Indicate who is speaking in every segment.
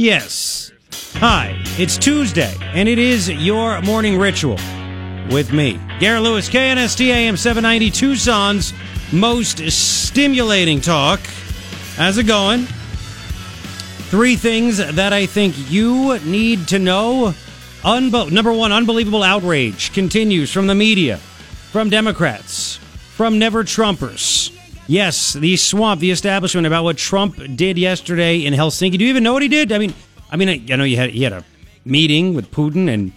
Speaker 1: Yes. Hi, it's Tuesday, and it is your morning ritual with me, Garrett Lewis, KNST AM 790, Tucson's most stimulating talk. How's it going? Three things that I think you need to know. Number one, unbelievable outrage continues from the media, from Democrats, from never Trumpers. Yes, the swamp, the establishment about what Trump did yesterday in Helsinki. Do you even know what he did? I mean, I mean, I know you had he had a meeting with Putin, and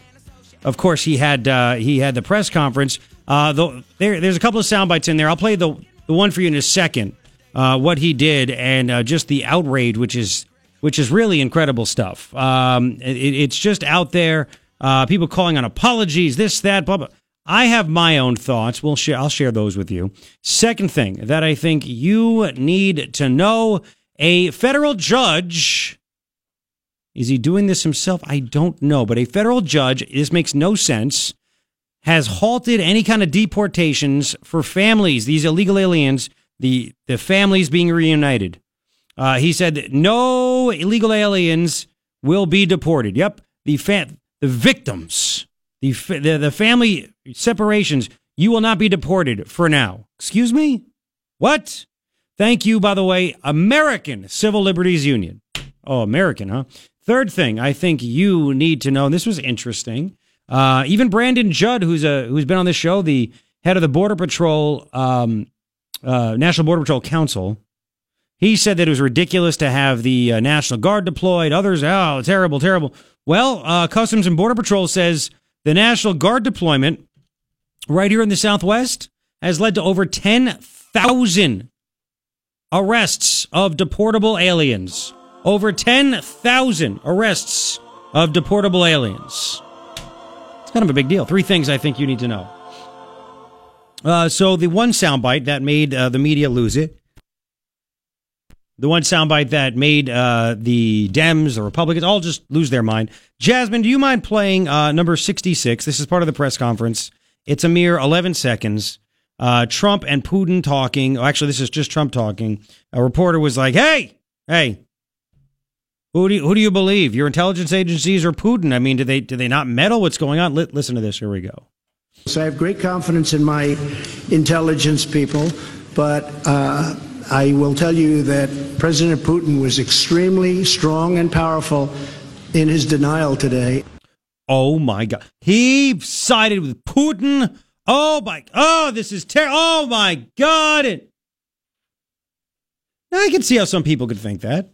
Speaker 1: of course he had uh, he had the press conference. Uh, the, there, there's a couple of sound bites in there. I'll play the the one for you in a second. Uh, what he did and uh, just the outrage, which is which is really incredible stuff. Um, it, it's just out there. Uh, people calling on apologies, this, that, blah, blah. I have my own thoughts. We'll share. I'll share those with you. Second thing that I think you need to know: a federal judge. Is he doing this himself? I don't know, but a federal judge. This makes no sense. Has halted any kind of deportations for families. These illegal aliens. The the families being reunited. Uh, he said that no illegal aliens will be deported. Yep, the fa- the victims the, the, the family separations, you will not be deported for now. Excuse me? What? Thank you, by the way, American Civil Liberties Union. Oh, American, huh? Third thing I think you need to know, and this was interesting. Uh, even Brandon Judd, who's a who's been on this show, the head of the Border Patrol, um, uh, National Border Patrol Council, he said that it was ridiculous to have the uh, National Guard deployed. Others, oh, terrible, terrible. Well, uh, Customs and Border Patrol says the National Guard deployment right here in the Southwest has led to over 10,000 arrests of deportable aliens. Over 10,000 arrests of deportable aliens. It's kind of a big deal. Three things I think you need to know. Uh, so, the one soundbite that made uh, the media lose it the one soundbite that made uh, the Dems, the Republicans, all just lose their mind. Jasmine, do you mind playing uh, number 66? This is part of the press conference. It's a mere 11 seconds. Uh, Trump and Putin talking. Oh, actually, this is just Trump talking. A reporter was like, hey, hey, who do you, who do you believe? Your intelligence agencies or Putin? I mean, do they, do they not meddle? What's going on? L- listen to this. Here we go.
Speaker 2: So I have great confidence in my intelligence people, but uh, I will tell you that President Putin was extremely strong and powerful in his denial today.
Speaker 1: Oh my God. He sided with Putin. Oh my, oh, this is terrible. Oh my God. And I can see how some people could think that.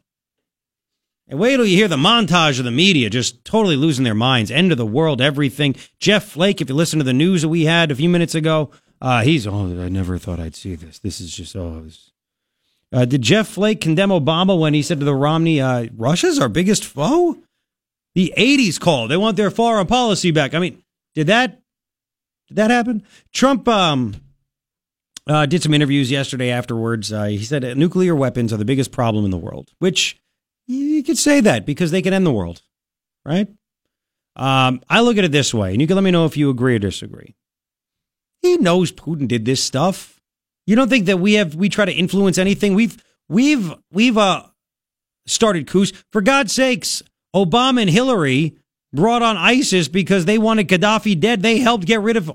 Speaker 1: And wait till you hear the montage of the media just totally losing their minds. End of the world, everything. Jeff Flake, if you listen to the news that we had a few minutes ago, uh, he's, oh, I never thought I'd see this. This is just, oh, this, uh, did Jeff Flake condemn Obama when he said to the Romney, uh, Russia's our biggest foe? The 80s called. They want their foreign policy back. I mean, did that did that happen? Trump um, uh, did some interviews yesterday afterwards. Uh, he said nuclear weapons are the biggest problem in the world, which you could say that because they can end the world, right? Um, I look at it this way, and you can let me know if you agree or disagree. He knows Putin did this stuff. You don't think that we have we try to influence anything? We've we've we've uh started coups. For God's sakes, Obama and Hillary brought on ISIS because they wanted Gaddafi dead. They helped get rid of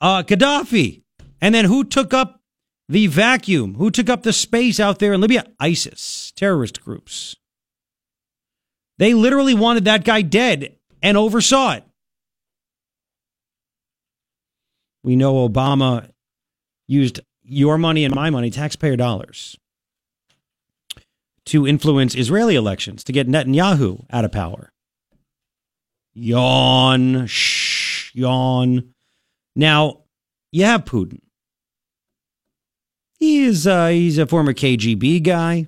Speaker 1: uh, Gaddafi. And then who took up the vacuum? Who took up the space out there in Libya? ISIS, terrorist groups. They literally wanted that guy dead and oversaw it. We know Obama used your money and my money, taxpayer dollars, to influence Israeli elections to get Netanyahu out of power. Yawn, shh, yawn. Now, you have Putin. He is uh, he's a former KGB guy.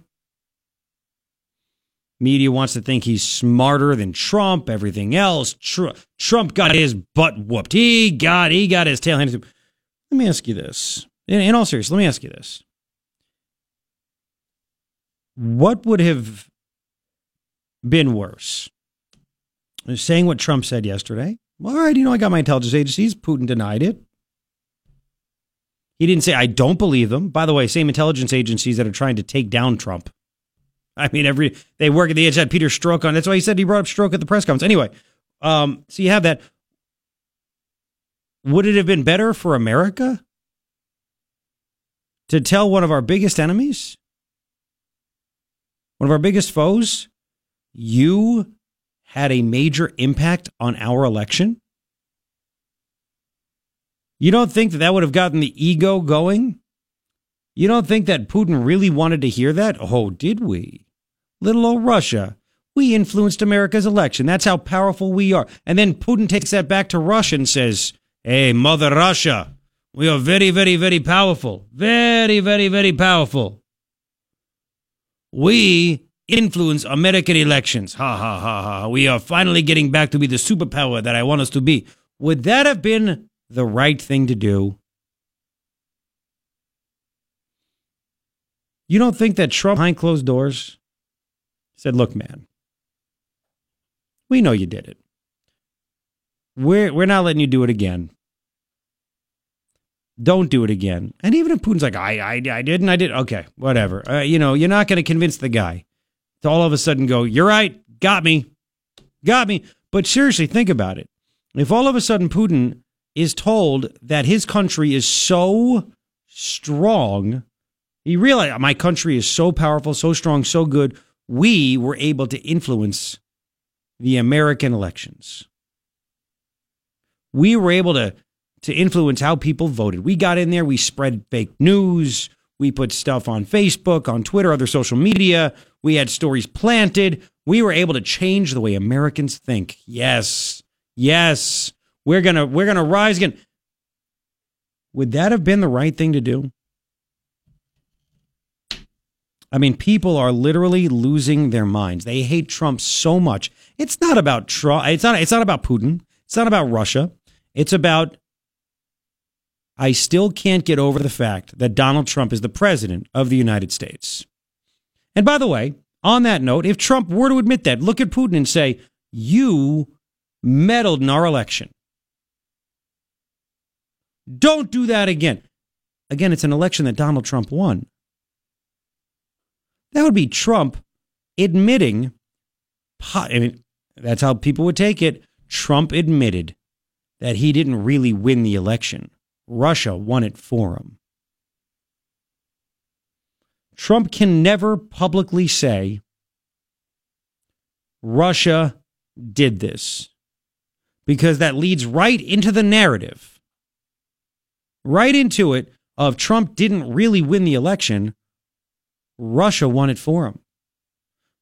Speaker 1: Media wants to think he's smarter than Trump. Everything else, Tr- Trump got his butt whooped. He got he got his tail handed. To him. Let me ask you this: in, in all seriousness, let me ask you this. What would have been worse? Saying what Trump said yesterday. Well, All right, you know, I got my intelligence agencies. Putin denied it. He didn't say, I don't believe them. By the way, same intelligence agencies that are trying to take down Trump. I mean, every they work at the edge had Peter Strzok on. That's why he said he brought up Strzok at the press conference. Anyway, um, so you have that. Would it have been better for America to tell one of our biggest enemies, one of our biggest foes, you had a major impact on our election? You don't think that that would have gotten the ego going? You don't think that Putin really wanted to hear that? Oh, did we? Little old Russia. We influenced America's election. That's how powerful we are. And then Putin takes that back to Russia and says, Hey, Mother Russia, we are very, very, very powerful. Very, very, very powerful. We influence American elections. Ha ha ha ha. We are finally getting back to be the superpower that I want us to be. Would that have been the right thing to do? You don't think that Trump behind closed doors said, look, man, we know you did it. We're, we're not letting you do it again. Don't do it again. And even if Putin's like, I, I, I didn't, I did. Okay, whatever. Uh, you know, you're not going to convince the guy to all of a sudden go, you're right, got me, got me. But seriously, think about it. If all of a sudden Putin is told that his country is so strong, he realized my country is so powerful, so strong, so good, we were able to influence the American elections. We were able to to influence how people voted. We got in there, we spread fake news, we put stuff on Facebook, on Twitter, other social media. We had stories planted. We were able to change the way Americans think. Yes. Yes. We're going to we're going to rise again. Would that have been the right thing to do? I mean, people are literally losing their minds. They hate Trump so much. It's not about Trump. It's not. It's not about Putin. It's not about Russia. It's about I still can't get over the fact that Donald Trump is the president of the United States. And by the way, on that note, if Trump were to admit that, look at Putin and say, You meddled in our election. Don't do that again. Again, it's an election that Donald Trump won. That would be Trump admitting, I mean, that's how people would take it. Trump admitted that he didn't really win the election. Russia won it for him. Trump can never publicly say, Russia did this, because that leads right into the narrative, right into it of Trump didn't really win the election. Russia won it for him.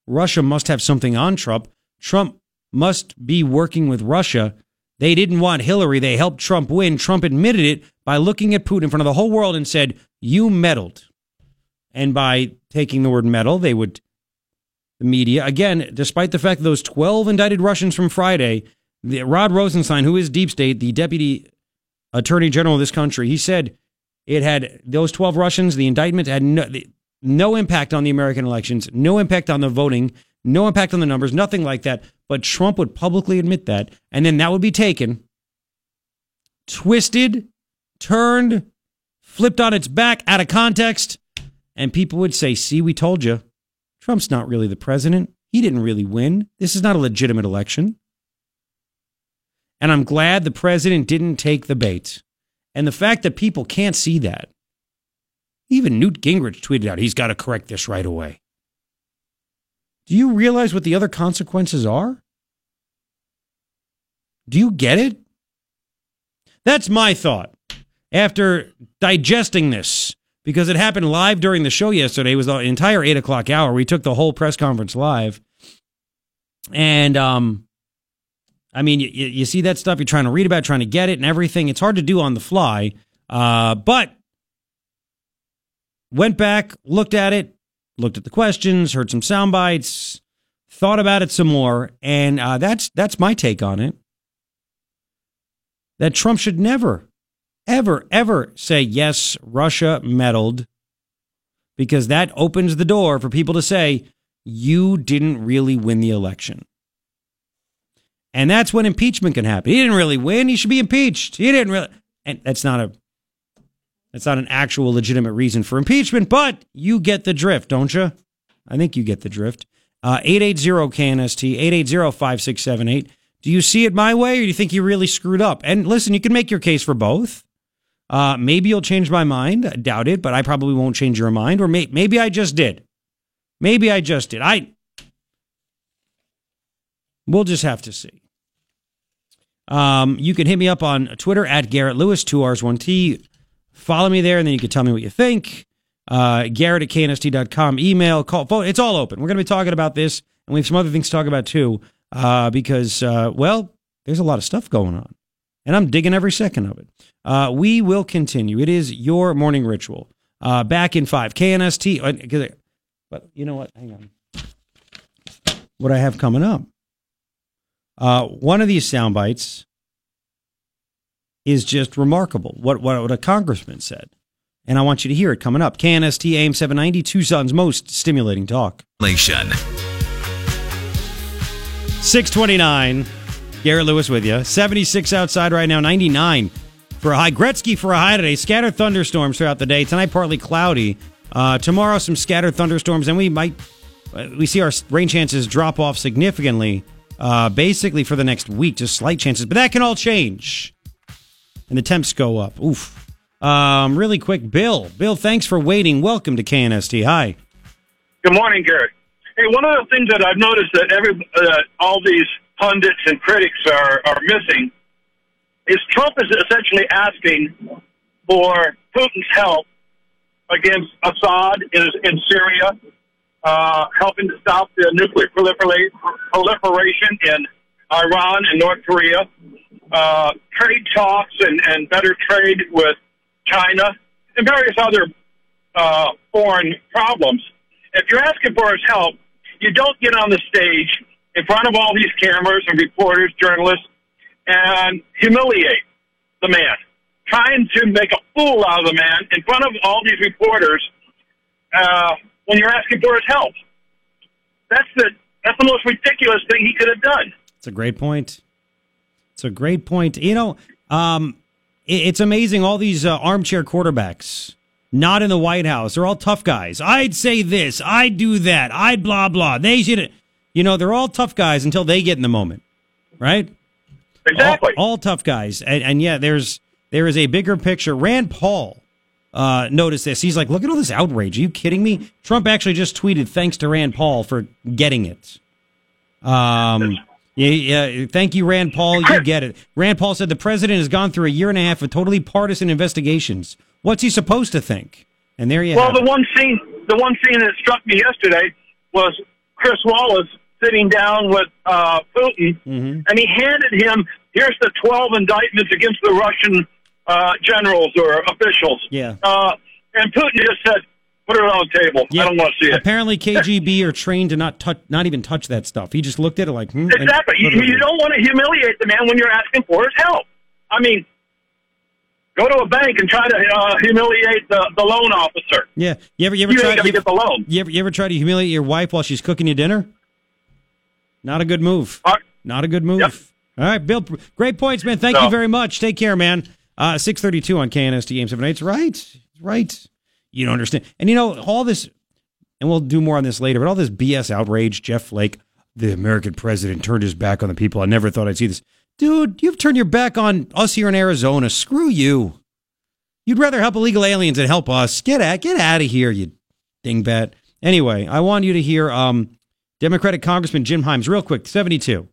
Speaker 1: Russia must have something on Trump. Trump must be working with Russia they didn't want Hillary. They helped Trump win. Trump admitted it by looking at Putin in front of the whole world and said, You meddled. And by taking the word meddle, they would, the media, again, despite the fact that those 12 indicted Russians from Friday, the, Rod Rosenstein, who is deep state, the deputy attorney general of this country, he said it had those 12 Russians, the indictment had no, no impact on the American elections, no impact on the voting, no impact on the numbers, nothing like that. But Trump would publicly admit that. And then that would be taken, twisted, turned, flipped on its back out of context. And people would say, see, we told you. Trump's not really the president. He didn't really win. This is not a legitimate election. And I'm glad the president didn't take the bait. And the fact that people can't see that. Even Newt Gingrich tweeted out, he's got to correct this right away. Do you realize what the other consequences are? Do you get it? That's my thought after digesting this because it happened live during the show yesterday. It was the entire eight o'clock hour. We took the whole press conference live. And, um, I mean, you, you see that stuff, you're trying to read about, trying to get it and everything. It's hard to do on the fly. Uh, but went back, looked at it, looked at the questions, heard some sound bites, thought about it some more, and uh, that's that's my take on it. That Trump should never, ever, ever say yes, Russia meddled, because that opens the door for people to say you didn't really win the election. And that's when impeachment can happen. He didn't really win. He should be impeached. He didn't really, and that's not a that's not an actual legitimate reason for impeachment, but you get the drift, don't you? I think you get the drift. Uh, 880-KNST, 880-5678. Do you see it my way or do you think you really screwed up? And listen, you can make your case for both. Uh, maybe you'll change my mind. I doubt it, but I probably won't change your mind. Or may- maybe I just did. Maybe I just did. I. We'll just have to see. Um, you can hit me up on Twitter at Garrett Lewis, two R's, one T. Follow me there, and then you can tell me what you think. Uh, Garrett at knst.com, email, call, phone. It's all open. We're going to be talking about this, and we have some other things to talk about too, uh, because, uh, well, there's a lot of stuff going on, and I'm digging every second of it. Uh, we will continue. It is your morning ritual. Uh, back in five. KNST. uh, But you know what? Hang on. What I have coming up. One of these sound bites is just remarkable. What, what a congressman said, and I want you to hear it coming up. KNST AM seven ninety Tucson's most stimulating talk. Six twenty nine. Garrett Lewis with you. Seventy six outside right now. Ninety nine for a high. Gretzky for a high today. Scattered thunderstorms throughout the day. Tonight partly cloudy. Uh, tomorrow some scattered thunderstorms, and we might uh, we see our rain chances drop off significantly. Uh, basically for the next week, just slight chances, but that can all change. And the temps go up. Oof. Um, really quick, Bill. Bill, thanks for waiting. Welcome to KNST. Hi.
Speaker 3: Good morning, Garrett. Hey, one of the things that I've noticed that every uh, all these pundits and critics are are missing is Trump is essentially asking for Putin's help against Assad in, in Syria, uh, helping to stop the nuclear proliferation in Iran and North Korea, uh, trade talks and, and better trade with China, and various other uh, foreign problems. If you're asking for his help, you don't get on the stage in front of all these cameras and reporters, journalists, and humiliate the man, trying to make a fool out of the man in front of all these reporters uh, when you're asking for his help. That's the that's the most ridiculous thing he could have done.
Speaker 1: It's a great point. It's a great point. You know, um, it, it's amazing all these uh, armchair quarterbacks not in the White House. They're all tough guys. I'd say this. I'd do that. I'd blah blah. They should. You know, they're all tough guys until they get in the moment, right?
Speaker 3: Exactly.
Speaker 1: All, all tough guys, and, and yeah, there's there is a bigger picture. Rand Paul uh, noticed this. He's like, "Look at all this outrage. Are you kidding me?" Trump actually just tweeted thanks to Rand Paul for getting it. Um, yeah, yeah, thank you, Rand Paul. You get it. Rand Paul said the president has gone through a year and a half of totally partisan investigations. What's he supposed to think? And there you
Speaker 3: well,
Speaker 1: have
Speaker 3: the
Speaker 1: it.
Speaker 3: one scene, the one scene that struck me yesterday was Chris Wallace sitting down with uh, Putin,
Speaker 1: Mm-hmm.
Speaker 3: and he handed him here's the twelve indictments against the Russian uh, generals or officials.
Speaker 1: Yeah.
Speaker 3: Uh, and Putin just said, "Put it on the table. I don't want to see it."
Speaker 1: Apparently, KGB are trained to not touch, not even touch that stuff. He just looked at it like, hmm,
Speaker 3: Exactly. You, you don't want to humiliate the man when you're asking for his help. I mean, go to a bank and try to uh, humiliate the, the loan officer.
Speaker 1: Yeah. You ever, you ever
Speaker 3: You
Speaker 1: try you,
Speaker 3: get the loan.
Speaker 1: you ever, you ever try to humiliate your wife while she's cooking you dinner? Not a good move. Not a good move.
Speaker 3: Yep.
Speaker 1: All right, Bill. Great points, man. Thank
Speaker 3: No.
Speaker 1: you very much. Take care, man. Uh, six thirty two on KNST Game Seven Eight. Right, It's right. You don't understand. And you know all this, and we'll do more on this later. But all this BS outrage. Jeff Flake, the American president, turned his back on the people. I never thought I'd see this, dude. You've turned your back on us here in Arizona. Screw you. You'd rather help illegal aliens than help us. Get out, get out of here, you dingbat. Anyway, I want you to hear um, Democratic Congressman Jim Himes real quick. Seventy-two.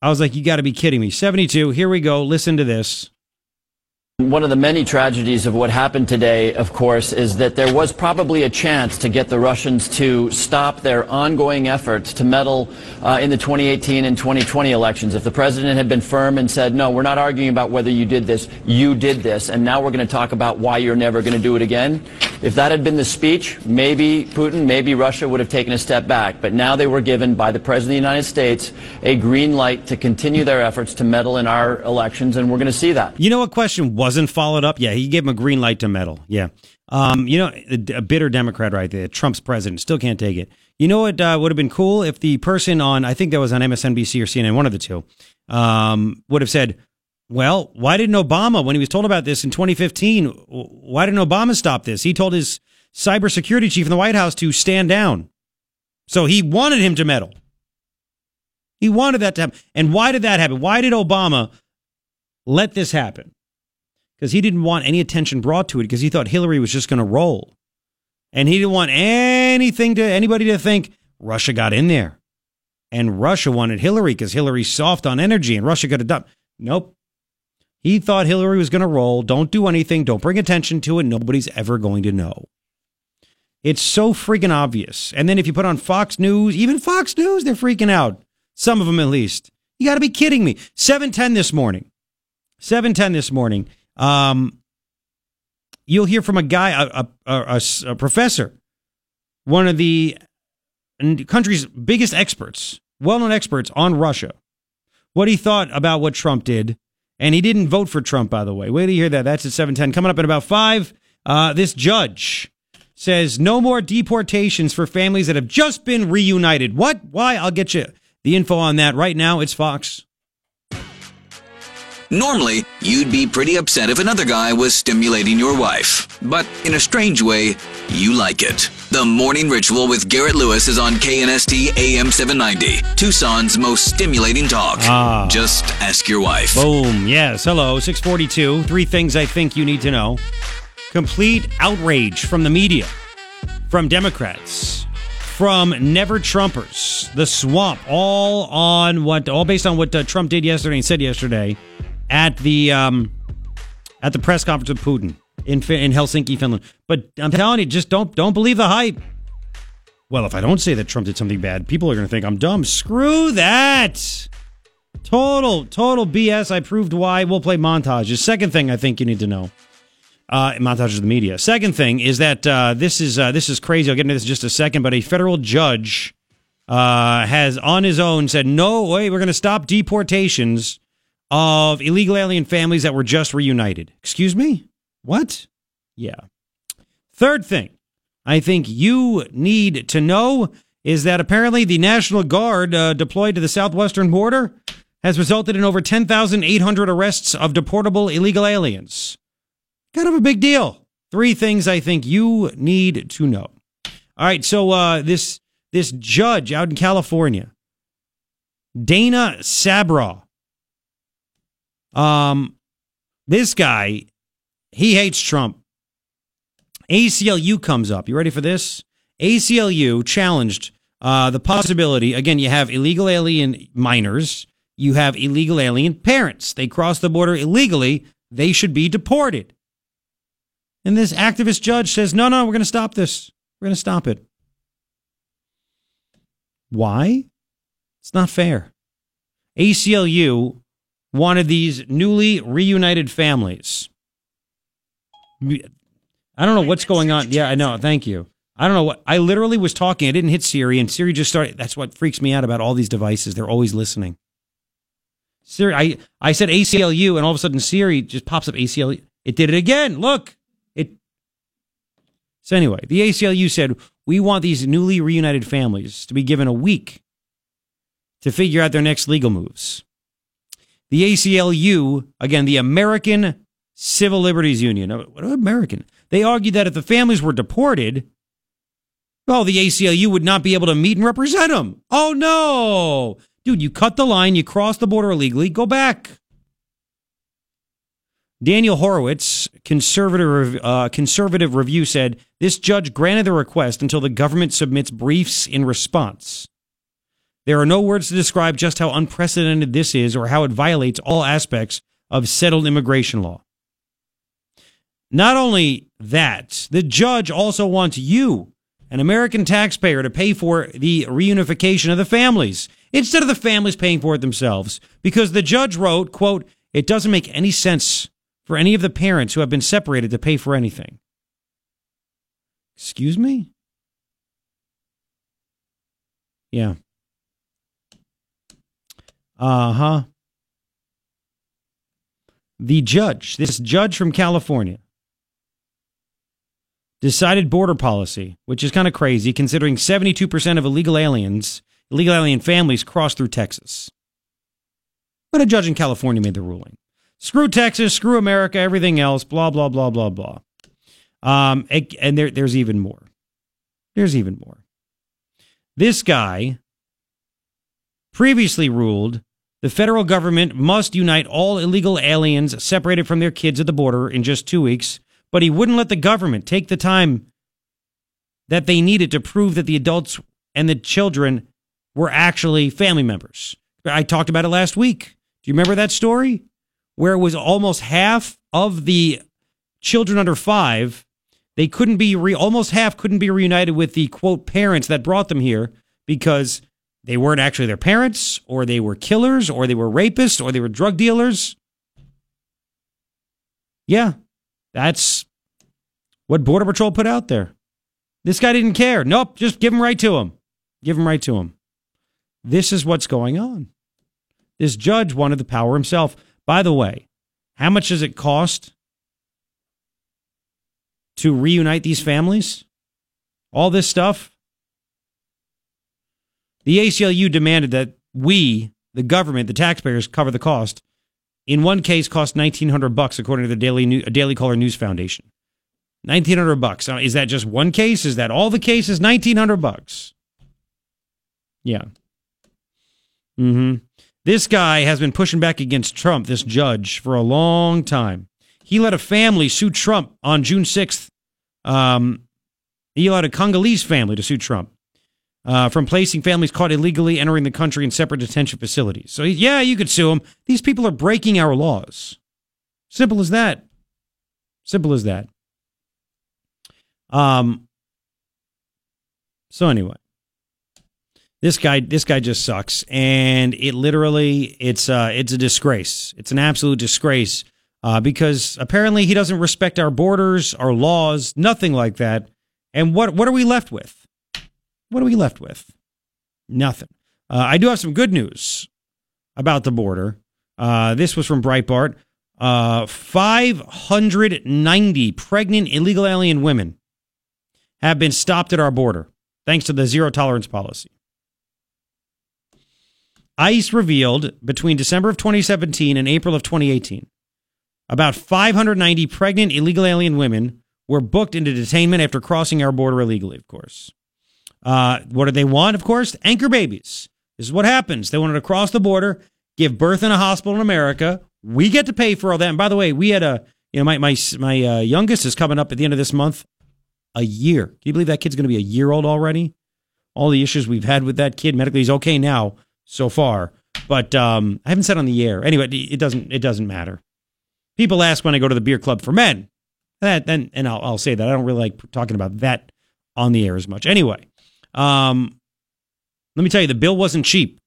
Speaker 1: I was like, you got to be kidding me. Seventy-two. Here we go. Listen to this.
Speaker 4: One of the many tragedies of what happened today, of course, is that there was probably a chance to get the Russians to stop their ongoing efforts to meddle uh, in the 2018 and 2020 elections. If the president had been firm and said, no, we're not arguing about whether you did this, you did this, and now we're going to talk about why you're never going to do it again. If that had been the speech, maybe Putin, maybe Russia would have taken a step back. But now they were given by the president of the United States a green light to continue their efforts to meddle in our elections, and we're going to see that.
Speaker 1: You know what question wasn't followed up? Yeah, he gave him a green light to meddle. Yeah. Um, you know, a, bitter Democrat right there, Trump's president, still can't take it. You know what uh, would have been cool if the person on, I think that was on MSNBC or CNN, one of the two, um, would have said, well, why didn't Obama, when he was told about this in 2015, why didn't Obama stop this? He told his cybersecurity chief in the White House to stand down. So he wanted him to meddle. He wanted that to happen. And why did that happen? Why did Obama let this happen? Because he didn't want any attention brought to it because he thought Hillary was just going to roll. And he didn't want anything to anybody to think Russia got in there. And Russia wanted Hillary because Hillary's soft on energy and Russia got a dump. Nope. He thought Hillary was going to roll. Don't do anything. Don't bring attention to it. Nobody's ever going to know. It's so freaking obvious. And then if you put on Fox News, even Fox News, they're freaking out. Some of them at least. You got to be kidding me. 710 this morning. 710 this morning. Um, you'll hear from a guy, a, a, a, a professor, one of the country's biggest experts, well known experts on Russia, what he thought about what Trump did. And he didn't vote for Trump, by the way. Wait till you hear that. That's at 710. Coming up in about five, uh, this judge says no more deportations for families that have just been reunited. What? Why? I'll get you the info on that right now. It's Fox.
Speaker 5: Normally, you'd be pretty upset if another guy was stimulating your wife. But in a strange way, you like it. The Morning Ritual with Garrett Lewis is on KNST AM 790, Tucson's most stimulating talk. Ah. Just ask your wife.
Speaker 1: Boom. Yes. Hello. 642. Three things I think you need to know. Complete outrage from the media, from Democrats, from never Trumpers, the swamp, all on what, all based on what uh, Trump did yesterday and said yesterday at the um, at the press conference with Putin in in Helsinki, Finland. But I'm telling you, just don't don't believe the hype. Well, if I don't say that Trump did something bad, people are going to think I'm dumb. Screw that. Total total BS. I proved why. We'll play montages. Second thing I think you need to know. Uh, montages of the media. Second thing is that uh, this is uh, this is crazy. I'll get into this in just a second. But a federal judge uh, has on his own said, "No way, we're going to stop deportations of illegal alien families that were just reunited. Excuse me? What? Yeah. Third thing I think you need to know is that apparently the National Guard uh, deployed to the southwestern border has resulted in over 10,800 arrests of deportable illegal aliens. Kind of a big deal. Three things I think you need to know. All right, so uh, this this judge out in California, Dana Sabraw, um, this guy, he hates Trump. ACLU comes up. You ready for this? ACLU challenged uh, the possibility. Again, you have illegal alien minors. You have illegal alien parents. They cross the border illegally. They should be deported. And this activist judge says, no, no, we're going to stop this. We're going to stop it. Why? It's not fair. ACLU wanted these newly reunited families. I don't know what's going on. Yeah, I know. Thank you. I don't know what I literally was talking. I didn't hit Siri, and Siri just started. That's what freaks me out about all these devices. They're always listening. Siri, I, I said ACLU, and all of a sudden Siri just pops up ACLU. It did it again. Look, it. So anyway, the ACLU said we want these newly reunited families to be given a week to figure out their next legal moves. The ACLU, again, the American Civil Liberties Union, what American? They argued that if the families were deported, well, the ACLU would not be able to meet and represent them. Oh no, dude, you cut the line, you cross the border illegally, go back. Daniel Horowitz, conservative uh, conservative review said this judge granted the request until the government submits briefs in response. There are no words to describe just how unprecedented this is or how it violates all aspects of settled immigration law. Not only that, the judge also wants you, an American taxpayer, to pay for the reunification of the families instead of the families paying for it themselves because the judge wrote, quote, it doesn't make any sense for any of the parents who have been separated to pay for anything. Excuse me? Yeah. Uh huh. The judge, this judge from California, decided border policy, which is kind of crazy considering 72% of illegal aliens, illegal alien families cross through Texas. But a judge in California made the ruling. Screw Texas, screw America, everything else, blah, blah, blah, blah, blah. Um, and there, there's even more. There's even more. This guy previously ruled the federal government must unite all illegal aliens separated from their kids at the border in just two weeks, but he wouldn't let the government take the time that they needed to prove that the adults and the children were actually family members. I talked about it last week. Do you remember that story? Where it was almost half of the children under five, they couldn't be re- almost half couldn't be reunited with the quote parents that brought them here because they weren't actually their parents, or they were killers, or they were rapists, or they were drug dealers. Yeah, that's what Border Patrol put out there. This guy didn't care. Nope, just give him right to him. Give him right to him. This is what's going on. This judge wanted the power himself. By the way, how much does it cost to reunite these families? All this stuff? The ACLU demanded that we, the government, the taxpayers, cover the cost. In one case, cost nineteen hundred bucks, according to the Daily New- Daily Caller News Foundation. Nineteen hundred bucks. Is that just one case? Is that all the cases? Nineteen hundred bucks. Yeah. Hmm. This guy has been pushing back against Trump, this judge, for a long time. He let a family sue Trump on June sixth. Um, he allowed a Congolese family to sue Trump uh, from placing families caught illegally entering the country in separate detention facilities. So, yeah, you could sue them. These people are breaking our laws. Simple as that. Simple as that. Um. So anyway, this guy, this guy just sucks, and it literally, it's uh, it's a disgrace. It's an absolute disgrace uh, because apparently he doesn't respect our borders, our laws, nothing like that. And what what are we left with? What are we left with? Nothing. Uh, I do have some good news about the border. Uh, this was from Breitbart. Uh, 590 pregnant illegal alien women have been stopped at our border thanks to the zero tolerance policy. ICE revealed between December of 2017 and April of 2018 about 590 pregnant illegal alien women were booked into detainment after crossing our border illegally, of course. Uh, what do they want? Of course, anchor babies. This is what happens. They wanted to cross the border, give birth in a hospital in America. We get to pay for all that. And by the way, we had a, you know, my my my uh, youngest is coming up at the end of this month, a year. Can you believe that kid's going to be a year old already? All the issues we've had with that kid medically, he's okay now so far, but um, I haven't said on the air. Anyway, it doesn't it doesn't matter. People ask when I go to the beer club for men. That then, and I'll, I'll say that I don't really like talking about that on the air as much. Anyway, um, let me tell you, the bill wasn't cheap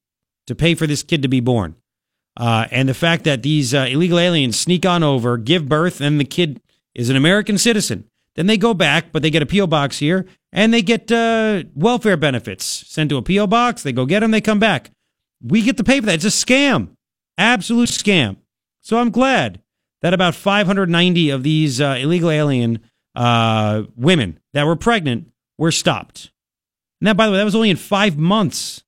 Speaker 1: to pay for this kid to be born. Uh, and the fact that these uh, illegal aliens sneak on over, give birth, and the kid is an American citizen. Then they go back, but they get a P.O. box here, and they get uh, welfare benefits sent to a P.O. box. They go get them, they come back. We get to pay for that. It's a scam, absolute scam. So I'm glad that about 590 of these uh, illegal alien uh, women that were pregnant were stopped. And by the way, that was only in five months.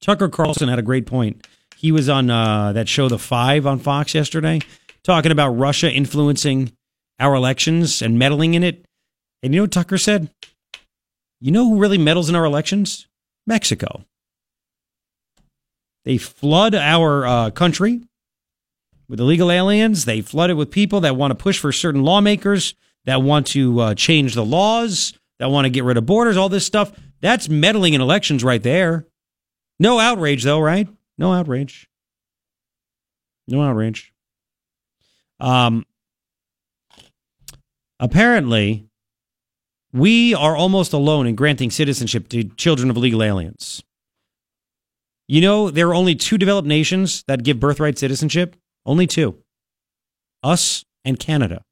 Speaker 1: Tucker Carlson had a great point. He was on uh, that show, The Five, on Fox yesterday, talking about Russia influencing our elections and meddling in it. And you know what Tucker said? You know who really meddles in our elections? Mexico. They flood our uh, country with illegal aliens. They flood it with people that want to push for certain lawmakers, that want to uh, change the laws, that want to get rid of borders, all this stuff. That's meddling in elections right there. No outrage, though, right? No outrage. No outrage. Um, apparently, we are almost alone in granting citizenship to children of illegal aliens. You know, there are only two developed nations that give birthright citizenship. Only two us and Canada.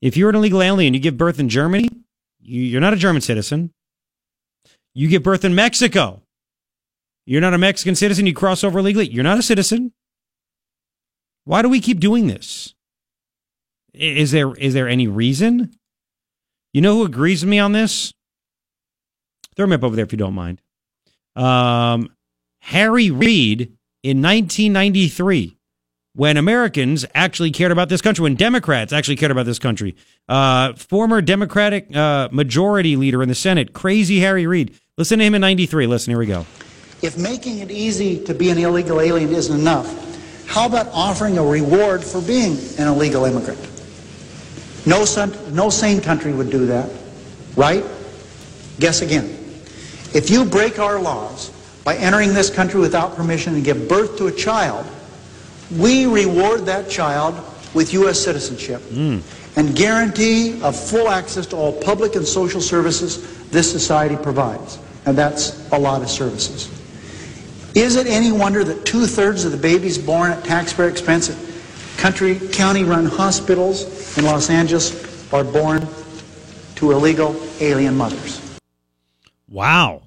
Speaker 1: If you're an illegal alien, you give birth in Germany, you're not a German citizen. You give birth in Mexico. You're not a Mexican citizen. You cross over illegally. You're not a citizen. Why do we keep doing this? Is there is there any reason? You know who agrees with me on this? Throw me up over there if you don't mind. Um, Harry Reid in 1993 when Americans actually cared about this country, when Democrats actually cared about this country. Uh, former Democratic uh, majority leader in the Senate, crazy Harry Reid. Listen to him in 93. Listen, here we go.
Speaker 6: If making it easy to be an illegal alien isn't enough, how about offering a reward for being an illegal immigrant? No, son, no sane country would do that, right? Guess again. If you break our laws by entering this country without permission and give birth to a child, we reward that child with U.S. citizenship mm. and guarantee of full access to all public and social services this society provides. And that's a lot of services. Is it any wonder that two-thirds of the babies born at taxpayer expense at country, county-run hospitals in Los Angeles are born to illegal alien mothers?
Speaker 1: Wow.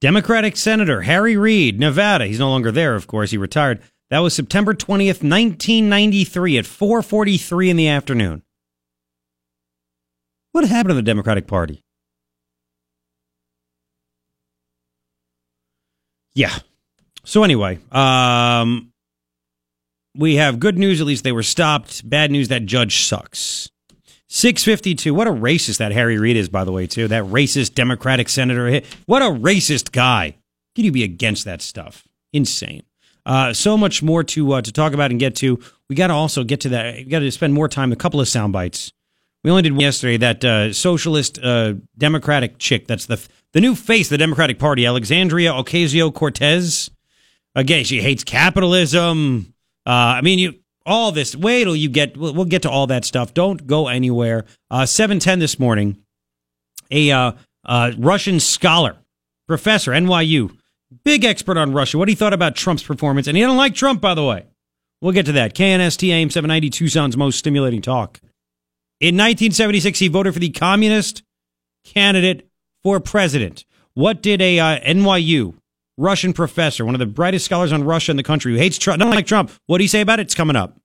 Speaker 1: Democratic Senator Harry Reid, Nevada. He's no longer there, of course. He retired. That was September 20th, 1993 at 4:43 in the afternoon. What happened to the Democratic Party? Yeah. So anyway, um we have good news at least they were stopped. Bad news that judge sucks. 652. What a racist that Harry Reid is, by the way, too. That racist Democratic senator. What a racist guy. Can you be against that stuff? Insane. Uh, so much more to uh, to talk about and get to. We got to also get to that. We got to spend more time. A couple of sound bites. We only did yesterday. That uh, socialist uh, Democratic chick. That's the the new face of the Democratic Party, Alexandria Ocasio Cortez. Again, she hates capitalism. Uh, I mean, you all this. Wait till you get. We'll, we'll, get to all that stuff. Don't go anywhere. Uh, Seven ten this morning. A Russian scholar, professor, NYU big expert on Russia, what he thought about Trump's performance. And he didn't like Trump, by the way. We'll get to that. KNST AM 790 Tucson's most stimulating talk. In 1976, he voted for the communist candidate for president. What did a uh, NYU Russian professor, one of the brightest scholars on Russia in the country, who hates Trump, not like Trump, what did he say about it? It's coming up.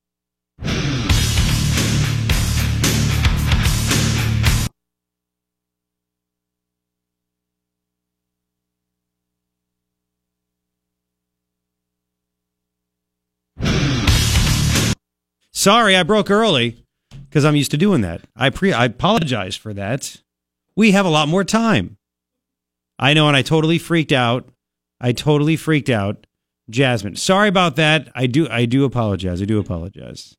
Speaker 1: Sorry, I broke early because I'm used to doing that. I pre I apologize for that. We have a lot more time. I know, and I totally freaked out. I totally freaked out. Jasmine, sorry about that. I do I do apologize. I do apologize.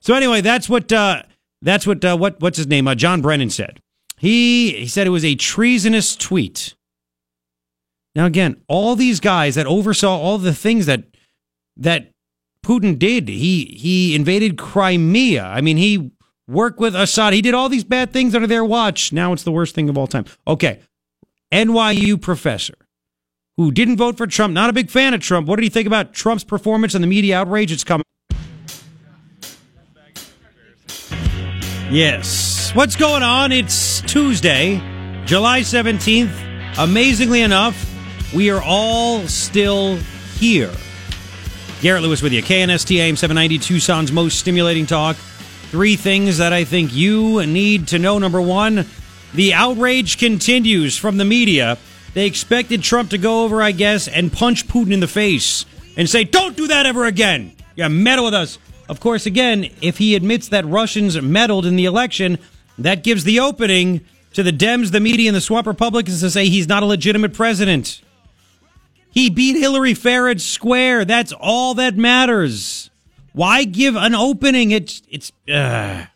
Speaker 1: So anyway, that's what uh, that's what uh, what what's his name? Uh, John Brennan said. He he said it was a treasonous tweet. Now again, all these guys that oversaw all the things that that Putin did. He he invaded Crimea. I mean, he worked with Assad. He did all these bad things under their watch. Now it's the worst thing of all time. Okay. NYU professor who didn't vote for Trump, not a big fan of Trump. What did he think about Trump's performance and the media outrage? It's coming. Yes. What's going on? It's Tuesday, July 17th. Amazingly enough, we are all still here. Garrett Lewis with you. KNST AM 790, Tucson's most stimulating talk. Three things that I think you need to know. Number one, the outrage continues from the media. They expected Trump to go over, I guess, and punch Putin in the face and say, don't do that ever again. You meddle with us. Of course, again, if he admits that Russians meddled in the election, that gives the opening to the Dems, the media, and the swamp Republicans to say he's not a legitimate president. He beat Hillary Farage square. That's all that matters. Why give an opening? It's it's. Uh.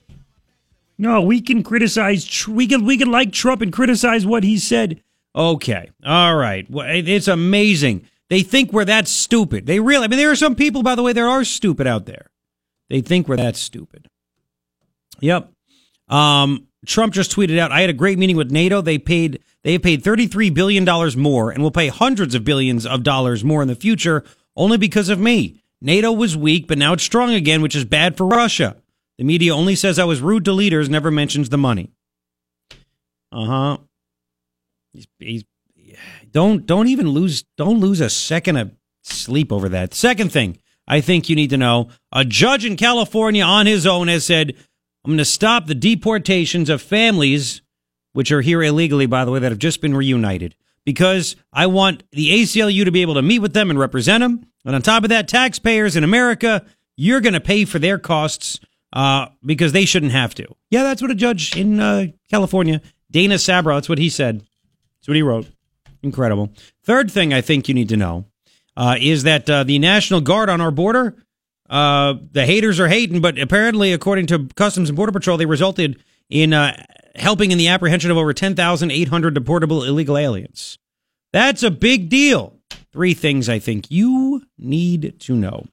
Speaker 1: No, we can criticize. We can we can like Trump and criticize what he said. Okay, all right. Well, it's amazing. They think we're that stupid. They really. I mean, there are some people, by the way, that are stupid out there. They think we're that stupid. Yep. Um, Trump just tweeted out, I had a great meeting with NATO. They paid they paid $33 billion more and will pay hundreds of billions of dollars more in the future only because of me. NATO was weak, but now it's strong again, which is bad for Russia. The media only says I was rude to leaders, never mentions the money. Uh huh. He's, he's, don't don't even lose don't lose a second of sleep over that. Second thing I think you need to know: a judge in California on his own has said I'm going to stop the deportations of families, which are here illegally, by the way, that have just been reunited, because I want the ACLU to be able to meet with them and represent them. And on top of that, taxpayers in America you're going to pay for their costs uh, because they shouldn't have to. Yeah, that's what a judge in uh, California, Dana Sabraw, that's what he said. That's what he wrote. Incredible. Third thing I think you need to know uh, is that uh, the National Guard on our border, uh, the haters are hating, but apparently, according to Customs and Border Patrol, they resulted in uh, helping in the apprehension of over 10,800 deportable illegal aliens. That's a big deal. Three things I think you need to know.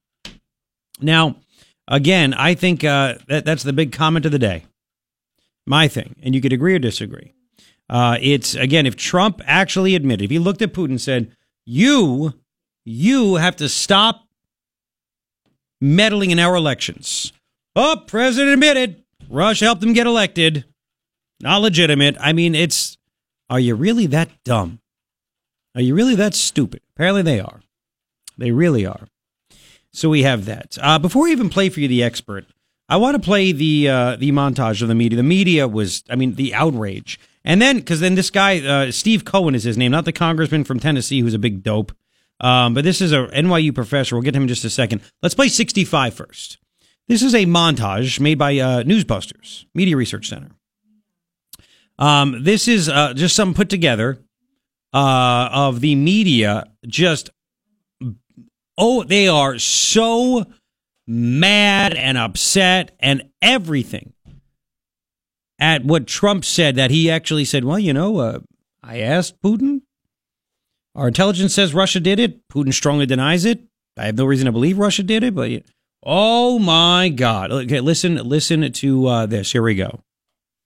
Speaker 1: Now, again, I think uh, that, that's the big comment of the day. My thing, and you could agree or disagree. Uh, it's again, if Trump actually admitted, if he looked at Putin and said, "You, you have to stop meddling in our elections." Oh, president admitted Russia helped him get elected. Not legitimate. I mean, it's. Are you really that dumb? Are you really that stupid? Apparently, they are. They really are. So we have that. Uh, before we even play for you the expert, I want to play the uh, the montage of the media. The media was, I mean, the outrage, and then because then this guy uh, Steve Cohen is his name, not the congressman from Tennessee who's a big dope, um, but this is a NYU professor. We'll get him in just a second. Let's play 65 first. This is a montage made by uh, Newsbusters Media Research Center. Um, this is uh, just some put together uh, of the media just oh, they are so mad and upset and everything at what Trump said that he actually said, well, you know, uh, I asked Putin. Our intelligence says Russia did it. Putin strongly denies it. I have no reason to believe Russia did it, but oh my God. Okay, listen, listen to uh, this. Here we go.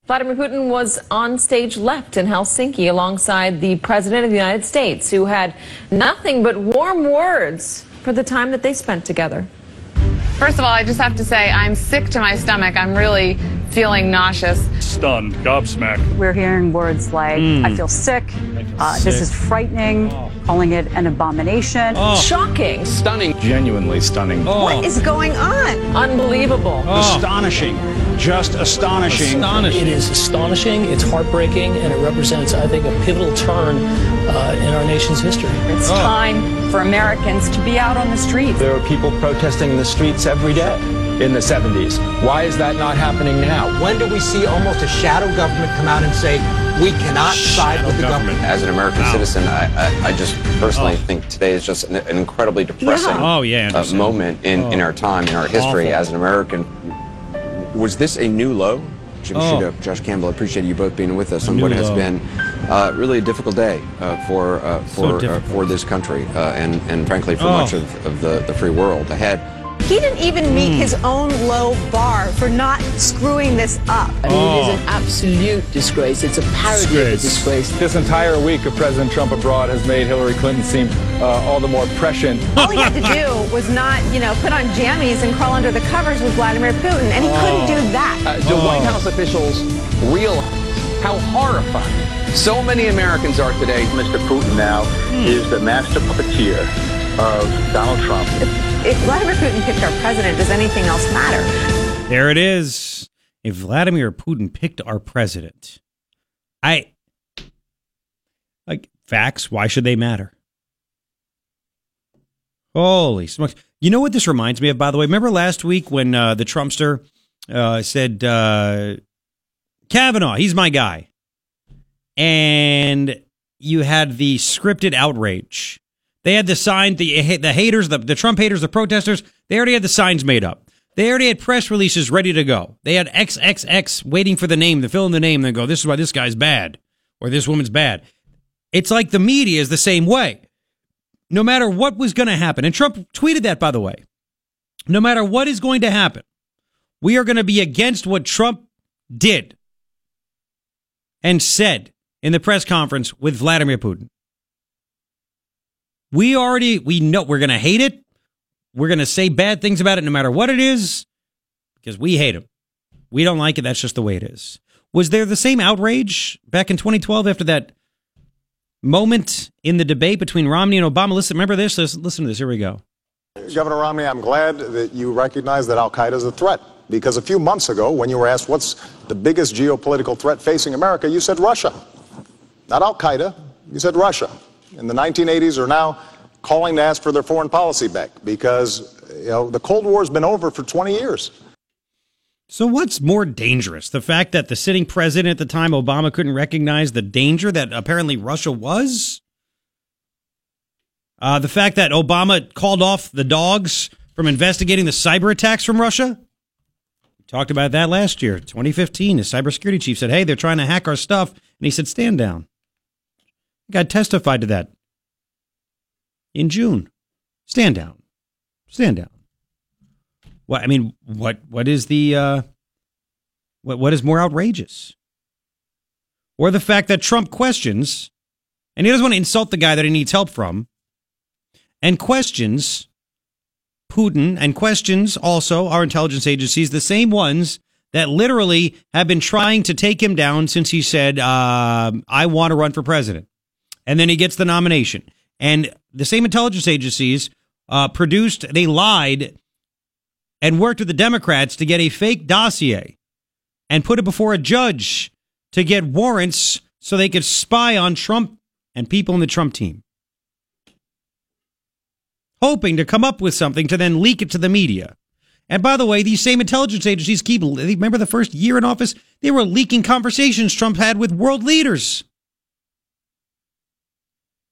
Speaker 7: Vladimir Putin was on stage left in Helsinki alongside the President of the United States, who had nothing but warm words for the time that they spent together.
Speaker 8: First of all, I just have to say I'm sick to my stomach. I'm really feeling nauseous.
Speaker 9: Stunned, gobsmacked.
Speaker 10: We're hearing words like, mm. I feel sick, uh, this is frightening, oh. calling it an abomination.
Speaker 7: Oh. Shocking.
Speaker 9: Stunning. Genuinely stunning.
Speaker 7: Oh. What is going on? Unbelievable.
Speaker 9: Oh. Astonishing. Just astonishing.
Speaker 11: astonishing. It is astonishing, it's heartbreaking, and it represents, I think, a pivotal turn uh, in our nation's history.
Speaker 10: It's oh. time for Americans to be out on the streets.
Speaker 12: There are people protesting in the streets every day in the 70s. Why is that not happening now?
Speaker 13: When do we see almost a shadow government come out and say, we cannot shadow side with the government?
Speaker 14: As an American wow. citizen, I, I, I, just personally oh. think today is just an, an incredibly depressing
Speaker 1: yeah. Oh, yeah,
Speaker 14: uh, moment in, oh. in our time, in our history
Speaker 1: Awful.
Speaker 14: as an American.
Speaker 12: Was this a new low? Jim oh. Josh Campbell, appreciate you both being with us on what has low. been uh, really a difficult day uh, for uh, for so uh, for this country uh, and and frankly for oh. much of, of the, the free world ahead.
Speaker 15: He didn't even meet mm. his own low bar for not screwing this up.
Speaker 16: I mean, oh. it is an absolute disgrace. It's a parody disgrace. of a disgrace.
Speaker 17: This entire week of President Trump abroad has made Hillary Clinton seem uh, all the more prescient.
Speaker 15: All he had to do was not, you know, put on jammies and crawl under the covers with Vladimir Putin, and he oh. couldn't do that.
Speaker 12: Uh, do oh. White House officials realize how horrifying so many Americans are today?
Speaker 18: Mr. Putin now hmm. is the master puppeteer of Donald Trump
Speaker 15: if Vladimir Putin picked our president, does anything else matter?
Speaker 1: There it is. If Vladimir Putin picked our president, I like facts. Why should they matter? Holy smokes! You know what this reminds me of? By the way, remember last week when uh, the Trumpster uh, said uh, Kavanaugh, he's my guy, and you had the scripted outrage they had the sign, the the haters, the, the Trump haters, the protesters. They already had the signs made up. They already had press releases ready to go. They had XXX waiting for the name to fill in the name. And then go, this is why this guy's bad or this woman's bad. It's like the media is the same way. No matter what was going to happen, and Trump tweeted that by the way. No matter what is going to happen, we are going to be against what Trump did and said in the press conference with Vladimir Putin. We already we know we're going to hate it. We're going to say bad things about it no matter what it is because we hate him. We don't like it. That's just the way it is. Was there the same outrage back in 2012 after that moment in the debate between Romney and Obama? Listen, remember this? Listen, listen to this. Here we go.
Speaker 19: Governor Romney, I'm glad that you recognize that Al Qaeda is a threat because a few months ago, when you were asked what's the biggest geopolitical threat facing America, you said Russia. Not Al Qaeda, you said Russia in the 1980s are now calling to ask for their foreign policy back because You know, the Cold War's been over for 20 years.
Speaker 1: So, what's more dangerous? The fact that the sitting president at the time, Obama, couldn't recognize the danger that apparently Russia was? Uh, the fact that Obama called off the dogs from investigating the cyber attacks from Russia? We talked about that last year, 2015. The cybersecurity chief said, Hey, they're trying to hack our stuff. And he said, Stand down. Guy testified to that in June. Stand down. Stand down. What I mean, what what is the uh, what what is more outrageous? Or the fact that Trump questions, and he doesn't want to insult the guy that he needs help from, and questions Putin and questions also our intelligence agencies, the same ones that literally have been trying to take him down since he said, uh, I want to run for president. And then he gets the nomination. And the same intelligence agencies uh, produced, they lied and worked with the Democrats to get a fake dossier and put it before a judge to get warrants so they could spy on Trump and people in the Trump team. Hoping to come up with something to then leak it to the media. And by the way, these same intelligence agencies keep, remember the first year in office? They were leaking conversations Trump had with world leaders.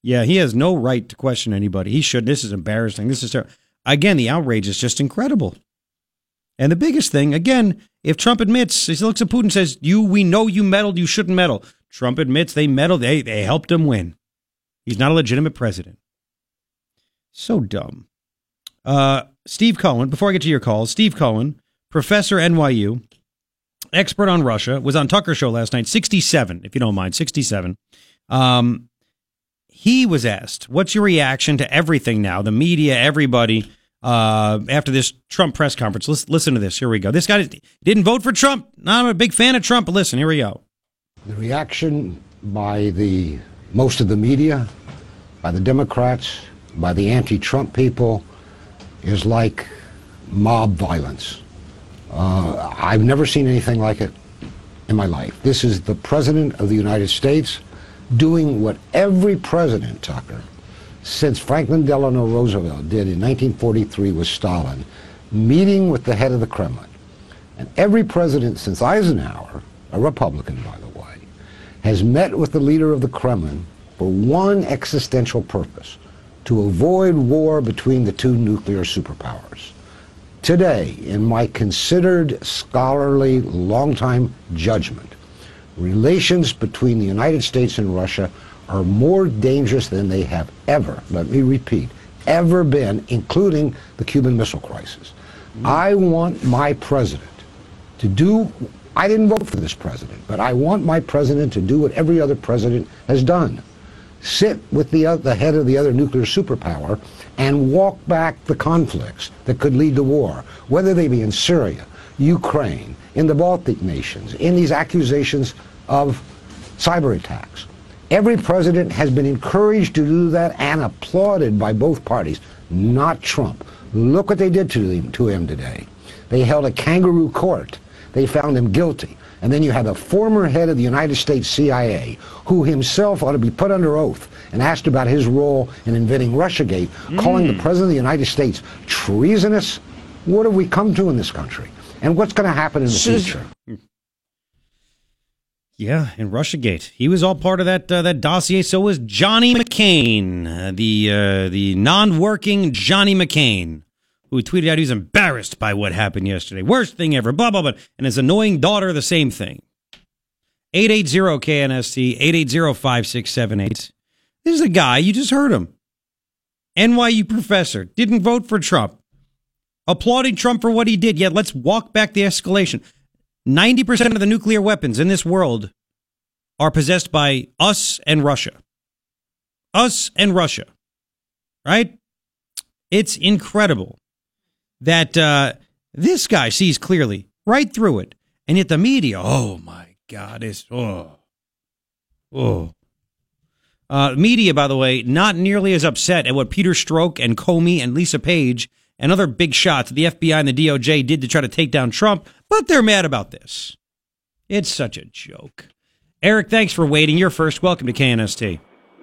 Speaker 1: Yeah, he has no right to question anybody. He should. This is embarrassing. This is ter- again, the outrage is just incredible. And the biggest thing, again, if Trump admits, he looks at Putin and says, "You, we know you meddled. You shouldn't meddle." Trump admits they meddled. They they helped him win. He's not a legitimate president. So dumb. Uh, Steve Cohen. Before I get to your calls, Steve Cohen, professor NYU, expert on Russia, was on Tucker show last night. Sixty-seven, if you don't mind, sixty-seven. Um, he was asked, "What's your reaction to everything now? The media, everybody." uh, after this Trump press conference. Listen, listen to this. Here we go. This guy didn't vote for Trump. I'm a big fan of Trump, but listen, here we go.
Speaker 20: The reaction by the most of the media, by the Democrats, by the anti-Trump people, is like mob violence. Uh, I've never seen anything like it in my life. This is the President of the United States doing what every president, Tucker, since Franklin Delano Roosevelt did in 1943 with Stalin, meeting with the head of the Kremlin. And every president since Eisenhower, a Republican by the way, has met with the leader of the Kremlin for one existential purpose, to avoid war between the two nuclear superpowers. Today, in my considered scholarly long-time judgment, relations between the United States and Russia are more dangerous than they have ever, let me repeat, ever been, including the Cuban Missile Crisis. Mm. I want my president to do, I didn't vote for this president, but I want my president to do what every other president has done. Sit with the, uh, the head of the other nuclear superpower and walk back the conflicts that could lead to war, whether they be in Syria, Ukraine, in the Baltic nations, in these accusations of cyber attacks. Every president has been encouraged to do that and applauded by both parties, not Trump. Look what they did to him, to him today. They held a kangaroo court. They found him guilty. And then you have a former head of the United States CIA who himself ought to be put under oath and asked about his role in inventing Russiagate, mm. calling the mm. President of the United States treasonous. What have we come to in this country? And what's going to happen in the future?
Speaker 1: Yeah, in RussiaGate, he was all part of that uh, that dossier. So was Johnny McCain, uh, the uh, the non-working Johnny McCain, who tweeted out he's embarrassed by what happened yesterday. Worst thing ever. Blah blah blah. And his annoying daughter, the same thing. 880 KNST 880 This is a guy you just heard him. NYU professor didn't vote for Trump, applauding Trump for what he did. Yet let's walk back the escalation. 90% of the nuclear weapons in this world are possessed by us and Russia. Us and Russia. Right? It's incredible that uh, this guy sees clearly right through it. And yet the media, oh my God, is oh. Oh. Uh, media, by the way, not nearly as upset at what Peter Strzok and Comey and Lisa Page and other big shots the FBI and the DOJ did to try to take down Trump, but they're mad about this. It's such a joke. Eric, thanks for waiting. You're first. Welcome to KNST.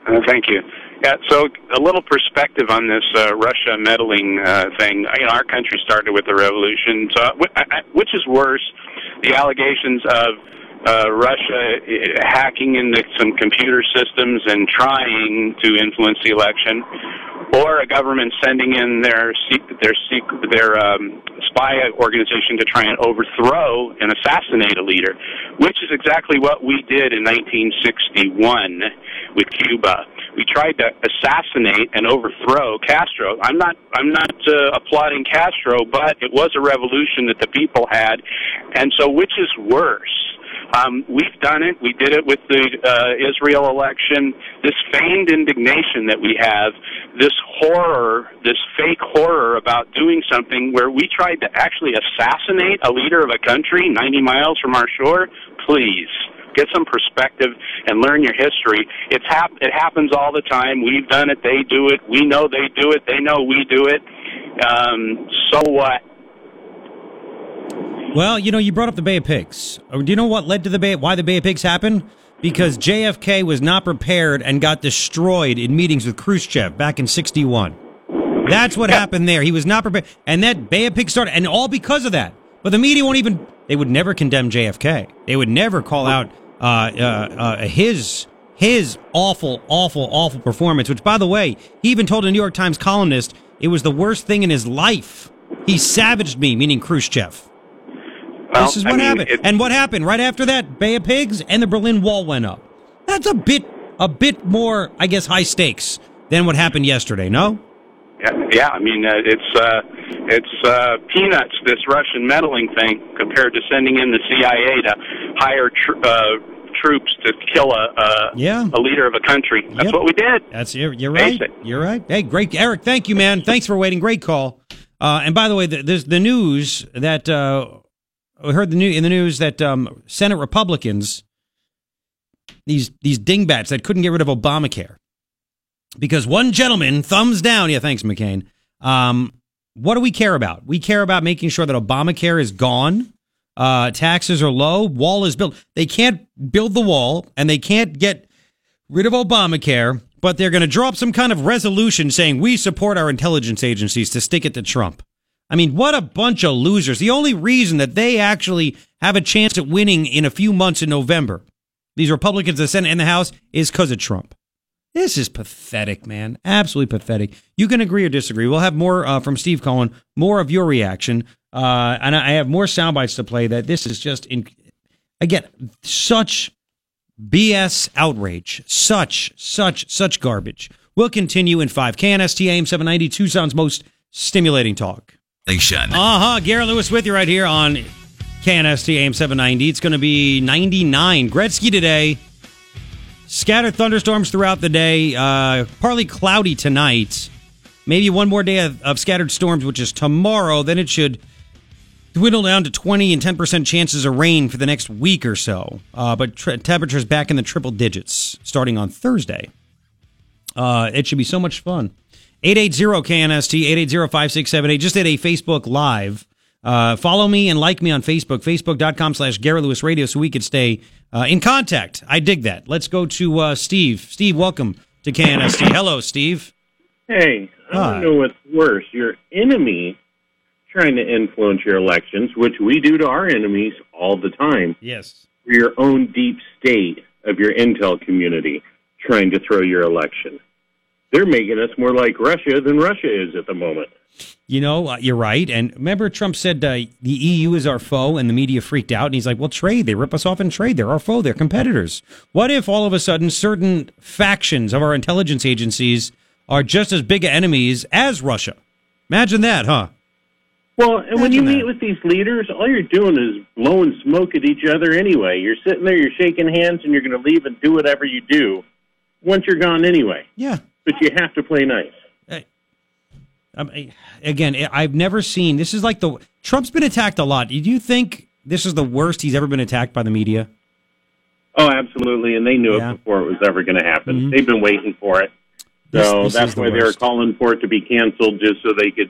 Speaker 21: Uh, thank you. Yeah, so a little perspective on this uh, Russia meddling uh, thing. You know, our country started with the revolution. So, wh- which is worse, the allegations of uh, Russia uh, hacking into some computer systems and trying to influence the election, or a government sending in their their their um, spy organization to try and overthrow and assassinate a leader, which is exactly what we did in 1961 with Cuba. We tried to assassinate and overthrow Castro. I'm not I'm not uh, applauding Castro, but it was a revolution that the people had, and so which is worse? Um, we've done it. We did it with the uh, Israel election. This feigned indignation that we have, this horror, this fake horror about doing something where we tried to actually assassinate a leader of a country 90 miles from our shore. Please get some perspective and learn your history. It's hap- it happens all the time. We've done it. They do it. We know they do it. They know we do it. Um, so what?
Speaker 1: Well, you know, you brought up the Bay of Pigs. Uh, Do you know what led to the Bay? Why the Bay of Pigs happened? Because JFK was not prepared and got destroyed in meetings with Khrushchev back in '61. That's what happened there. He was not prepared, and that Bay of Pigs started, and all because of that. But the media won't even. They would never condemn JFK. They would never call out uh, uh, uh, his his awful, awful, awful performance. Which, by the way, he even told a New York Times columnist it was the worst thing in his life. He savaged me, meaning Khrushchev.
Speaker 21: Well,
Speaker 1: this is
Speaker 21: I
Speaker 1: what
Speaker 21: mean,
Speaker 1: happened.
Speaker 21: it-
Speaker 1: and what happened right after that? Bay of Pigs and the Berlin Wall went up. That's a bit, a bit more, I guess, high stakes than what happened yesterday. No.
Speaker 21: Yeah, yeah. I mean, uh, it's uh, it's uh, peanuts. This Russian meddling thing compared to sending in the CIA to hire tr- uh, troops to kill a a,
Speaker 1: Yeah.
Speaker 21: a leader of a country. That's
Speaker 1: Yep.
Speaker 21: what we did.
Speaker 1: That's you're, you're right. You're right. Hey, great, Eric. Thank you, man. Thanks for waiting. Great call. Uh, and by the way, the, there's the news that uh, we heard the new in the news that um, Senate Republicans, these these dingbats that couldn't get rid of Obamacare, because one gentleman thumbs down. Yeah, thanks, McCain. Um, what do we care about? We care about making sure that Obamacare is gone. Uh, taxes are low. Wall is built. They can't build the wall, and they can't get rid of Obamacare, but they're going to draw up some kind of resolution saying we support our intelligence agencies to stick it to Trump. I mean, what a bunch of losers. The only reason that they actually have a chance at winning in a few months in November, these Republicans, the Senate and the House, is because of Trump. This is pathetic, man. Absolutely pathetic. You can agree or disagree. We'll have more uh, from Steve Cohen, more of your reaction. Uh, and I have more sound bites to play that this is just, in, again, such BS outrage. Such, such, such garbage. We'll continue in 5. KNST AM 790, Tucson's most stimulating talk.
Speaker 22: Nation.
Speaker 1: Uh huh. Garrett Lewis with you right here on KNST AM 790. It's going to be 99. Gretzky today. Scattered thunderstorms throughout the day. Uh, partly cloudy tonight. Maybe one more day of, of scattered storms, which is tomorrow. Then it should dwindle down to 20 and 10% chances of rain for the next week or so. Uh, but tr- temperatures back in the triple digits starting on Thursday. Uh, it should be so much fun. 880-KNST, 880-5678. Just did a Facebook Live. Uh, follow me and like me on Facebook, facebook.com slash Garrett Lewis Radio so we could stay uh, in contact. I dig that. Let's go to uh, Steve. Steve, welcome to KNST. Hello, Steve.
Speaker 23: Hey, I
Speaker 1: Hi.
Speaker 23: don't know what's worse. Your enemy trying to influence your elections, which we do to our enemies all the time.
Speaker 1: Yes.
Speaker 23: Or your own deep state of your intel community trying to throw your election. They're making us more like Russia than Russia is at the moment.
Speaker 1: You know, uh, you're right. And remember, Trump said uh, the EU is our foe, and the media freaked out. And he's like, well, trade. They rip us off in trade. They're our foe. They're competitors. What if all of a sudden certain factions of our intelligence agencies are just as big enemies as Russia? Imagine that, huh?
Speaker 23: Well, and when you
Speaker 1: Imagine
Speaker 23: meet with these leaders, all you're doing is blowing smoke at each other anyway. You're sitting there, you're shaking hands, and you're going to leave and do whatever you do once you're gone anyway.
Speaker 1: Yeah.
Speaker 23: But you have to play nice.
Speaker 1: Um, I- again, I- I've never seen this is like the Trump's been attacked a lot. Do you think this is the worst he's ever been attacked by the media?
Speaker 23: Oh, absolutely, and they knew
Speaker 1: Yeah.
Speaker 23: it before it was ever going to happen.
Speaker 1: Mhm.
Speaker 23: They've been waiting for it.
Speaker 1: This-
Speaker 23: So
Speaker 1: this
Speaker 23: that's
Speaker 1: the
Speaker 23: why they were calling for it to be canceled, just so they could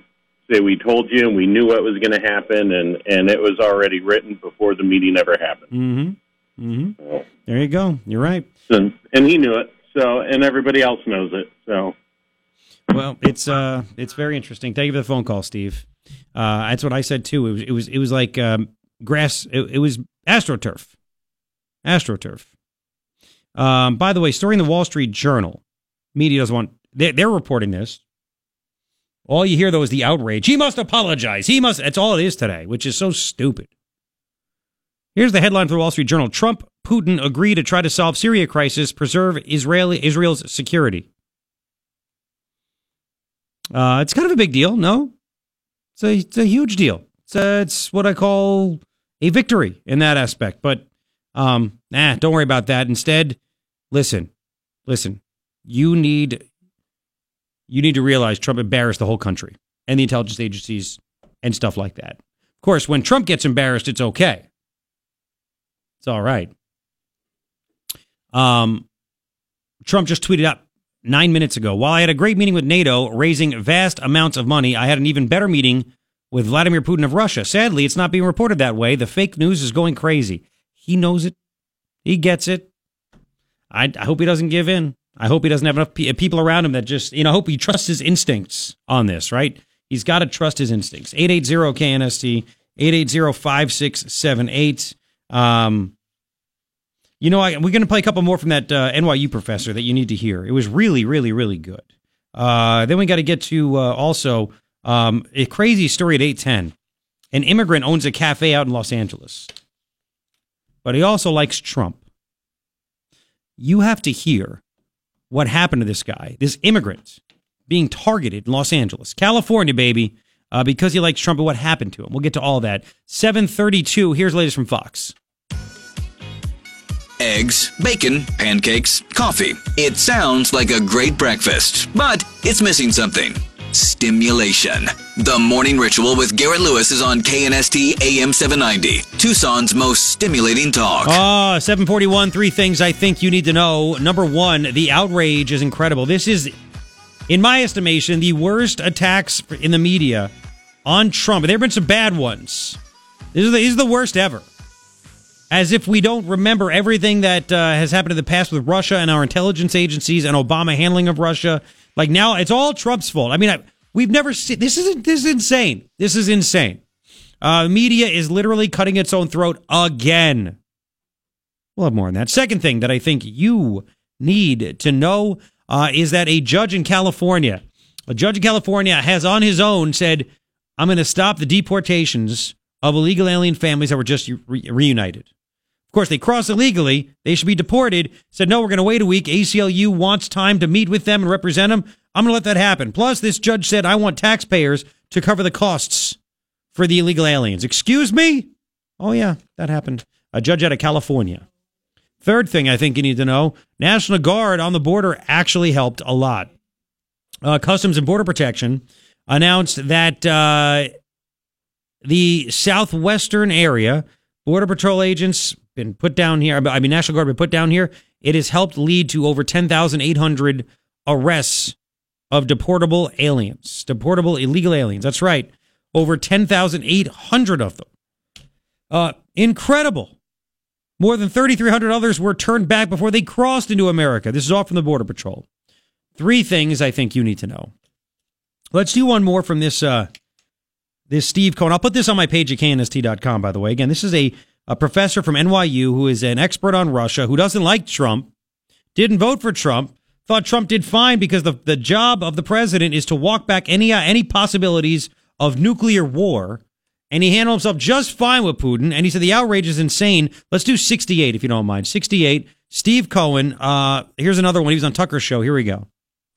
Speaker 23: say we told you and we knew what was going to happen, and and it was already written before the meeting ever happened.
Speaker 1: Mm-hmm. Mm-hmm. There you go. You're right.
Speaker 23: And, and he knew it. So, and everybody else knows it. So,
Speaker 1: well, it's uh, it's very interesting. Thank you for the phone call, Steve. Uh, that's what I said too. It was it was it was like um, grass. It, it was astroturf, astroturf. Um, by the way, story in the Wall Street Journal. Media doesn't want. They're, they're reporting this. All you hear though is the outrage. He must apologize. He must. That's all it is today, which is so stupid. Here's the headline for the Wall Street Journal: Trump, Putin agree to try to solve Syria crisis, preserve Israeli Israel's security. Uh, it's kind of a big deal, no? It's a, it's a huge deal. It's, a, it's what I call a victory in that aspect. But um, nah, don't worry about that. Instead, listen, listen. You need you need to realize Trump embarrassed the whole country and the intelligence agencies and stuff like that. Of course, when Trump gets embarrassed, it's okay. It's all right. Um, Trump just tweeted out nine minutes ago. While I had a great meeting with NATO, raising vast amounts of money, I had an even better meeting with Vladimir Putin of Russia. Sadly, it's not being reported that way. The fake news is going crazy. He knows it. He gets it. I, I hope he doesn't give in. I hope he doesn't have enough pe- people around him that just, you know, I hope he trusts his instincts on this, right? He's got to trust his instincts. 880 KNST, 880 5678. Um, you know, I, we're going to play a couple more from that uh, NYU professor that you need to hear. It was really, really, really good. Uh, then we got to get to uh, also um, a crazy story at 810. An immigrant owns a cafe out in Los Angeles, but he also likes Trump. You have to hear what happened to this guy, this immigrant being targeted in Los Angeles, California, baby, uh, because he likes Trump and what happened to him. We'll get to all that. 732, here's latest from Fox
Speaker 5: eggs, bacon, pancakes, coffee. It sounds like a great breakfast, but it's missing something. Stimulation. The Morning Ritual with Garrett Lewis is on KNST AM 790, Tucson's most stimulating talk.
Speaker 1: Ah, uh, 741, three things I think you need to know. Number one, the outrage is incredible. This is, in my estimation, the worst attacks in the media on Trump. There have been some bad ones. This is the, this is the worst ever as if we don't remember everything that uh, has happened in the past with Russia and our intelligence agencies and Obama handling of Russia. Like now, it's all Trump's fault. I mean, I, we've never seen this. Is this is insane. This is insane. Uh, media is literally cutting its own throat again. We'll have more on that. Second thing that I think you need to know uh, is that a judge in California, a judge in California, has on his own said, "I'm going to stop the deportations." Of illegal alien families that were just re- reunited. Of course, they cross illegally. They should be deported. Said, no, we're going to wait a week. ACLU wants time to meet with them and represent them. I'm going to let that happen. Plus, this judge said, I want taxpayers to cover the costs for the illegal aliens. Excuse me? Oh, yeah, that happened. A judge out of California. Third thing I think you need to know National Guard on the border actually helped a lot. Uh, Customs and Border Protection announced that uh, the southwestern area, Border Patrol agents been put down here. I mean, National Guard been put down here. It has helped lead to over 10,800 arrests of deportable aliens, deportable illegal aliens. That's right. Over 10,800 of them. Uh, incredible. More than 3,300 others were turned back before they crossed into America. This is all from the Border Patrol. Three things I think you need to know. Let's do one more from this uh, this Steve Cohen. I'll put this on my page at knst.com, by the way. Again, this is a a professor from NYU who is an expert on Russia, who doesn't like Trump, didn't vote for Trump, thought Trump did fine because the, the job of the president is to walk back any, uh, any possibilities of nuclear war. And he handled himself just fine with Putin. And he said the outrage is insane. Let's do 68 if you don't mind. 68. Steve Cohen. Uh, here's another one. He was on Tucker's show. Here we go.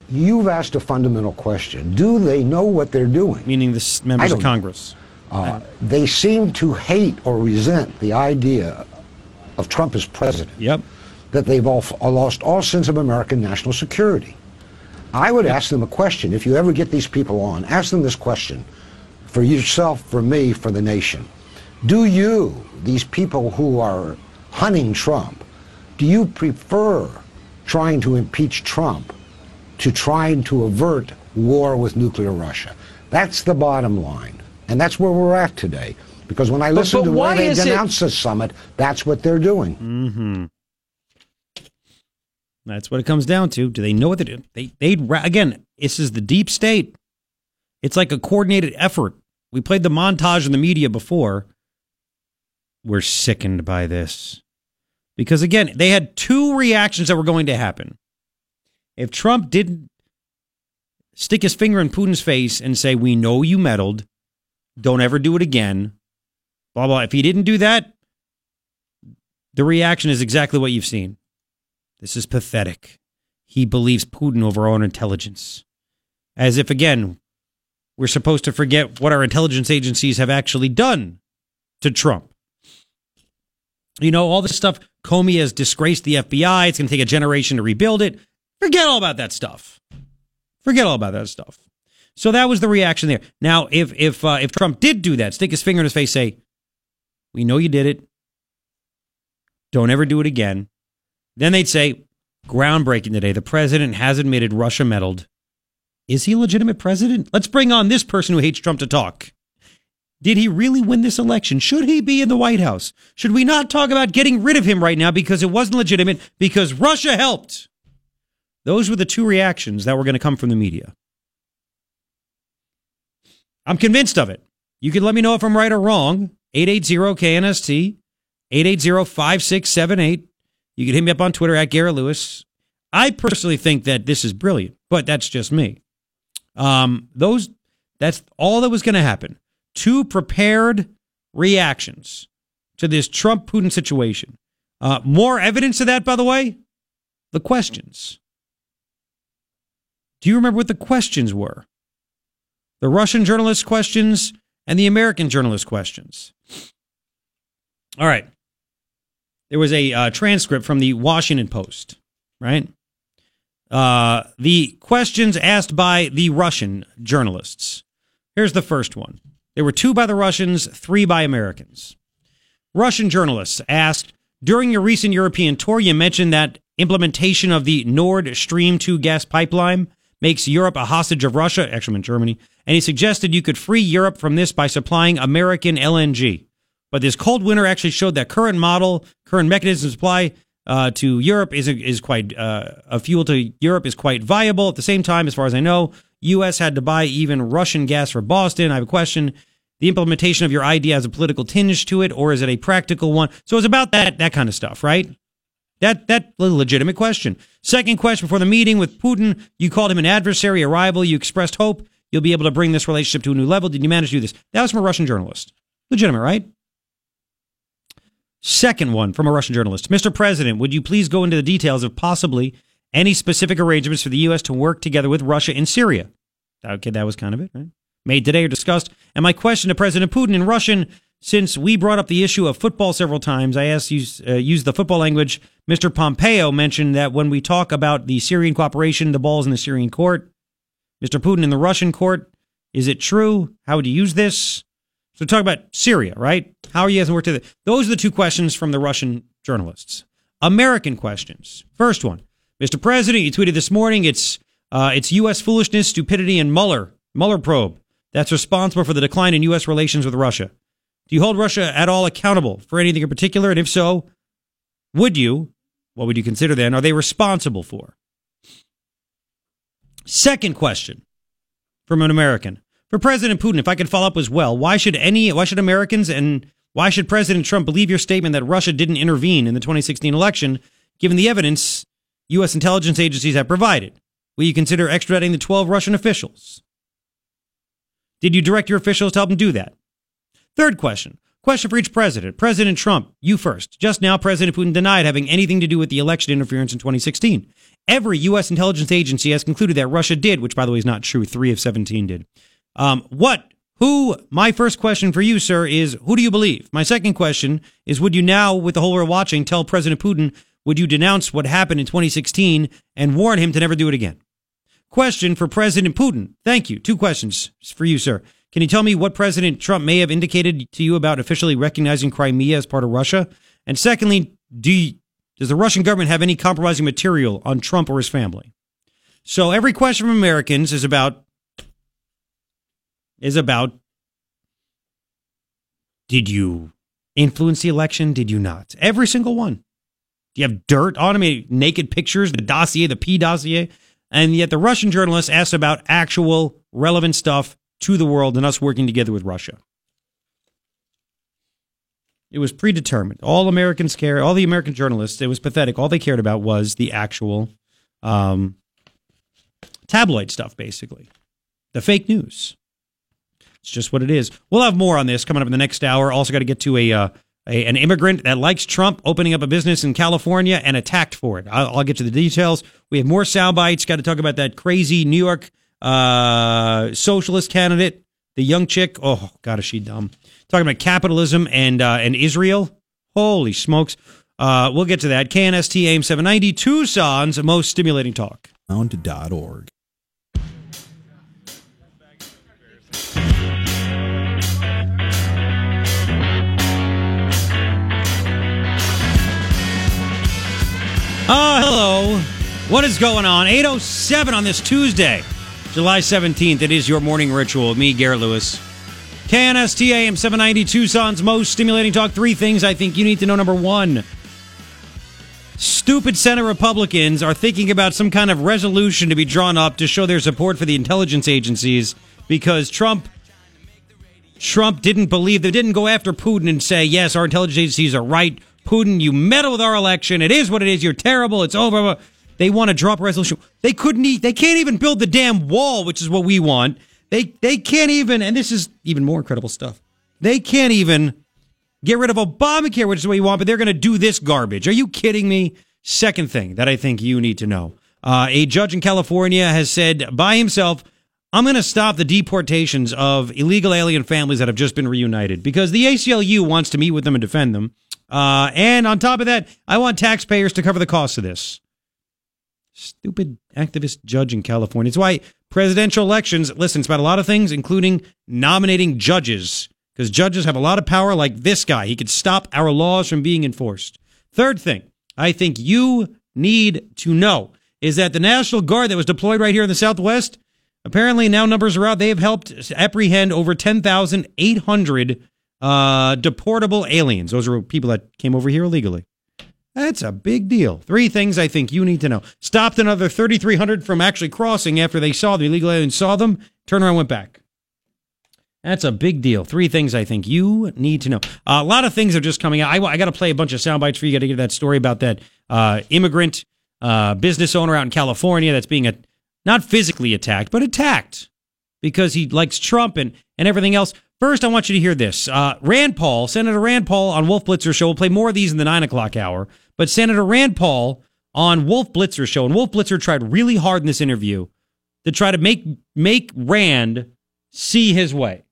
Speaker 20: You've asked a fundamental question. Do they know what they're doing?
Speaker 1: Meaning the members of Congress.
Speaker 20: Uh, they seem to hate or resent the idea of Trump as president.
Speaker 1: Yep.
Speaker 20: That they've all, lost all sense of American national security. I would ask them a question. If you ever get these people on, ask them this question for yourself, for me, for the nation. Do you, these people who are hunting Trump, do you prefer trying to impeach Trump to trying to avert war with nuclear Russia? That's the bottom line. And that's where we're at today. Because when I listen but, but to why they denounce it... the summit, that's what they're doing.
Speaker 1: Mm-hmm. That's what it comes down to. Do they know what they do? They they again. This is the deep state. It's like a coordinated effort. We played the montage in the media before. We're sickened by this because again, they had two reactions that were going to happen. If Trump didn't stick his finger in Putin's face and say, "We know you meddled. Don't ever do it again." Blah blah. If he didn't do that, the reaction is exactly what you've seen. This is pathetic. He believes Putin over our own intelligence. As if, again, we're supposed to forget what our intelligence agencies have actually done to Trump. You know, all this stuff, Comey has disgraced the FBI. It's going to take a generation to rebuild it. Forget all about that stuff. Forget all about that stuff. So that was the reaction there. Now, if if uh, if Trump did do that, stick his finger in his face, say, "We know you did it. Don't ever do it again." Then they'd say, groundbreaking today. The president has admitted Russia meddled. Is he a legitimate president? Let's bring on this person who hates Trump to talk. Did he really win this election? Should he be in the White House? Should we not talk about getting rid of him right now because it wasn't legitimate, because Russia helped? Those were the two reactions that were going to come from the media. I'm convinced of it. You can let me know if I'm right or wrong. 880 KNST, 880 5678. You can hit me up on Twitter at Garrett Lewis. I personally think that this is brilliant, but that's just me. Um, those that's all that was going to happen. Two prepared reactions to this Trump Putin situation. Uh, more evidence of that, by the way, the questions. Do you remember what the questions were? The Russian journalist questions and the American journalist questions. All right there was a uh, transcript from the Washington Post, right? Uh, the questions asked by the Russian journalists. Here's the first one. There were two by the Russians, three by Americans. Russian journalists asked During your recent European tour, you mentioned that implementation of the Nord Stream 2 gas pipeline makes Europe a hostage of Russia, actually in Germany, and he suggested you could free Europe from this by supplying American LNG. But this cold winter actually showed that current model, current mechanism supply uh, to Europe is is quite uh, a fuel to Europe is quite viable. At the same time, as far as I know, U.S. had to buy even Russian gas for Boston. I have a question: the implementation of your idea has a political tinge to it, or is it a practical one? So it's about that that kind of stuff, right? That that legitimate question. Second question before the meeting with Putin, you called him an adversary, a rival. You expressed hope you'll be able to bring this relationship to a new level. Did you manage to do this? That was from a Russian journalist. Legitimate, right? Second one from a Russian journalist. Mr. President, would you please go into the details of possibly any specific arrangements for the U.S. to work together with Russia in Syria? Okay, that was kind of it, right? Made today or discussed. And my question to President Putin in Russian, since we brought up the issue of football several times, I asked you uh, use the football language. Mr. Pompeo mentioned that when we talk about the Syrian cooperation, the ball's in the Syrian court. Mr. Putin in the Russian court. Is it true? How would you use this? So talk about Syria, right? How are you guys work together? Those are the two questions from the Russian journalists. American questions. First one, Mr. President, you tweeted this morning. It's uh, it's U.S. foolishness, stupidity, and Mueller Mueller probe that's responsible for the decline in U.S. relations with Russia. Do you hold Russia at all accountable for anything in particular? And if so, would you? What would you consider then? Are they responsible for? Second question from an American for President Putin, if I could follow up as well, why should any, why should Americans and why should President Trump believe your statement that Russia didn't intervene in the 2016 election, given the evidence U.S. intelligence agencies have provided? Will you consider extraditing the 12 Russian officials? Did you direct your officials to help them do that? Third question. Question for each president. President Trump, you first. Just now, President Putin denied having anything to do with the election interference in 2016. Every U.S. intelligence agency has concluded that Russia did, which, by the way, is not true. Three of 17 did. Um, what? Who? My first question for you, sir, is who do you believe? My second question is would you now, with the whole world watching, tell President Putin, would you denounce what happened in 2016 and warn him to never do it again? Question for President Putin. Thank you. Two questions for you, sir. Can you tell me what President Trump may have indicated to you about officially recognizing Crimea as part of Russia? And secondly, do you, does the Russian government have any compromising material on Trump or his family? So every question from Americans is about is about did you influence the election? Did you not? Every single one. Do you have dirt on him? Naked pictures, the dossier, the P dossier. And yet the Russian journalist asked about actual relevant stuff to the world and us working together with Russia. It was predetermined. All Americans care, all the American journalists, it was pathetic. All they cared about was the actual um, tabloid stuff, basically. The fake news. It's just what it is. We'll have more on this coming up in the next hour. Also, got to get to a, uh, a, an immigrant that likes Trump opening up a business in California and attacked for it. I'll, I'll get to the details. We have more sound bites. Got to talk about that crazy New York uh, socialist candidate, the young chick. Oh God, is she dumb? Talking about capitalism and uh, and Israel. Holy smokes! Uh, we'll get to that. KNST AM 790 Tucson's most stimulating talk.
Speaker 24: Sound.org.
Speaker 1: Oh, hello. What is going on? 807 on this Tuesday, July 17th. It is your morning ritual. Me, Garrett Lewis. KNST AM 790 Tucson's most stimulating talk. Three things I think you need to know. Number one, stupid Senate Republicans are thinking about some kind of resolution to be drawn up to show their support for the intelligence agencies because Trump Trump didn't believe they didn't go after Putin and say, yes, our intelligence agencies are right. Putin, you meddle with our election. It is what it is. You're terrible. It's over. They want to drop resolution. They couldn't. Eat, they can't even build the damn wall, which is what we want. They they can't even. And this is even more incredible stuff. They can't even get rid of Obamacare, which is what you want. But they're going to do this garbage. Are you kidding me? Second thing that I think you need to know: uh, a judge in California has said by himself. I'm going to stop the deportations of illegal alien families that have just been reunited because the ACLU wants to meet with them and defend them. Uh, and on top of that, I want taxpayers to cover the cost of this. Stupid activist judge in California. It's why presidential elections, listen, it's about a lot of things, including nominating judges, because judges have a lot of power, like this guy. He could stop our laws from being enforced. Third thing I think you need to know is that the National Guard that was deployed right here in the Southwest, apparently now numbers are out. They have helped apprehend over 10,800 uh, deportable aliens. Those are people that came over here illegally. That's a big deal. Three things I think you need to know. Stopped another 3,300 from actually crossing after they saw the illegal aliens, saw them, turned around, went back. That's a big deal. Three things I think you need to know. Uh, a lot of things are just coming out. I, I got to play a bunch of sound bites for you. Got to get that story about that uh, immigrant uh, business owner out in California that's being a, not physically attacked, but attacked because he likes Trump and, and everything else. First, I want you to hear this. Uh, Rand Paul, Senator Rand Paul on Wolf Blitzer show. We'll play more of these in the nine o'clock hour. But Senator Rand Paul on Wolf Blitzer show, and Wolf Blitzer tried really hard in this interview to try to make make Rand see his way.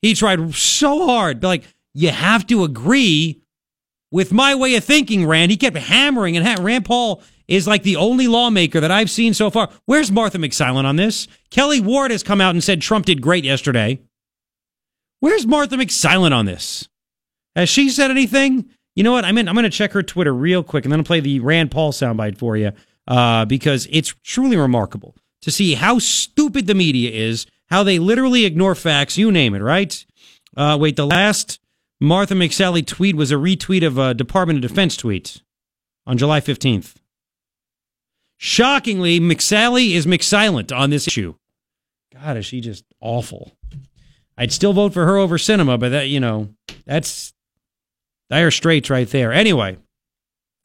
Speaker 1: He tried so hard, like you have to agree with my way of thinking, Rand. He kept hammering and Rand Paul is like the only lawmaker that I've seen so far. Where's Martha McSilent on this? Kelli Ward has come out and said Trump did great yesterday. Where's Martha McSilent on this? Has she said anything? You know what? I'm, in, I'm going to check her Twitter real quick and then I'll play the Rand Paul soundbite for you uh, because it's truly remarkable to see how stupid the media is, how they literally ignore facts, you name it, right? Uh, wait, the last Martha McSally tweet was a retweet of a Department of Defense tweet on July 15th. Shockingly, McSally is McSilent on this issue. God, is she just awful? I'd still vote for her over Sinema, but that, you know, that's dire straits right there. Anyway,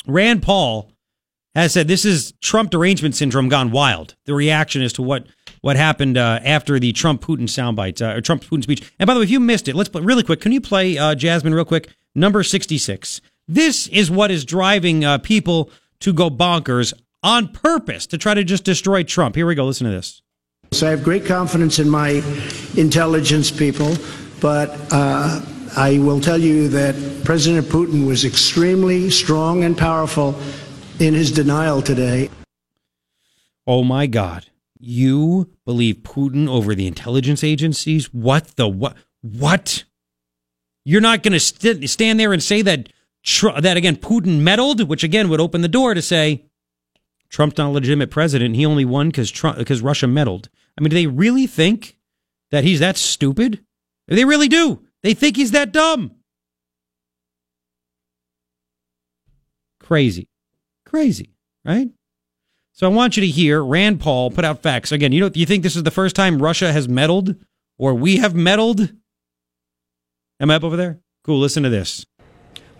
Speaker 1: Rand Paul has said this is Trump derangement syndrome gone wild. The reaction as to what what happened uh, after the Trump Putin soundbite uh, or Trump Putin speech. And by the way, if you missed it, let's play really quick. Can you play uh, Jasmine real quick? Number sixty six. This is what is driving uh, people to go bonkers on purpose to try to just destroy Trump. Here we go. Listen to this.
Speaker 25: So I have great confidence in my intelligence people, but uh, I will tell you that President Putin was extremely strong and powerful in his denial today.
Speaker 1: Oh my God. You believe Putin over the intelligence agencies? What the what? What? You're not going to st- stand there and say that tr- that again Putin meddled, which again would open the door to say Trump's not a legitimate president. He only won because Trump because Russia meddled. I mean, do they really think that he's that stupid? They really do. They think he's that dumb. Crazy. Crazy, right? So I want you to hear Rand Paul put out facts. Again, you know, you think this is the first time Russia has meddled or we have meddled? Am I up over there? Cool, listen to this.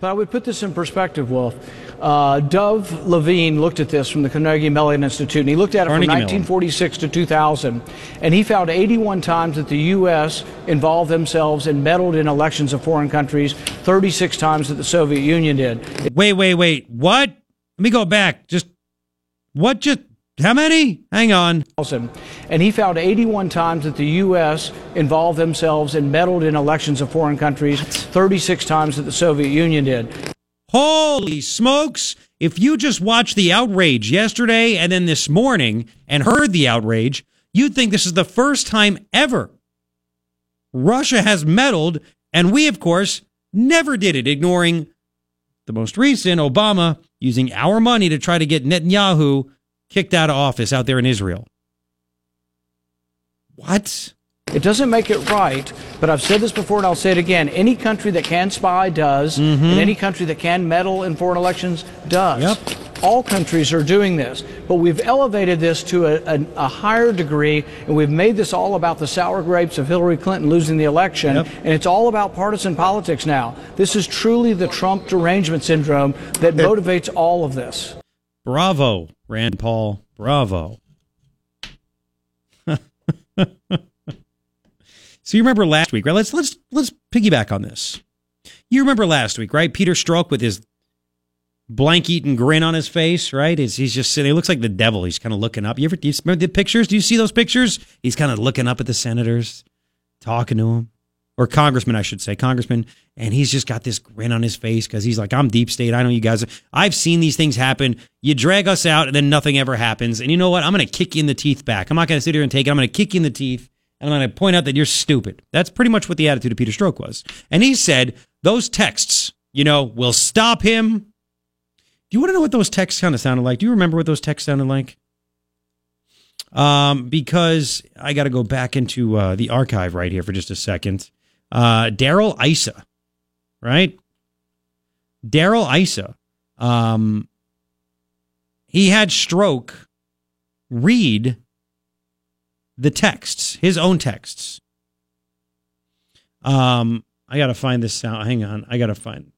Speaker 24: But I would put this in perspective, Wolf. Uh, Dov Levin looked at this from the Carnegie Mellon Institute, and he looked at it
Speaker 1: Carnegie
Speaker 24: from
Speaker 1: Mellon.
Speaker 24: 1946 to 2000, and he found 81 times that the U.S. involved themselves and meddled in elections of foreign countries, 36 times that the Soviet Union did.
Speaker 1: Wait, wait, wait. What? Let me go back. Just what? Just how many? Hang on.
Speaker 24: And he found 81 times that the U.S. involved themselves and meddled in elections of foreign countries, 36 times that the Soviet Union did.
Speaker 1: Holy smokes! If you just watched the outrage yesterday and then this morning and heard the outrage, you'd think this is the first time ever Russia has meddled, and we, of course, never did it, ignoring the most recent Obama using our money to try to get Netanyahu kicked out of office out there in Israel. What?
Speaker 24: It doesn't make it right, but I've said this before and I'll say it again. Any country that can spy does,
Speaker 1: Mm-hmm.
Speaker 24: and any country that can meddle in foreign elections does. Yep. All countries are doing this, but we've elevated this to a, a, a higher degree, and we've made this all about the sour grapes of Hillary Clinton losing the election, and it's all about partisan politics now. This is truly the Trump derangement syndrome that motivates all of this.
Speaker 1: Bravo, Rand Paul. Bravo. so you remember last week, right? Let's let's let's piggyback on this. You remember last week, right? Peter Strzok with his blank-eaten grin on his face, right? He's, he's just sitting. He looks like the devil. He's kind of looking up. You ever you remember the pictures? Do you see those pictures? He's kind of looking up at the senators, talking to them, or congressman, I should say, congressman, and he's just got this grin on his face because he's like, "I'm deep state. I know you guys. I've seen these things happen. You drag us out, and then nothing ever happens. And you know what? I'm going to kick you in the teeth back. I'm not going to sit here and take it. I'm going to kick you in the teeth." And I'm going to point out that you're stupid. That's pretty much what the attitude of Peter Strzok was. And he said those texts, you know, will stop him. Do you want to know what those texts kind of sounded like? Do you remember what those texts sounded like? Um, because I got to go back into uh, the archive right here for just a second. Uh, Darrell Issa, right? Darrell Issa, um, he had Strzok read the texts, his own texts. Um, I got to find this sound. Hang on, I got to find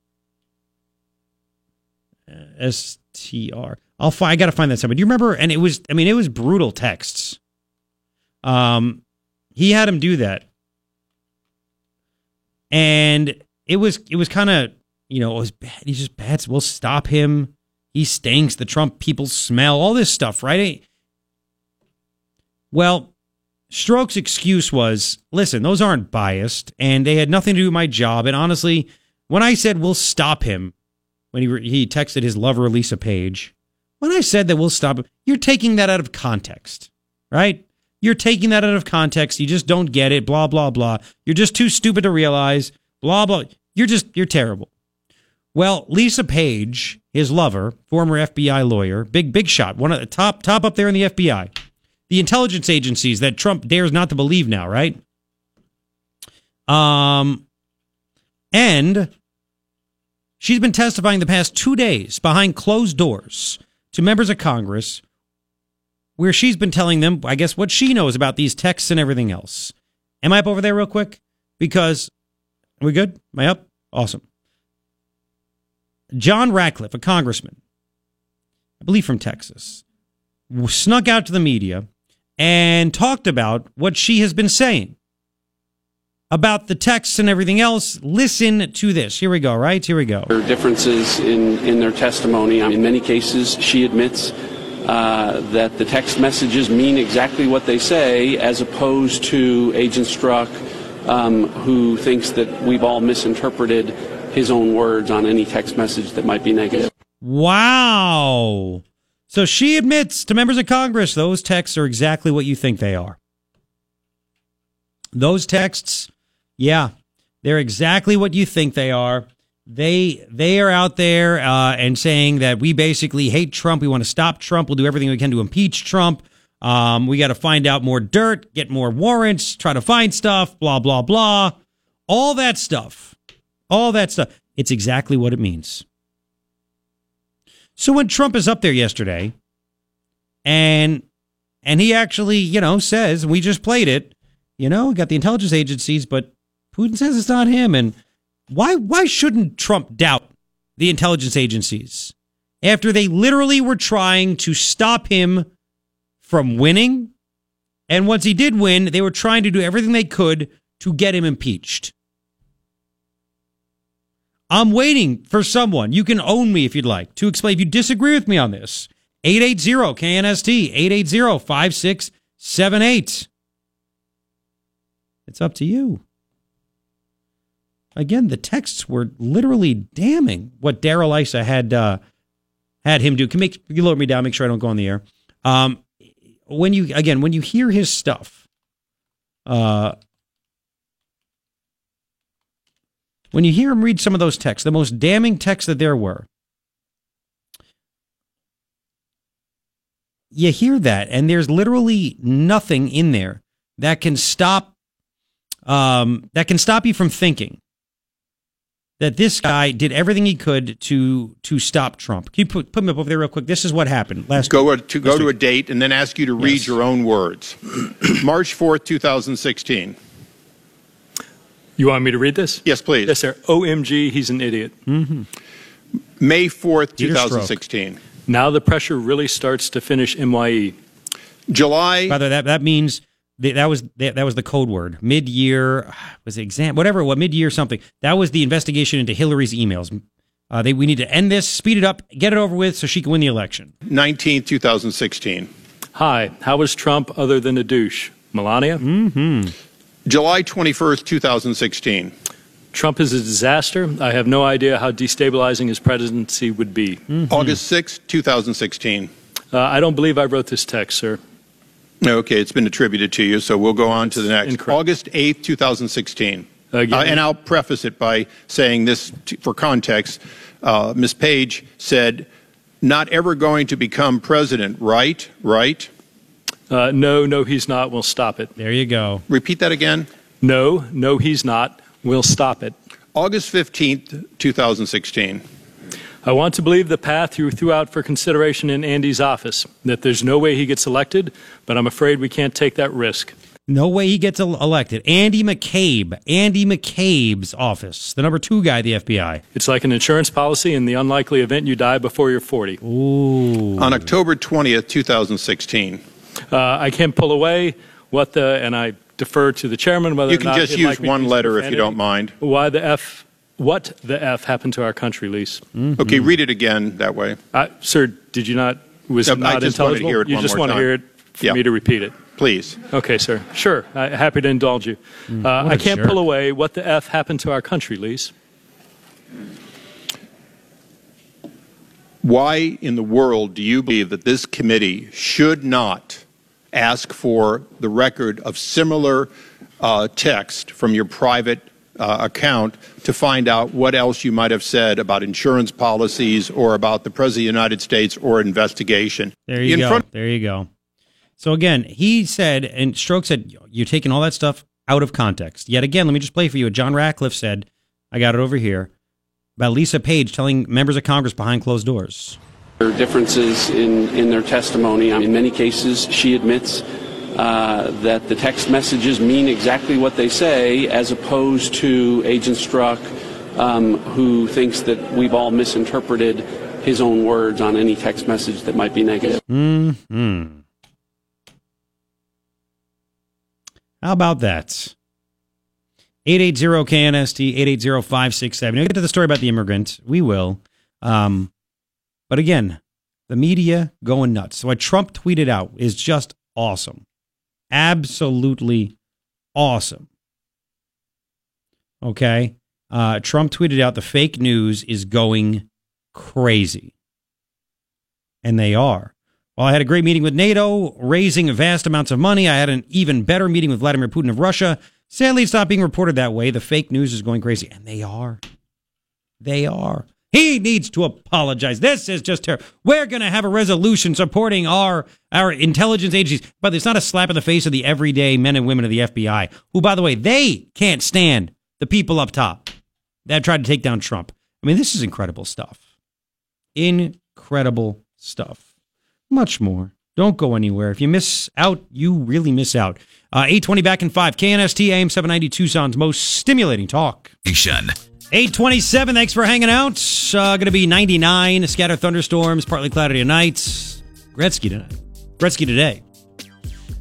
Speaker 1: S T R. I'll find. I got to find that sound. But do you remember? And it was. I mean, it was brutal texts. Um, he had him do that, and it was. It was kind of. You know, it was bad. He's just bad. We'll stop him. He stinks. The Trump people smell. All this stuff, right? Well, Strzok's excuse was, listen, those aren't biased, and they had nothing to do with my job. And honestly, when I said we'll stop him, when he re- he texted his lover Lisa Page, when I said that we'll stop him, you're taking that out of context, right? You're taking that out of context. You just don't get it. Blah blah blah. You're just too stupid to realize. Blah blah. You're just you're terrible. Well, Lisa Page, his lover, former FBI lawyer, big big shot, one of the top top up there in the FBI the intelligence agencies that Trump dares not to believe now, right? Um, and she's been testifying the past two days behind closed doors to members of Congress, where she's been telling them, I guess, what she knows about these texts and everything else. Am I up over there real quick? Because are we good? Am I up? Awesome. John Ratcliffe, a congressman, I believe from Texas, snuck out to the media and talked about what she has been saying about the texts and everything else. Listen to this. Here we go, right? Here we go.
Speaker 26: There are differences in, in their testimony. In many cases, she admits uh, that the text messages mean exactly what they say, as opposed to Agent Strzok, um, who thinks that we've all misinterpreted his own words on any text message that might be negative.
Speaker 1: Wow. So she admits to members of Congress those texts are exactly what you think they are. Those texts, yeah, they're exactly what you think they are. They they are out there uh, and saying that we basically hate Trump. We want to stop Trump. We'll do everything we can to impeach Trump. Um, we got to find out more dirt, get more warrants, try to find stuff, blah blah blah, all that stuff, all that stuff. It's exactly what it means. So when Trump is up there yesterday, and and he actually, you know, says we just played it, you know, we got the intelligence agencies, but Putin says it's not him. And why why shouldn't Trump doubt the intelligence agencies after they literally were trying to stop him from winning? And once he did win, they were trying to do everything they could to get him impeached. I'm waiting for someone. You can own me if you'd like to explain. If you disagree with me on this, 880 KNST, 880 5678. It's up to you. Again, the texts were literally damning what Darrell Issa had uh, had him do. Can make you lower me down, make sure I don't go on the air. Um, when you again, when you hear his stuff, uh, when you hear him read some of those texts, the most damning texts that there were, you hear that, and there's literally nothing in there that can stop um, that can stop you from thinking that this guy did everything he could to to stop Trump. Can you put, put me up over there real quick? This is what happened last.
Speaker 27: Go
Speaker 1: week.
Speaker 27: to go to a date and then ask you to read
Speaker 1: Yes.
Speaker 27: your own words. March fourth, two thousand sixteen.
Speaker 11: You want me to read this?
Speaker 27: Yes, please.
Speaker 11: Yes, sir. OMG, he's an idiot.
Speaker 1: Mm-hmm.
Speaker 27: May fourth, two
Speaker 11: Peter Strzok.
Speaker 27: thousand sixteen.
Speaker 11: Now the pressure really starts to finish. MYE.
Speaker 27: July.
Speaker 1: By the way, that that means that, that was that, that was the code word. Mid year was it exam whatever what mid year something. That was the investigation into Hillary's emails. Uh, they we need to end this, speed it up, get it over with, so she can win the election.
Speaker 27: Nineteenth, two thousand sixteen.
Speaker 11: Hi, how was Trump other than a douche? Melania?
Speaker 1: Mm-hmm.
Speaker 27: July twenty first, two thousand sixteen.
Speaker 11: Trump is a disaster. I have no idea how destabilizing his presidency would be.
Speaker 27: August sixth, two thousand sixteen.
Speaker 11: Uh, I don't believe I wrote this text, sir.
Speaker 27: Okay, it's been attributed to you, so we'll go on to the next. August 8th, 2016.
Speaker 11: Again?
Speaker 27: Uh, and I'll preface it by saying this t- for context. Uh, Ms. Page said, not ever going to become president, right? Right?
Speaker 11: Uh, no, no, he's not. We'll stop it.
Speaker 1: There you go.
Speaker 27: Repeat that again.
Speaker 11: No, no, he's not. We'll stop it.
Speaker 27: August 15th, 2016.
Speaker 11: I want to believe the path you threw out for consideration in Andy's office, that there's no way he gets elected, but I'm afraid we can't take that risk.
Speaker 1: No way he gets elected. Andy McCabe, Andy McCabe's office, the number two guy, the FBI.
Speaker 11: It's like an insurance policy in the unlikely event you die before you're 40.
Speaker 1: Ooh.
Speaker 27: On October 20th, 2016.
Speaker 11: Uh, I can't pull away what the, and I defer to the chairman whether
Speaker 27: You
Speaker 11: or
Speaker 27: can
Speaker 11: not
Speaker 27: just use
Speaker 11: like
Speaker 27: one
Speaker 11: use
Speaker 27: letter if you don't mind.
Speaker 11: Why the F, what the F happened to our country, Lise?
Speaker 27: Okay, read it again that way.
Speaker 11: Uh, sir, did you not, was
Speaker 27: No,
Speaker 11: it
Speaker 27: I
Speaker 11: not
Speaker 27: just wanted to
Speaker 11: intelligible?
Speaker 27: hear it
Speaker 11: you
Speaker 27: one
Speaker 11: just
Speaker 27: more
Speaker 11: want to hear it for
Speaker 27: Yeah.
Speaker 11: me to repeat it?
Speaker 27: Please.
Speaker 11: Okay, sir. Sure. I, happy to indulge you. Uh,
Speaker 27: what
Speaker 11: I
Speaker 27: a
Speaker 11: can't
Speaker 27: jerk.
Speaker 11: pull away what the F happened to our country, Lise.
Speaker 27: Why in the world do you believe that this committee should not ask for the record of similar uh, text from your private uh, account to find out what else you might have said about insurance policies or about the President of the United States or investigation?
Speaker 1: There you
Speaker 27: in
Speaker 1: go.
Speaker 27: Front-
Speaker 1: there you go. So again, he said, and Strzok said, you're taking all that stuff out of context. Yet again, let me just play for you what John Ratcliffe said. I got it over here about Lisa Page telling members of Congress behind closed doors.
Speaker 26: There are differences in, in their testimony. In many cases, she admits uh, that the text messages mean exactly what they say, as opposed to Agent Strzok, um, who thinks that we've all misinterpreted his own words on any text message that might be negative.
Speaker 1: Hmm. How about that? 880-KNST, 880-567. We'll get to the story about the immigrant. We will. Um, but again, the media going nuts. So what Trump tweeted out is just awesome. Absolutely awesome. Okay? Uh, Trump tweeted out the fake news is going crazy. And they are. Well, I had a great meeting with NATO, raising vast amounts of money. I had an even better meeting with Vladimir Putin of Russia. Sadly, it's not being reported that way. The fake news is going crazy. And they are. They are. He needs to apologize. This is just terrible. We're going to have a resolution supporting our, our intelligence agencies. But it's not a slap in the face of the everyday men and women of the FBI, who, by the way, they can't stand the people up top that tried to take down Trump. I mean, this is incredible stuff. Incredible stuff. Much more. Don't go anywhere. If you miss out, you really miss out. Uh, 820 back in 5. KNST AM 790 Tucson's most stimulating talk. 827. Thanks for hanging out. Uh, going to be 99. Scattered thunderstorms, partly cloudy tonight. Gretzky tonight. Gretzky today.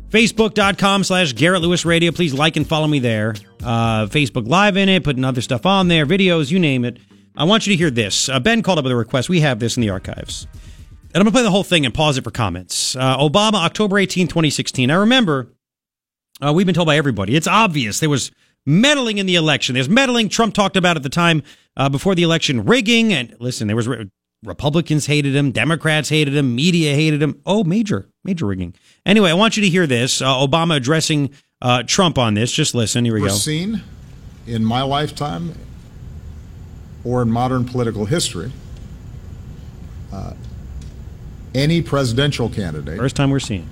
Speaker 1: Facebook.com slash Garrett Lewis Radio. Please like and follow me there. Uh, Facebook Live in it, putting other stuff on there, videos, you name it. I want you to hear this. Uh, ben called up with a request. We have this in the archives. And I'm going to play the whole thing and pause it for comments. Uh, Obama, October 18, 2016. I remember uh, we've been told by everybody. It's obvious there was meddling in the election. There's meddling. Trump talked about at the time uh, before the election rigging. And listen, there was re- Republicans hated him, Democrats hated him, media hated him. Oh, major, major rigging. Anyway, I want you to hear this. Uh, Obama addressing uh, Trump on this. Just listen. Here we
Speaker 28: We're
Speaker 1: go.
Speaker 28: seen in my lifetime or in modern political history uh, any presidential candidate
Speaker 1: First time we're seeing.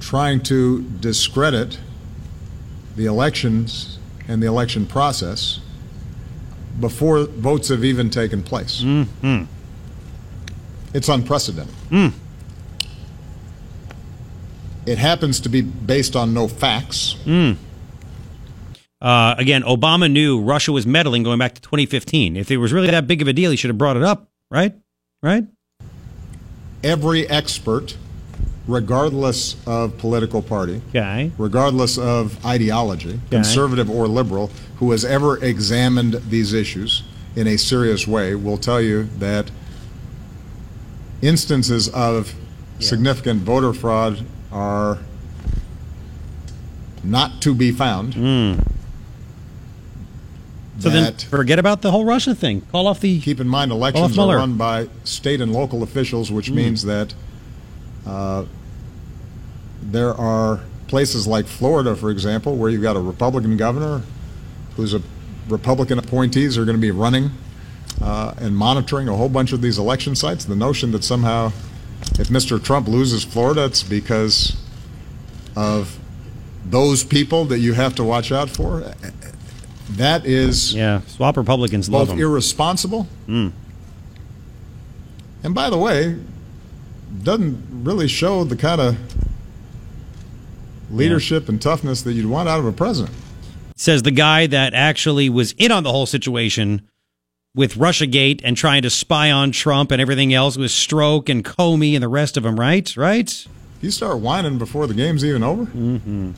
Speaker 28: trying to discredit the elections and the election process before votes have even taken place.
Speaker 1: Mm-hmm.
Speaker 28: It's unprecedented.
Speaker 1: Mm.
Speaker 28: It happens to be based on no facts.
Speaker 1: Mm. Uh, again, Obama knew Russia was meddling going back to 2015. If it was really that big of a deal, he should have brought it up, right? Right?
Speaker 28: Every expert, regardless of political party,
Speaker 1: Okay.
Speaker 28: regardless of ideology, conservative or liberal, who has ever examined these issues in a serious way, will tell you that instances of significant voter fraud are not to be found.
Speaker 1: So then forget about the whole Russia thing. Call off the.
Speaker 28: Keep in mind, elections are run by state and local officials, which
Speaker 1: Mm.
Speaker 28: means that uh, there are places like Florida, for example, where you've got a Republican governor who's a Republican appointees are going to be running uh, and monitoring a whole bunch of these election sites. The notion that somehow, if Mr. Trump loses Florida, it's because of those people that you have to watch out for. That is
Speaker 1: yeah, swap Republicans love
Speaker 28: both
Speaker 1: them.
Speaker 28: irresponsible
Speaker 1: Mm.
Speaker 28: and by the way, doesn't really show the kind of leadership and toughness that you'd want out of a president.
Speaker 1: Says the guy that actually was in on the whole situation with Russiagate and trying to spy on Trump and everything else with Strzok and Comey and the rest of them, right? Right?
Speaker 28: You start whining before the game's even over.
Speaker 1: Mm-hmm.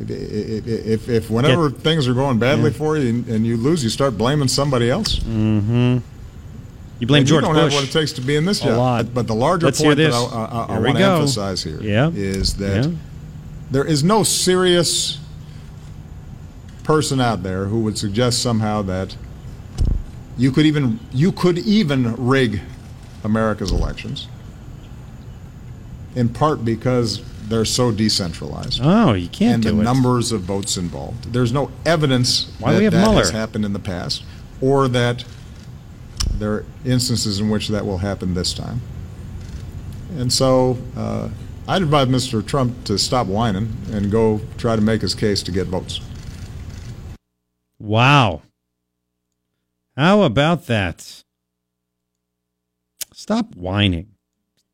Speaker 28: If, if, if, whenever things are going badly
Speaker 1: Yeah.
Speaker 28: for you and, and you lose, you start blaming somebody else.
Speaker 1: Mm-hmm. You blame
Speaker 28: And
Speaker 1: George
Speaker 28: you don't
Speaker 1: Bush.
Speaker 28: have what it takes to be in this
Speaker 1: A
Speaker 28: job.
Speaker 1: lot.
Speaker 28: But, but the larger
Speaker 1: Let's
Speaker 28: point that. I, I, I want to emphasize here is
Speaker 1: Yeah.
Speaker 28: that
Speaker 1: Yeah.
Speaker 28: there is no serious person out there who would suggest somehow that you could even you could even rig America's elections. In part because they're so decentralized.
Speaker 1: Oh, you can't
Speaker 28: and
Speaker 1: do
Speaker 28: the
Speaker 1: it.
Speaker 28: numbers of votes involved. There's no evidence
Speaker 1: Why
Speaker 28: that
Speaker 1: we have
Speaker 28: that
Speaker 1: Mueller?
Speaker 28: has happened in the past, or that there are instances in which that will happen this time. And so, uh, I'd advise Mr. Trump to stop whining and go try to make his case to get votes.
Speaker 1: Wow. How about that? Stop whining.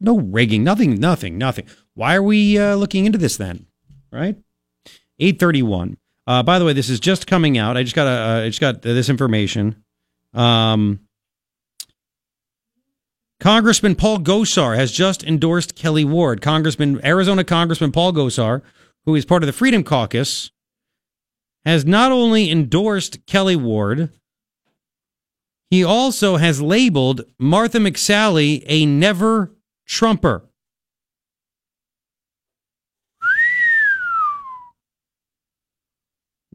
Speaker 1: No rigging. Nothing, nothing, nothing. Why are we uh, looking into this then? Right? 831. Uh, by the way, this is just coming out. I just got a, uh, I just got this information. Um, Congressman Paul Gosar has just endorsed Kelli Ward. Congressman, Arizona Congressman Paul Gosar, who is part of the Freedom Caucus, has not only endorsed Kelli Ward, he also has labeled Martha McSally a never Trumper.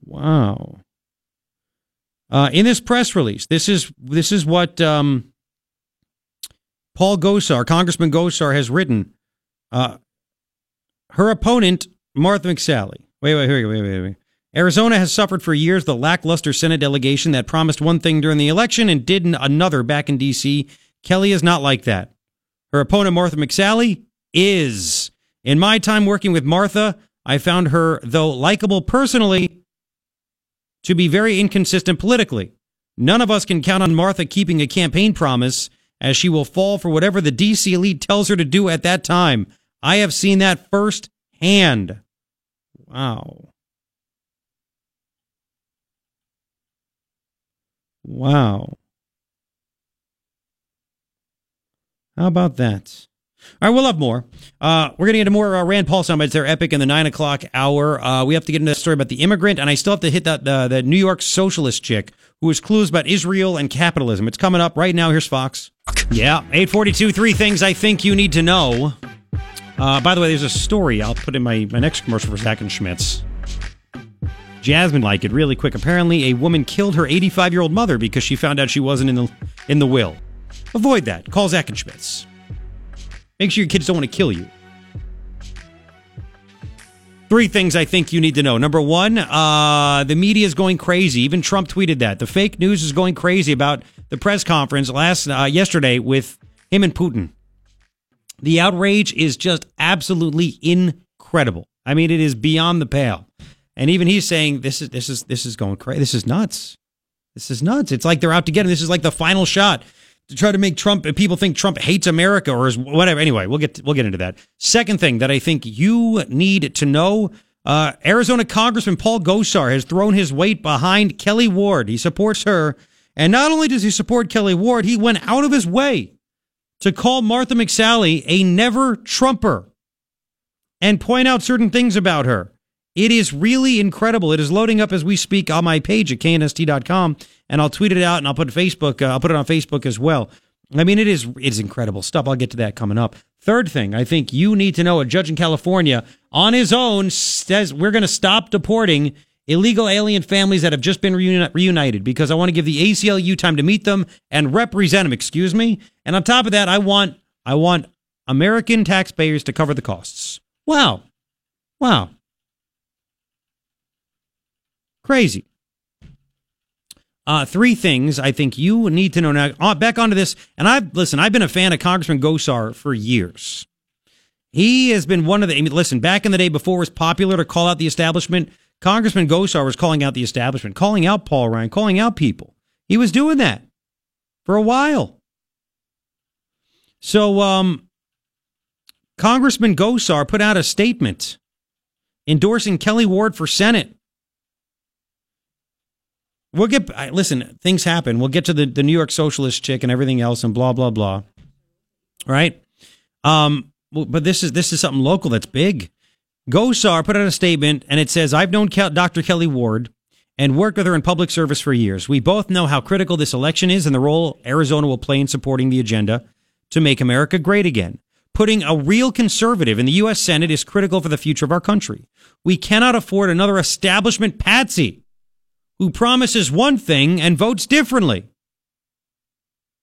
Speaker 1: Wow. Uh, in this press release, this is this is what um, Paul Gosar, Congressman Gosar, has written. Uh, her opponent, Martha McSally. Wait, wait, wait, wait, wait, wait. Arizona has suffered for years the lackluster Senate delegation that promised one thing during the election and did another back in D.C. Kelli is not like that. Her opponent, Martha McSally, is. In my time working with Martha, I found her, though likable personally, to be very inconsistent politically. None of us can count on Martha keeping a campaign promise, as she will fall for whatever the DC elite tells her to do at that time. I have seen that firsthand. Wow. Wow. How about that? All right, we'll have more. Uh, we're going to get into more uh, Rand Paul soundbites. They're epic in the nine o'clock hour. Uh, we have to get into the story about the immigrant, and I still have to hit that the New York socialist chick who is clues about Israel and capitalism. It's coming up right now. Here's Fox. Yeah, eight forty-two. Three things I think you need to know. Uh, by the way, there's a story I'll put in my, my next commercial for Zach and Schmitz. Jasmine like it really quick. Apparently, a woman killed her 85 year old mother because she found out she wasn't in the in the will. Avoid that. Call Zach and Schmitz. Make sure your kids don't want to kill you. Three things I think you need to know. Number one, uh, the media is going crazy. Even Trump tweeted that the fake news is going crazy about the press conference last uh, yesterday with him and Putin. The outrage is just absolutely incredible. I mean, it is beyond the pale. And even he's saying this is this is this is going crazy. This is nuts. This is nuts. It's like they're out to get him. This is like the final shot to try to make Trump people think Trump hates America or is whatever. Anyway, we'll get we'll get into that. Second thing that I think you need to know: uh, Arizona Congressman Paul Gosar has thrown his weight behind Kelli Ward. He supports her, and not only does he support Kelli Ward, he went out of his way to call Martha McSally a never Trumper and point out certain things about her. It is really incredible. It is loading up as we speak on my page at knst.com, and I'll tweet it out and I'll put Facebook. Uh, I'll put it on Facebook as well. I mean, it is it is incredible stuff. I'll get to that coming up. Third thing, I think you need to know: a judge in California on his own says we're going to stop deporting illegal alien families that have just been reuni- reunited because I want to give the ACLU time to meet them and represent them. Excuse me. And on top of that, I want I want American taxpayers to cover the costs. Wow, wow. Crazy. Uh, three things I think you need to know now. Uh, back onto this, and I've listen. I've been a fan of Congressman Gosar for years. He has been one of the. I mean, listen, back in the day before it was popular to call out the establishment, Congressman Gosar was calling out the establishment, calling out Paul Ryan, calling out people. He was doing that for a while. So, um, Congressman Gosar put out a statement endorsing Kelli Ward for Senate. We'll get listen. Things happen. We'll get to the, the New York socialist chick and everything else and blah blah blah. Right. Um. But this is this is something local that's big. Gosar put out a statement and it says, "I've known Dr. Kelli Ward and worked with her in public service for years. We both know how critical this election is and the role Arizona will play in supporting the agenda to make America great again. Putting a real conservative in the U.S. Senate is critical for the future of our country. We cannot afford another establishment patsy." Who promises one thing and votes differently.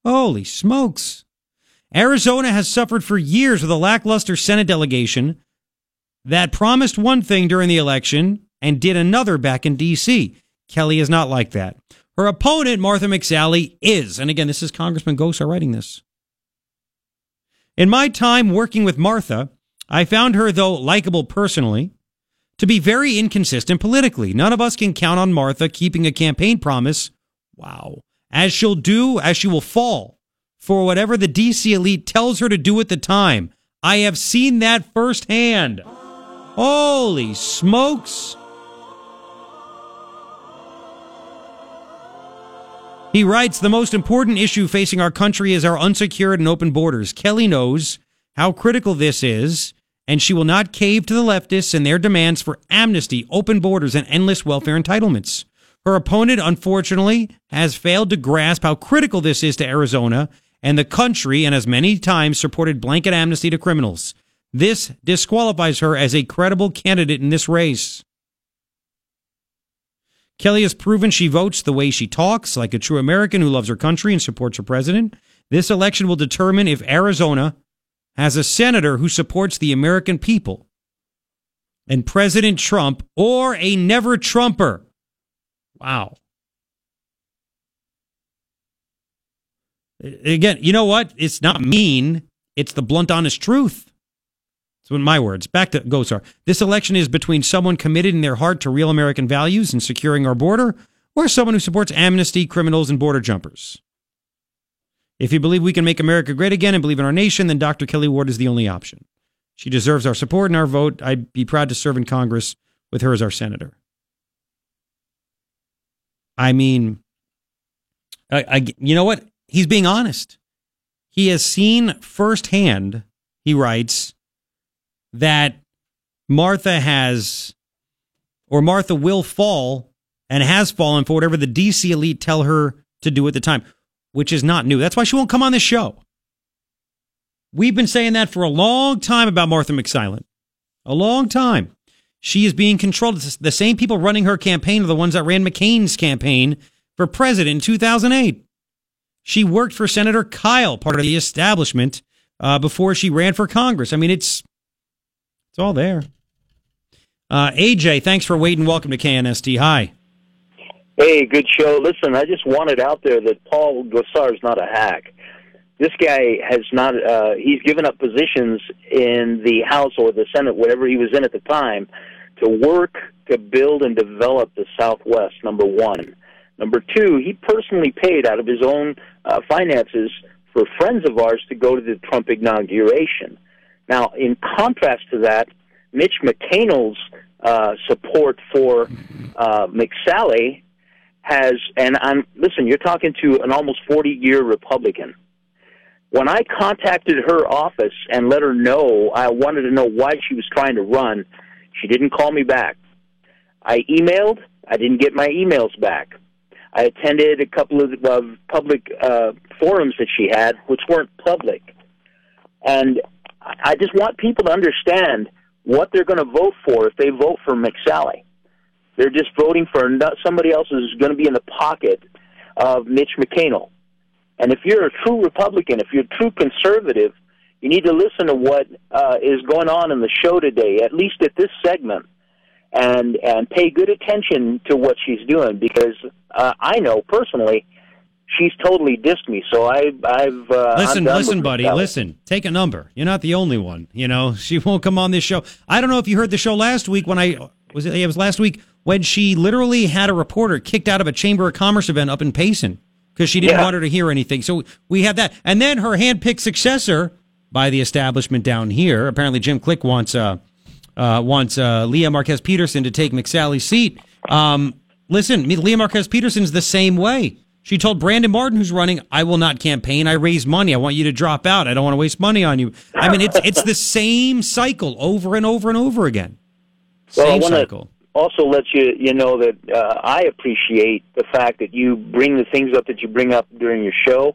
Speaker 1: Holy smokes. Arizona has suffered for years with a lackluster Senate delegation that promised one thing during the election and did another back in D.C. Kelli is not like that. Her opponent, Martha McSally, is. And again, this is Congressman Gosar writing this. In my time working with Martha, I found her, though likable personally, to be very inconsistent politically. None of us can count on Martha keeping a campaign promise. Wow. As she'll do, as she will fall for whatever the DC elite tells her to do at the time. I have seen that firsthand. Holy smokes. He writes The most important issue facing our country is our unsecured and open borders. Kelli knows how critical this is and she will not cave to the leftists and their demands for amnesty, open borders, and endless welfare entitlements. Her opponent, unfortunately, has failed to grasp how critical this is to Arizona and the country and has many times supported blanket amnesty to criminals. This disqualifies her as a credible candidate in this race. Kelli has proven she votes the way she talks, like a true American who loves her country and supports her president. This election will determine if Arizona as a senator who supports the American people and President Trump or a never Trumper. Wow. Again, you know what? It's not mean. It's the blunt, honest truth. So, in my words, back to Gosar. This election is between someone committed in their heart to real American values and securing our border, or someone who supports amnesty, criminals, and border jumpers. If you believe we can make America great again and believe in our nation, then Dr. Kelli Ward is the only option. She deserves our support and our vote. I'd be proud to serve in Congress with her as our senator. I mean, I, I, you know what? He's being honest. He has seen firsthand, he writes, that Martha has, or Martha will fall and has fallen for whatever the DC elite tell her to do at the time, which is not new. That's why she won't come on this show. We've been saying that for a long time about Martha McSilent. A long time. She is being controlled. The same people running her campaign are the ones that ran McCain's campaign for president in 2008. She worked for Senator Kyl, part of the establishment, uh, before she ran for Congress. I mean, it's it's all there. Uh, AJ, thanks for waiting. Welcome to KNST. Hi.
Speaker 29: Hey, good show. Listen, I just wanted out there that Paul Gosar is not a hack. This guy has not, uh, he's given up positions in the House or the Senate, whatever he was in at the time, to work to build and develop the Southwest, number one. Number two, he personally paid out of his own uh, finances for friends of ours to go to the Trump inauguration. Now, in contrast to that, Mitch McConnell's uh, support for uh, McSally has, and I'm listen. You're talking to an almost 40 year Republican. When I contacted her office and let her know I wanted to know why she was trying to run, she didn't call me back. I emailed. I didn't get my emails back. I attended a couple of uh, public uh, forums that she had, which weren't public. And I just want people to understand what they're going to vote for if they vote for McSally. They're just voting for somebody else who's going to be in the pocket of Mitch McConnell. And if you're a true Republican, if you're a true conservative, you need to listen to what uh, is going on in the show today, at least at this segment, and and pay good attention to what she's doing because uh, I know personally she's totally dissed me. So I, I've uh,
Speaker 1: listen, listen, buddy, listen. Take a number. You're not the only one. You know she won't come on this show. I don't know if you heard the show last week when I was it. It was last week when she literally had a reporter kicked out of a Chamber of Commerce event up in Payson because she didn't yeah. want her to hear anything. So we had that, and then her handpicked successor by the establishment down here. Apparently, Jim Click wants uh, uh wants uh, Leah Marquez Peterson to take McSally's seat. Um, listen, Leah Marquez Peterson's the same way. She told Brandon Martin, who's running, "I will not campaign. I raise money. I want you to drop out. I don't want to waste money on you." I mean, it's it's the same cycle over and over and over again. Same
Speaker 29: well,
Speaker 1: cycle.
Speaker 29: Also, let you you know that uh, I appreciate the fact that you bring the things up that you bring up during your show.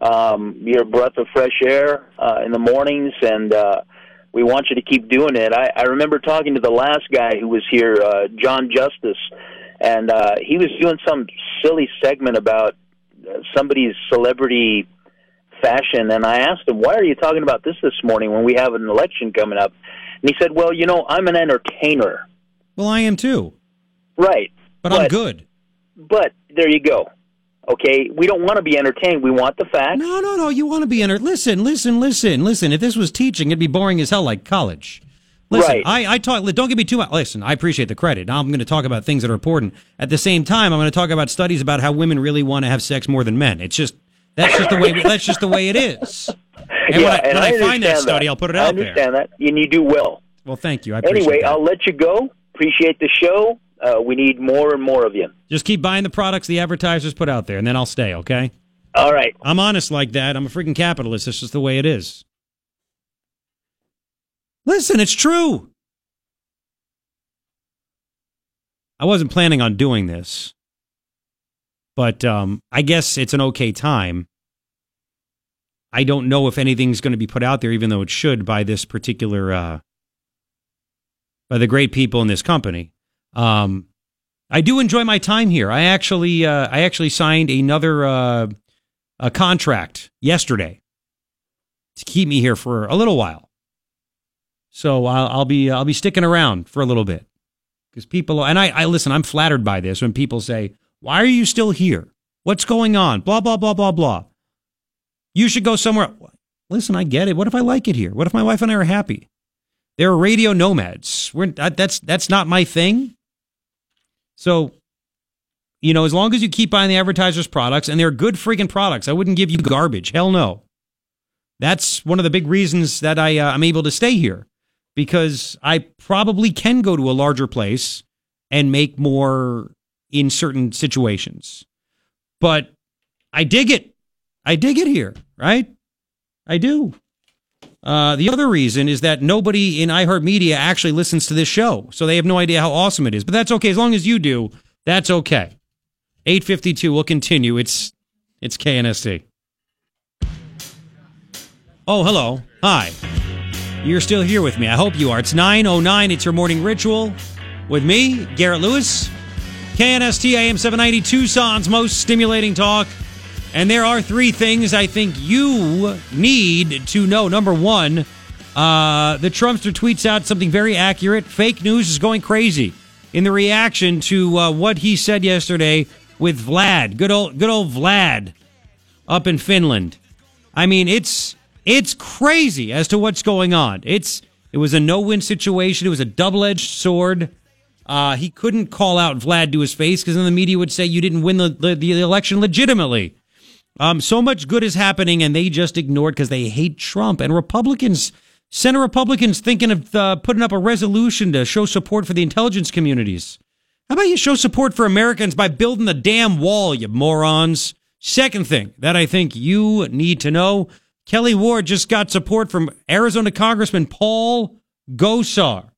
Speaker 29: Um, you're breath of fresh air uh, in the mornings, and uh, we want you to keep doing it. I, I remember talking to the last guy who was here, uh, John Justice and uh, he was doing some silly segment about uh, somebody's celebrity fashion, and I asked him, "Why are you talking about this this morning when we have an election coming up?" And he said, "Well, you know, I'm an entertainer."
Speaker 1: Well, I am too.
Speaker 29: Right,
Speaker 1: but, but I'm good.
Speaker 29: But there you go. Okay, we don't want to be entertained. We want the facts.
Speaker 1: No, no, no. You want to be entertained. Listen, listen, listen, listen. If this was teaching, it'd be boring as hell, like college. Listen,
Speaker 29: right.
Speaker 1: I, I talk. Don't give me too much. Listen, I appreciate the credit. Now I'm going to talk about things that are important. At the same time, I'm going to talk about studies about how women really want to have sex more than men. It's just that's just the way. that's just the way it is. And
Speaker 29: yeah,
Speaker 1: when I,
Speaker 29: and
Speaker 1: when
Speaker 29: I,
Speaker 1: I find that study,
Speaker 29: that.
Speaker 1: I'll put it
Speaker 29: I
Speaker 1: out
Speaker 29: understand that, and you do well.
Speaker 1: Well, thank you. I
Speaker 29: anyway,
Speaker 1: that.
Speaker 29: I'll let you go. Appreciate the show. Uh, we need more and more of you.
Speaker 1: Just keep buying the products the advertisers put out there, and then I'll stay. Okay.
Speaker 29: All right.
Speaker 1: I'm honest like that. I'm a freaking capitalist. It's just the way it is. Listen, it's true. I wasn't planning on doing this, but um, I guess it's an okay time. I don't know if anything's going to be put out there, even though it should by this particular, uh, by the great people in this company. Um, I do enjoy my time here. I actually, uh, I actually signed another uh, a contract yesterday to keep me here for a little while. So I'll, I'll be, I'll be sticking around for a little bit. Because people and I, I listen i'm flattered by this when people say why are you still here? What's going on? Blah blah blah blah blah. You should go somewhere. Listen i get it. What if i like it here? What if my wife and i are happy they're radio nomads We're, that's that's not my thing so you know, as long as you keep buying the advertisers' products and they're good freaking products, I wouldn't give you garbage. Hell no. That's one of the big reasons that I uh, I'm able to stay here because I probably can go to a larger place and make more in certain situations. But I dig it. I dig it here, right? I do. Uh, the other reason is that nobody in iHeartMedia actually listens to this show, so they have no idea how awesome it is. But that's okay as long as you do. That's okay. 852. We'll continue. It's it's KNST. Oh, hello. Hi. You're still here with me. I hope you are. It's 909. It's your morning ritual with me, Garrett Lewis. KNST AM 790 Tucson's most stimulating talk. And there are three things I think you need to know. Number one, uh, the Trumpster tweets out something very accurate. Fake news is going crazy in the reaction to uh, what he said yesterday with Vlad, good old good old Vlad, up in Finland. I mean, it's it's crazy as to what's going on. It's it was a no win situation. It was a double edged sword. Uh, he couldn't call out Vlad to his face because then the media would say you didn't win the, the, the election legitimately. Um, so much good is happening, and they just ignored because they hate Trump. And Republicans, Senate Republicans, thinking of uh, putting up a resolution to show support for the intelligence communities. How about you show support for Americans by building the damn wall, you morons? Second thing that I think you need to know Kelli Ward just got support from Arizona Congressman Paul Gosar.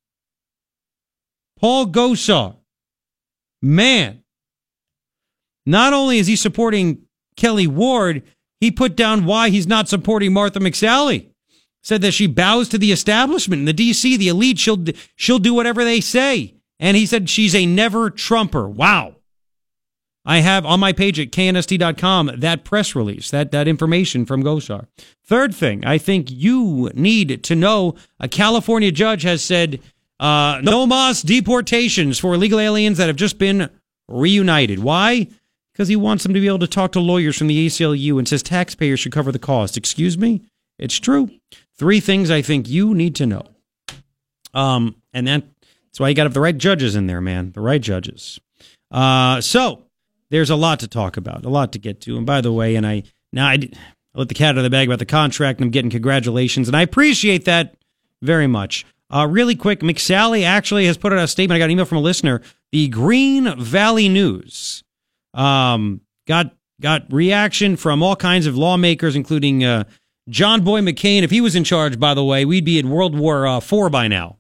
Speaker 1: Paul Gosar. Man. Not only is he supporting Kelli Ward, he put down why he's not supporting Martha McSally. Said that she bows to the establishment in the DC, the elite. She'll she'll do whatever they say. And he said she's a never Trumper. Wow. I have on my page at knst.com that press release, that, that information from Gosar. Third thing, I think you need to know a California judge has said uh, no mass deportations for illegal aliens that have just been reunited. Why? Because he wants them to be able to talk to lawyers from the ACLU and says taxpayers should cover the cost. Excuse me? It's true. Three things I think you need to know. Um, and that, that's why you got to have the right judges in there, man. The right judges. Uh, so there's a lot to talk about, a lot to get to. And by the way, and I now I, I let the cat out of the bag about the contract, and I'm getting congratulations, and I appreciate that very much. Uh, really quick, McSally actually has put out a statement. I got an email from a listener. The Green Valley News um, got got reaction from all kinds of lawmakers, including uh, John Boy McCain. If he was in charge, by the way, we'd be in World War uh, Four by now.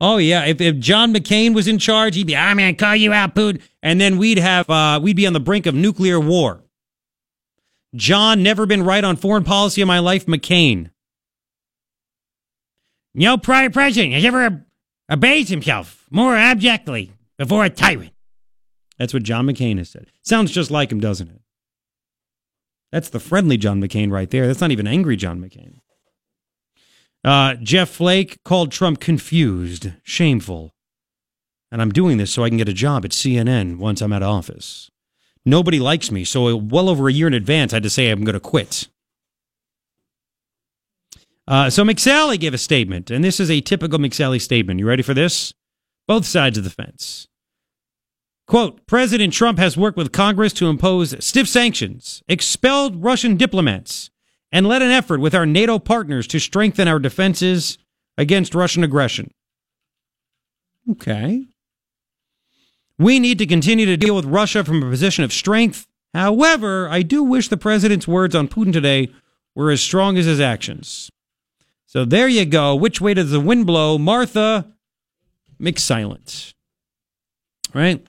Speaker 1: Oh yeah, if, if John McCain was in charge, he'd be, I'm gonna call you out, Putin, and then we'd have uh, we'd be on the brink of nuclear war. John never been right on foreign policy in my life. McCain. No prior president has ever abased himself more abjectly before a tyrant. That's what John McCain has said. Sounds just like him, doesn't it? That's the friendly John McCain right there. That's not even angry John McCain. Uh, Jeff Flake called Trump confused, shameful. And I'm doing this so I can get a job at CNN once I'm out of office. Nobody likes me, so well over a year in advance, I had to say I'm going to quit. Uh, so McSally gave a statement, and this is a typical McSally statement. You ready for this? Both sides of the fence. Quote President Trump has worked with Congress to impose stiff sanctions, expelled Russian diplomats, and led an effort with our NATO partners to strengthen our defenses against Russian aggression. Okay. We need to continue to deal with Russia from a position of strength. However, I do wish the president's words on Putin today were as strong as his actions. So there you go. Which way does the wind blow? Martha McSilent. Right?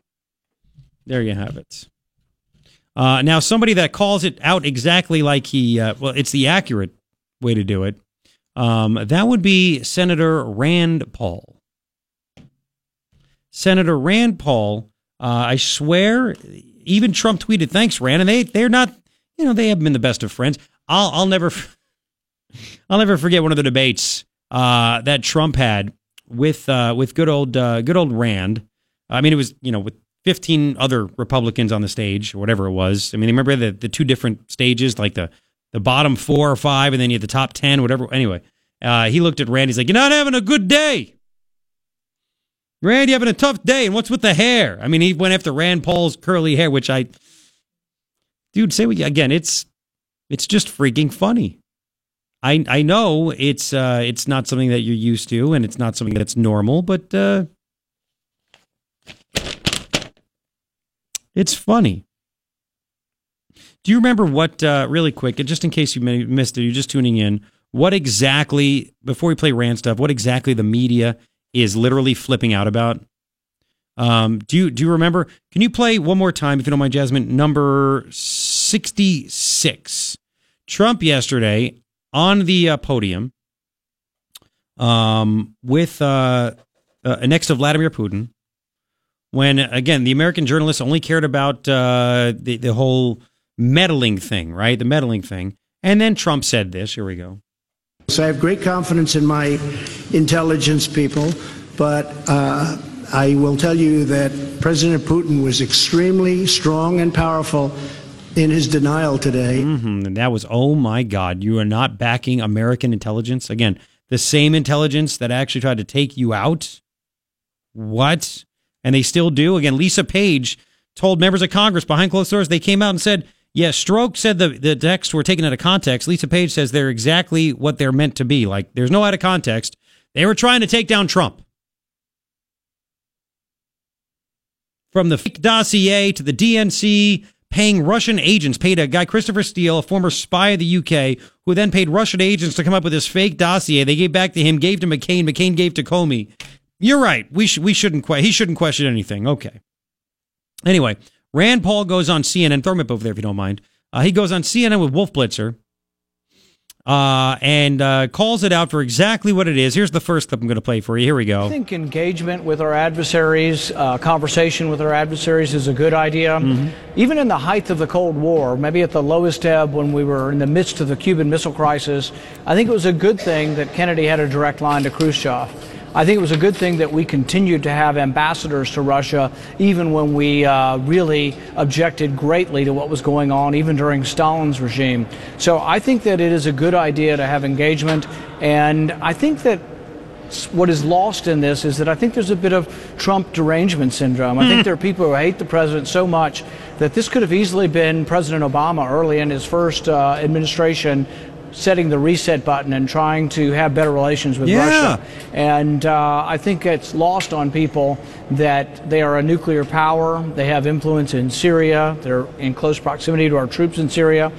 Speaker 1: There you have it. Uh, now, somebody that calls it out exactly like he, uh, well, it's the accurate way to do it. Um, that would be Senator Rand Paul. Senator Rand Paul, uh, I swear, even Trump tweeted, "Thanks, Rand," and they they're not, you know, they haven't been the best of friends. I'll I'll never I'll never forget one of the debates uh, that Trump had with uh, with good old uh, good old Rand. I mean, it was you know with 15 other Republicans on the stage or whatever it was. I mean, remember the the two different stages, like the the bottom four or five, and then you had the top 10, whatever. Anyway, uh, he looked at Rand. He's like, "You're not having a good day." Rand, you having a tough day, and what's with the hair? I mean, he went after Rand Paul's curly hair, which I, dude, say what you, again. It's it's just freaking funny. I I know it's uh it's not something that you're used to, and it's not something that's normal, but uh, it's funny. Do you remember what, uh, really quick, just in case you missed it, you're just tuning in, what exactly, before we play rant stuff, what exactly the media is literally flipping out about? Um, do you do you remember? Can you play one more time, if you don't mind, Jasmine? Number sixty-six. Trump yesterday on the uh, podium, um, with uh, uh, next to Vladimir Putin, when again the American journalists only cared about uh, the the whole meddling thing, right? The meddling thing, and then Trump said this. Here we go.
Speaker 25: So I have great confidence in my intelligence people, but uh, I will tell you that President Putin was extremely strong and powerful in his denial today.
Speaker 1: hmm And that was, oh my God, you are not backing American intelligence again. The same intelligence that actually tried to take you out. What? And they still do. Again, Lisa Page told members of Congress behind closed doors. They came out and said, "Yeah, Strzok said the the texts were taken out of context." Lisa Page says they're exactly what they're meant to be. Like there's no out of context. They were trying to take down Trump. From the fake dossier to the DNC paying Russian agents, paid a guy, Christopher Steele, a former spy of the UK, who then paid Russian agents to come up with this fake dossier. They gave back to him, gave to McCain, McCain gave to Comey. You're right. We, sh- we shouldn't, que- he shouldn't question anything. Okay. Anyway, Rand Paul goes on CNN. Throw him up over there if you don't mind. Uh, he goes on CNN with Wolf Blitzer uh, and uh, calls it out for exactly what it is. Here's the first clip I'm going to play for you. Here we go.
Speaker 24: I think engagement with our adversaries, uh, conversation with our adversaries is a good idea. Even in the height of the Cold War, maybe at the lowest ebb when we were in the midst of the Cuban Missile Crisis, I think it was a good thing that Kennedy had a direct line to Khrushchev. I think it was a good thing that we continued to have ambassadors to Russia, even when we uh, really objected greatly to what was going on, even during Stalin's regime. So I think that it is a good idea to have engagement, and I think that what is lost in this is that I think there's a bit of Trump derangement syndrome. I think there are people who hate the president so much that this could have easily been President Obama early in his first uh, administration setting the reset button and trying to have better relations with
Speaker 1: Yeah.
Speaker 24: Russia. And uh, I think it's lost on people that they are a nuclear power. They have influence in Syria. They're in close proximity to our troops in Syria.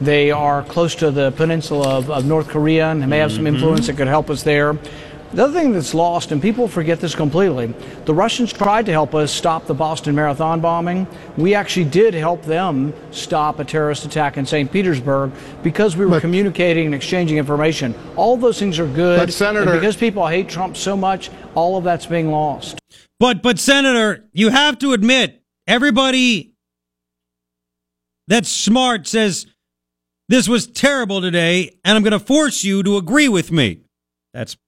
Speaker 24: They are close to the peninsula of, of North Korea and they may have some
Speaker 1: Mhm.
Speaker 24: influence that could help us there. The other thing that's lost, and people forget this completely, the Russians tried to help us stop the Boston Marathon bombing. We actually did help them stop a terrorist attack in St. Petersburg because we were communicating and exchanging information. All those things are good.
Speaker 30: But, Senator-
Speaker 24: and because people hate Trump so much, all of that's being lost.
Speaker 1: But but Senator, you have to admit, everybody that's smart says this was terrible today, and I'm going to force you to agree with me. That's yep.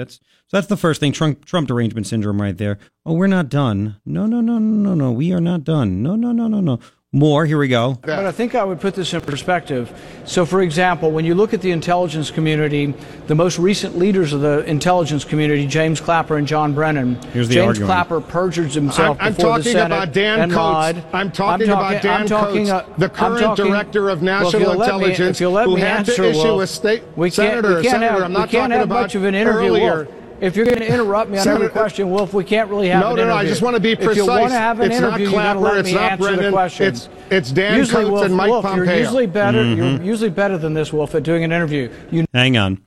Speaker 1: That's so. That's the first thing. Trump Trump derangement syndrome right there. Oh, we're not done. No, no, no, no, no, no. We are not done. No, no, no, no, no. More. Here we go.
Speaker 24: But I think I would put this in perspective. So, for example, when you look at the intelligence community, the most recent leaders of the intelligence community, James Clapper and John Brennan.
Speaker 1: Here's the
Speaker 24: James
Speaker 1: argument.
Speaker 24: Clapper perjured himself
Speaker 30: I'm- I'm
Speaker 24: before the
Speaker 30: talking
Speaker 24: Senate
Speaker 30: about Dan
Speaker 24: and
Speaker 30: Coates.
Speaker 24: Maude.
Speaker 30: I'm talking about Dan
Speaker 24: I'm talking,
Speaker 30: Coates,
Speaker 24: uh,
Speaker 30: the
Speaker 24: I'm
Speaker 30: current
Speaker 24: talking-
Speaker 30: director of
Speaker 24: well, if
Speaker 30: National
Speaker 24: you'll let me-
Speaker 30: Intelligence,
Speaker 24: if you'll let
Speaker 30: who
Speaker 24: me
Speaker 30: had to
Speaker 24: answer,
Speaker 30: issue
Speaker 24: Wolf,
Speaker 30: a state-
Speaker 24: we can't,
Speaker 30: Senator,
Speaker 24: we can't
Speaker 30: Senator,
Speaker 24: have,
Speaker 30: I'm not
Speaker 24: we can't
Speaker 30: talking
Speaker 24: have
Speaker 30: about
Speaker 24: much of an interview,
Speaker 30: earlier.
Speaker 24: Wolf. If you're going to interrupt me on every
Speaker 30: Senator-
Speaker 24: question, Wolf, we can't really have
Speaker 30: No,
Speaker 24: an
Speaker 30: no, no. I just want to be precise.
Speaker 24: If you want
Speaker 30: precise.
Speaker 24: to have an
Speaker 30: It's not
Speaker 24: interview, you got to
Speaker 30: Clapper,
Speaker 24: let
Speaker 30: it's
Speaker 24: me
Speaker 30: not
Speaker 24: answer the question.
Speaker 30: it's- it's Dan
Speaker 24: usually,
Speaker 30: Coates
Speaker 24: Wolf,
Speaker 30: and Mike
Speaker 24: Wolf, You're
Speaker 30: Pompeo.
Speaker 24: usually better.
Speaker 1: Mhm.
Speaker 24: You're usually better than this, Wolf, at doing an interview. You
Speaker 1: Hang on.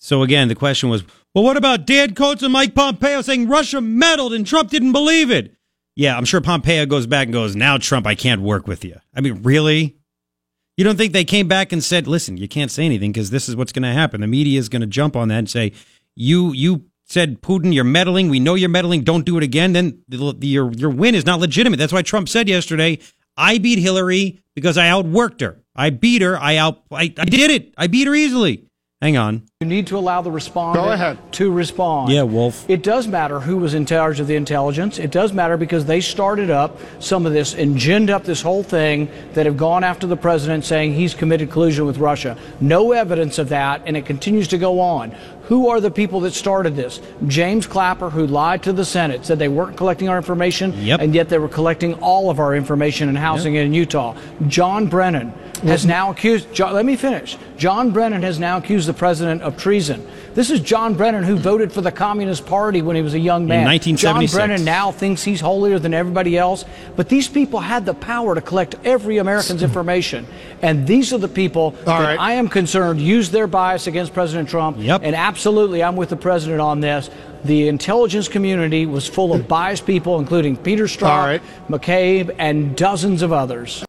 Speaker 1: So again, the question was, well, what about Dan Coates and Mike Pompeo saying Russia meddled and Trump didn't believe it? Yeah, I'm sure Pompeo goes back and goes, now Trump, I can't work with you. I mean, really? You don't think they came back and said, listen, you can't say anything because this is what's going to happen. The media is going to jump on that and say, you you said Putin, you're meddling. We know you're meddling. Don't do it again. Then the, the, your your win is not legitimate. That's why Trump said yesterday, I beat Hillary because I outworked her. I beat her. I out. I, I did it. I beat her easily. Hang on.
Speaker 24: You need to allow the respondent
Speaker 30: Go ahead.
Speaker 24: to respond.
Speaker 1: Yeah, Wolf.
Speaker 24: It does matter who was in charge of the intelligence. It does matter because they started up some of this and ginned up this whole thing that have gone after the president saying he's committed collusion with Russia. No evidence of that, and it continues to go on. Who are the people that started this? James Clapper, who lied to the Senate, said they weren't collecting our information,
Speaker 1: Yep.
Speaker 24: and yet they were collecting all of our information and housing it in Utah. John Brennan has now accused, Jo- let me finish. John Brennan has now accused the president of treason. This is John Brennan who voted for the Communist Party when he was a young man.
Speaker 1: 1976.
Speaker 24: John Brennan now thinks he's holier than everybody else, but these people had the power to collect every American's information. And these are the people that
Speaker 30: right.
Speaker 24: I am concerned use their bias against President Trump.
Speaker 1: Yep.
Speaker 24: And absolutely, I'm with the president on this. The intelligence community was full of biased people, including Peter Strzok,
Speaker 30: All right.
Speaker 24: McCabe, and dozens of others.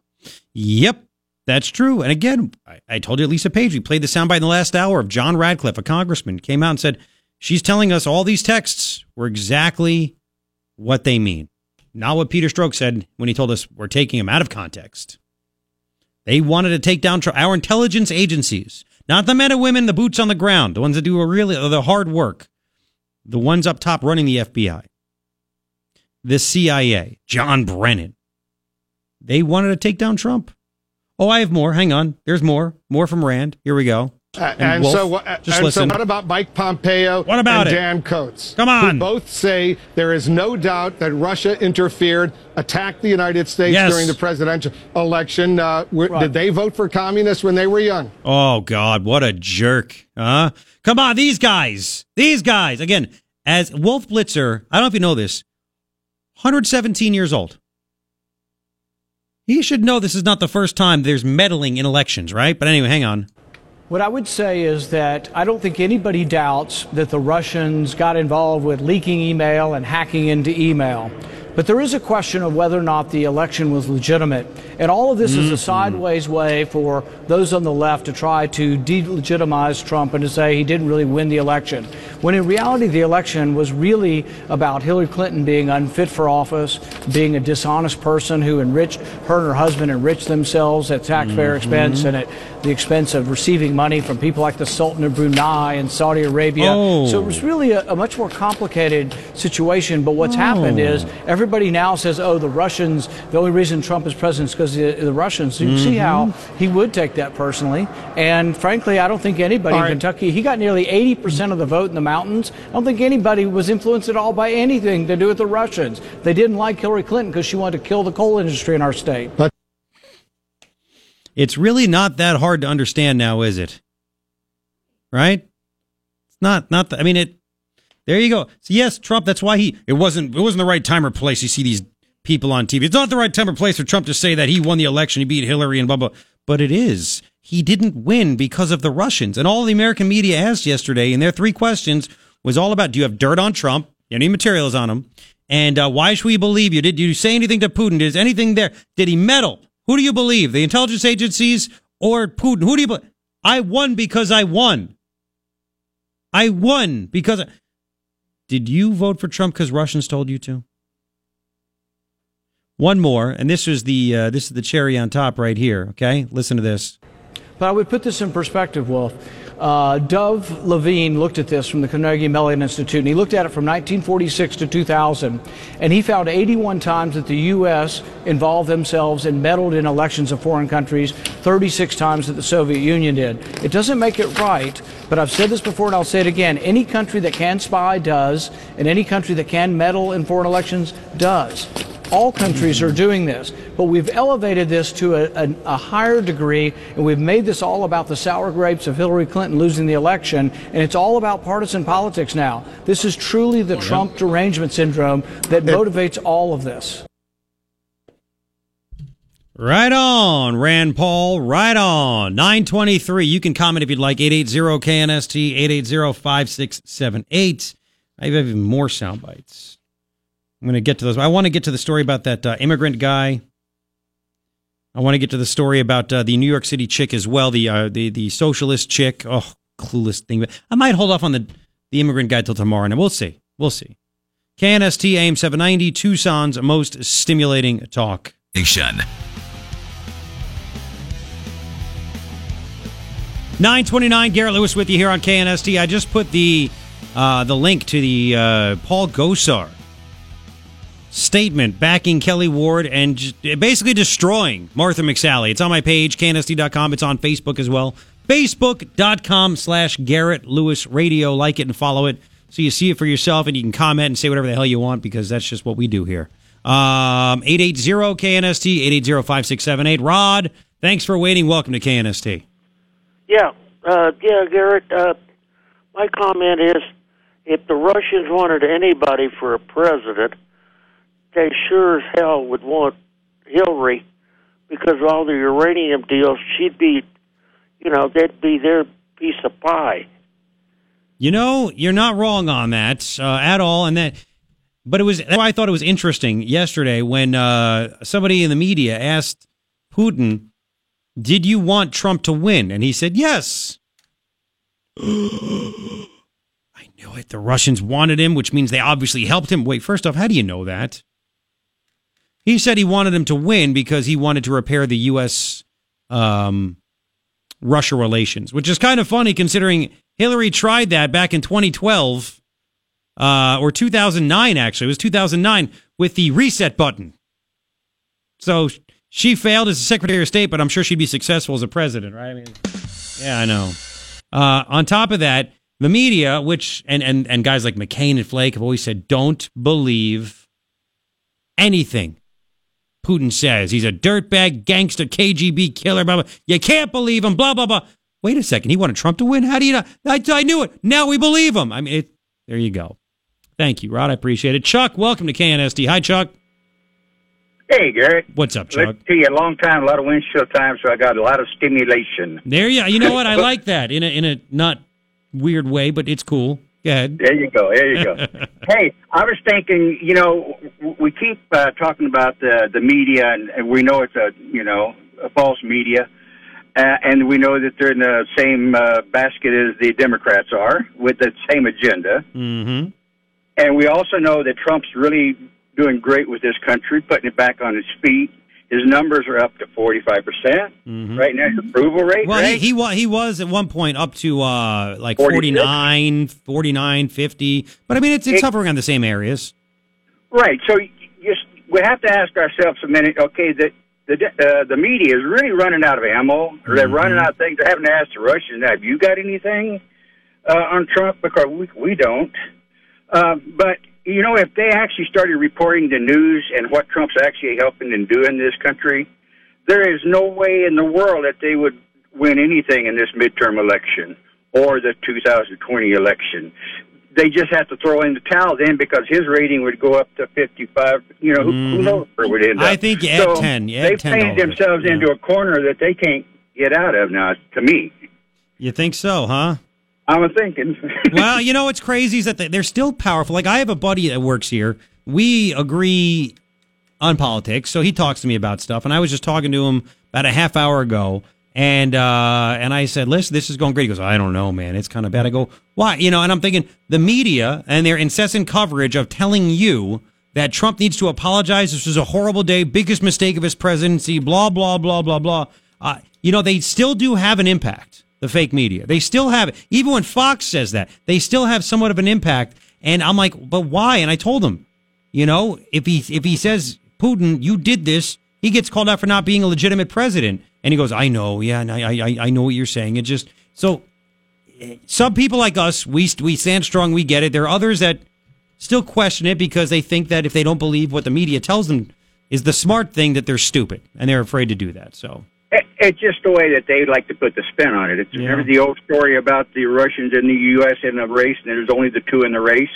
Speaker 1: Yep, that's true. And again, I, I told you Lisa Page, we played the soundbite in the last hour of John Radcliffe, a congressman, came out and said, she's telling us all these texts were exactly what they mean. Not what Peter Strzok said when he told us we're taking them out of context. They wanted to take down our intelligence agencies, not the men and women, the boots on the ground, the ones that do really the hard work, the ones up top running the FBI, the CIA, John Brennan. They wanted to take down Trump. Oh, I have more. Hang on. There's more. More from Rand. Here we go.
Speaker 30: Uh, and
Speaker 1: Wolf,
Speaker 30: so, wha-
Speaker 1: just
Speaker 30: and
Speaker 1: listen.
Speaker 30: so, what about Mike Pompeo
Speaker 1: What about
Speaker 30: and
Speaker 1: it?
Speaker 30: Dan Coates?
Speaker 1: Come on.
Speaker 30: Both say there is no doubt that Russia interfered, attacked the United States
Speaker 1: Yes.
Speaker 30: during the presidential election. Uh, were-
Speaker 24: Right.
Speaker 30: Did they vote for communists when they were young?
Speaker 1: Oh God, what a jerk! Huh? Come on, these guys, these guys. Again, as Wolf Blitzer, I don't know if you know this, 117 years old. He should know this is not the first time there's meddling in elections, right? But anyway, hang on.
Speaker 24: What I would say is that I don't think anybody doubts that the Russians got involved with leaking email and hacking into email. But there is a question of whether or not the election was legitimate. And all of this is a mm-hmm. sideways way for those on the left to try to delegitimize Trump and to say he didn't really win the election. When in reality, the election was really about Hillary Clinton being unfit for office, being a dishonest person who enriched her and her husband enriched themselves at taxpayer mm-hmm. expense and at the expense of receiving money from people like the Sultan of Brunei and Saudi Arabia.
Speaker 1: Oh.
Speaker 24: So it was oh. really a, a much more complicated situation. But what's happened is oh. everybody now says, oh, the Russians, the only reason Trump is president is because the, the Russians. So you see mm-hmm. how he would take that personally. And frankly, I don't think anybody
Speaker 30: All
Speaker 24: in. Kentucky, he got nearly 80% of the vote in the mountains. I don't think anybody was influenced at all by anything to do with the Russians. They didn't like Hillary Clinton because she wanted to kill the coal industry in our state.
Speaker 1: It's really not that hard to understand now, is it? Right? It's not not the, I mean it there you go. So yes, Trump, that's why he it wasn't it wasn't the right time or place. You see these people on TV. It's not the right time or place for Trump to say that he won the election, he beat Hillary and blah blah. But it is. He didn't win because of the Russians. And all the American media asked yesterday in their three questions was all about do you have dirt on Trump? Any materials on him? And uh, why should we believe you? Did you say anything to Putin? Is anything there? Did he meddle? Who do you believe? The intelligence agencies or Putin? Who do you believe? I won because I won. I won because. Did you vote for Trump because Russians told you to? One more, and this is the uh, this is the cherry on top right here. Okay, listen to this.
Speaker 24: But I would put this in perspective, Wolf. Uh, Dov Levin looked at this from the Carnegie Mellon Institute, and he looked at it from 1946 to 2000, and he found 81 times that the U.S. involved themselves and meddled in elections of foreign countries, 36 times that the Soviet Union did. It doesn't make it right, but I've said this before and I'll say it again. Any country that can spy does, and any country that can meddle in foreign elections does. All countries are doing this, but we've elevated this to a, a, a, higher degree, and we've made this all about the sour grapes of Hillary Clinton losing the election, and it's all about partisan politics now. This is truly the Trump derangement syndrome that motivates all of this.
Speaker 1: Right on, Rand Paul. Right on. 923. You can comment if you'd like. 880-KNST, 880-5678. I have even more sound bites. I'm going to get to those. I want to get to the story about that uh, immigrant guy. I want to get to the story about uh, the New York City chick as well, the uh, the the socialist chick. Oh, clueless thing. But I might hold off on the the immigrant guy till tomorrow, and we'll see. We'll see. KNST AM 790, Tucson's most stimulating talk.
Speaker 5: Nation.
Speaker 1: 929, Garrett Lewis with you here on KNST. I just put the uh, the link to the uh, Paul Gosar statement backing Kelli Ward and basically destroying Martha McSally. It's on my page, KNST.com. It's on Facebook as well. Facebook.com slash Garrett Lewis Radio. Like it and follow it so you see it for yourself and you can comment and say whatever the hell you want because that's just what we do here. Um, 880-KNST, 880-5678. Rod, thanks for waiting. Welcome to KNST.
Speaker 31: Yeah, uh, yeah, Garrett. Uh, my comment is, if the Russians wanted anybody for a president, they sure as hell would want Hillary because all the uranium deals. She'd be, you know, that'd be their piece of pie.
Speaker 1: You know, you're not wrong on that uh, at all, and that. But it was that's why I thought it was interesting yesterday when uh, somebody in the media asked Putin did you want Trump to win? And he said, Yes. I knew it. The Russians wanted him, which means they obviously helped him. Wait, first off, how do you know that? He said he wanted him to win because he wanted to repair the U.S. Um, Russia relations, which is kind of funny considering Hillary tried that back in 2012 uh, or 2009, actually. It was 2009 with the reset button. So she failed as a Secretary of State, but I'm sure she'd be successful as a president, right? I mean, yeah, I know. Uh, on top of that, the media, which and, and and guys like McCain and Flake have always said, don't believe anything Putin says. He's a dirtbag, gangster, KGB killer. Blah blah. You can't believe him. Blah blah blah. Wait a second. He wanted Trump to win. How do you know? I, I knew it. Now we believe him. I mean, it, there you go. Thank you, Rod. I appreciate it. Chuck, welcome to KNST. Hi, Chuck.
Speaker 32: Hey, Garrett.
Speaker 1: What's up, Chuck?
Speaker 32: Let's see, a long time, a lot of windshield time, so I got a lot of stimulation.
Speaker 1: There you You know what? I like that in a in a not weird way, but it's cool. Ahead.
Speaker 32: There you go. There you go. hey, I was thinking, you know, we keep uh, talking about the the media, and, and we know it's a you know a false media, uh, and we know that they're in the same uh, basket as the Democrats are with the same agenda.
Speaker 1: Mm-hmm.
Speaker 32: And we also know that Trump's really doing great with this country, putting it back on its feet. His numbers are up to 45%
Speaker 1: mm-hmm.
Speaker 32: right now. His approval rate,
Speaker 1: well,
Speaker 32: right?
Speaker 1: he, he, he was at one point up to uh, like 49, 49, 50. But I mean, it's, it's it, hovering on the same areas.
Speaker 32: Right. So just, we have to ask ourselves a minute, okay, that the uh, the media is really running out of ammo, or they're mm-hmm. running out of things. They're having to ask the Russians, "Have you got anything uh, on Trump?" Because we we don't. Uh, but you know, if they actually started reporting the news and what Trump's actually helping and doing in this country, there is no way in the world that they would win anything in this midterm election or the 2020 election. They just have to throw in the towel then because his rating would go up to 55. You know, who, mm-hmm. who knows where it would end up.
Speaker 1: I think add
Speaker 32: so
Speaker 1: 10. You
Speaker 32: add
Speaker 1: they
Speaker 32: 10 painted themselves
Speaker 1: yeah.
Speaker 32: into a corner that they can't get out of now, to me.
Speaker 1: You think so, huh?
Speaker 32: I'm thinking.
Speaker 1: well, you know what's crazy is that they're still powerful. Like I have a buddy that works here. We agree on politics, so he talks to me about stuff. And I was just talking to him about a half hour ago, and uh, and I said, "Listen, this is going great." He goes, "I don't know, man. It's kind of bad." I go, "Why?" You know, and I'm thinking the media and their incessant coverage of telling you that Trump needs to apologize. This was a horrible day, biggest mistake of his presidency. Blah blah blah blah blah. Uh, you know, they still do have an impact the fake media. They still have it. Even when Fox says that, they still have somewhat of an impact. And I'm like, but why? And I told him, you know, if he if he says Putin, you did this, he gets called out for not being a legitimate president. And he goes, I know, yeah, and I I I know what you're saying. It just so some people like us, we we stand strong, we get it. There are others that still question it because they think that if they don't believe what the media tells them is the smart thing, that they're stupid and they're afraid to do that. So
Speaker 32: it's just the way that they like to put the spin on it. It's yeah. remember the old story about the Russians and the U.S. in a race, and there's only the two in the race.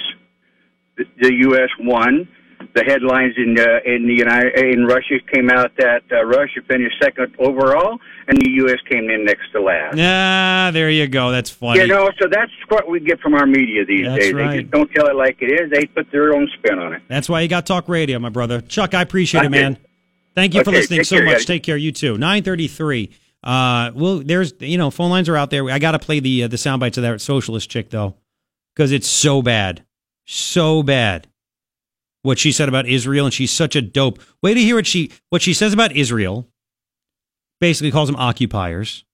Speaker 32: The, the U.S. won. The headlines in uh, in the United in Russia came out that uh, Russia finished second overall, and the U.S. came in next to last.
Speaker 1: Ah, there you go. That's funny.
Speaker 32: You know, so that's what we get from our media these
Speaker 1: that's
Speaker 32: days.
Speaker 1: Right.
Speaker 32: They just don't tell it like it is. They put their own spin on it.
Speaker 1: That's why you got talk radio, my brother. Chuck, I appreciate
Speaker 32: I
Speaker 1: it, man.
Speaker 32: Did.
Speaker 1: Thank you
Speaker 32: okay,
Speaker 1: for listening so
Speaker 32: care,
Speaker 1: much.
Speaker 32: guys.
Speaker 1: Take care. You too. Nine thirty three. Uh, well, there's you know phone lines are out there. I got to play the uh, the sound bites of that socialist chick though, because it's so bad, so bad. What she said about Israel, and she's such a dope. Wait to hear what she what she says about Israel. Basically, calls them occupiers.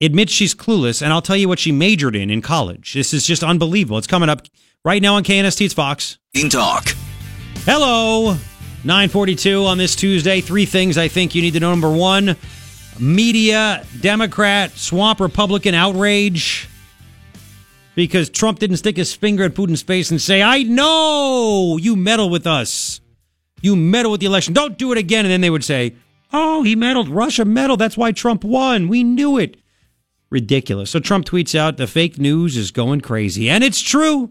Speaker 1: admits she's clueless, and I'll tell you what she majored in in college. This is just unbelievable. It's coming up right now on KNST. It's Fox.
Speaker 5: In Talk.
Speaker 1: Hello. 942 on this Tuesday. Three things I think you need to know. Number one, media, Democrat, swamp Republican outrage because Trump didn't stick his finger at Putin's face and say, I know you meddle with us. You meddle with the election. Don't do it again. And then they would say, Oh, he meddled. Russia meddled. That's why Trump won. We knew it. Ridiculous. So Trump tweets out, the fake news is going crazy. And it's true.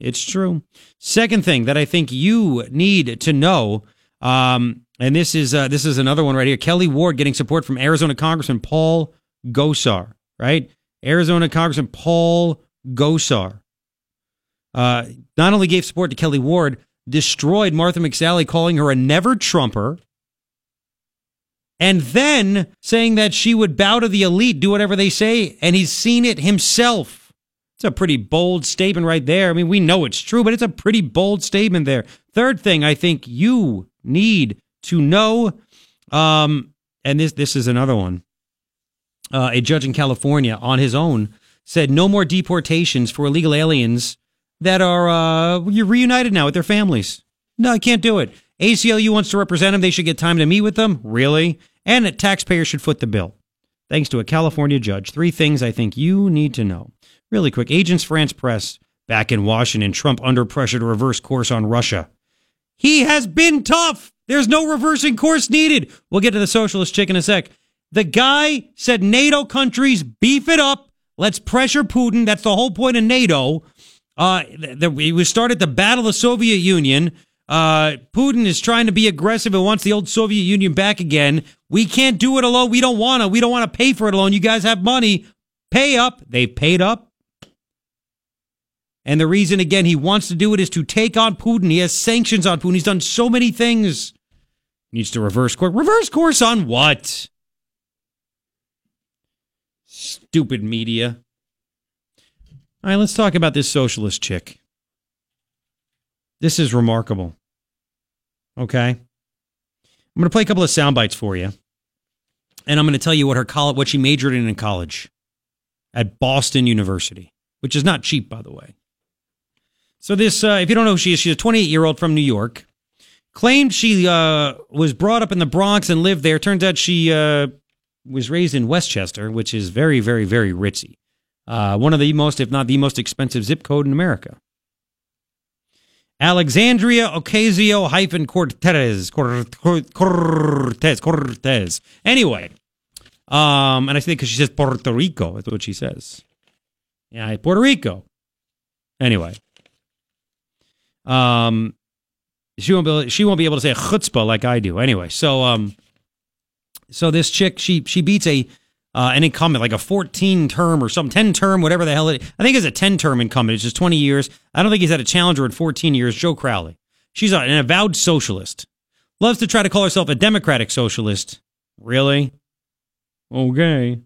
Speaker 1: It's true. Second thing that I think you need to know, um, and this is uh, this is another one right here. Kelli Ward getting support from Arizona Congressman Paul Gosar, right? Arizona Congressman Paul Gosar uh, not only gave support to Kelli Ward, destroyed Martha McSally, calling her a never Trumper, and then saying that she would bow to the elite, do whatever they say, and he's seen it himself. It's a pretty bold statement right there. I mean, we know it's true, but it's a pretty bold statement there. Third thing I think you need to know, um, and this this is another one. Uh, a judge in California on his own said no more deportations for illegal aliens that are uh, you're reunited now with their families. No, I can't do it. ACLU wants to represent them. They should get time to meet with them. Really? And that taxpayers should foot the bill. Thanks to a California judge. Three things I think you need to know. Really quick Agence France-Presse back in Washington, Trump under pressure to reverse course on Russia. He has been tough. There's no reversing course needed. We'll get to the socialist chick in a sec. The guy said NATO countries beef it up. Let's pressure Putin. That's the whole point of NATO. Uh, we started the battle of the Soviet Union. Uh, Putin is trying to be aggressive and wants the old Soviet Union back again. We can't do it alone. We don't want to. We don't want to pay for it alone. You guys have money. Pay up. They've paid up. And the reason, again, he wants to do it is to take on Putin. He has sanctions on Putin. He's done so many things. He needs to reverse course. Reverse course on what? Stupid media. All right, let's talk about this socialist chick. This is remarkable. Okay. I'm going to play a couple of sound bites for you. And I'm going to tell you what her college, what she majored in in college at Boston University, which is not cheap, by the way. So this, uh, if you don't know who she is, she's a 28 year old from New York. Claimed she uh, was brought up in the Bronx and lived there. Turns out she uh, was raised in Westchester, which is very, very, very ritzy. Uh, one of the most, if not the most expensive zip code in America. Alexandria Ocasio hyphen Cortez. Cortez. Cortez. Anyway. Um, and I think because she says Puerto Rico, that's what she says. Yeah, Puerto Rico. Anyway. Um, she won't be she won't be able to say a chutzpah like I do. Anyway, so um, so this chick she she beats a uh, an incumbent like a 14 term or some 10 term whatever the hell it I think it's a 10 term incumbent. It's just 20 years. I don't think he's had a challenger in 14 years. Joe Crowley. She's an avowed socialist. Loves to try to call herself a democratic socialist. Really? Okay.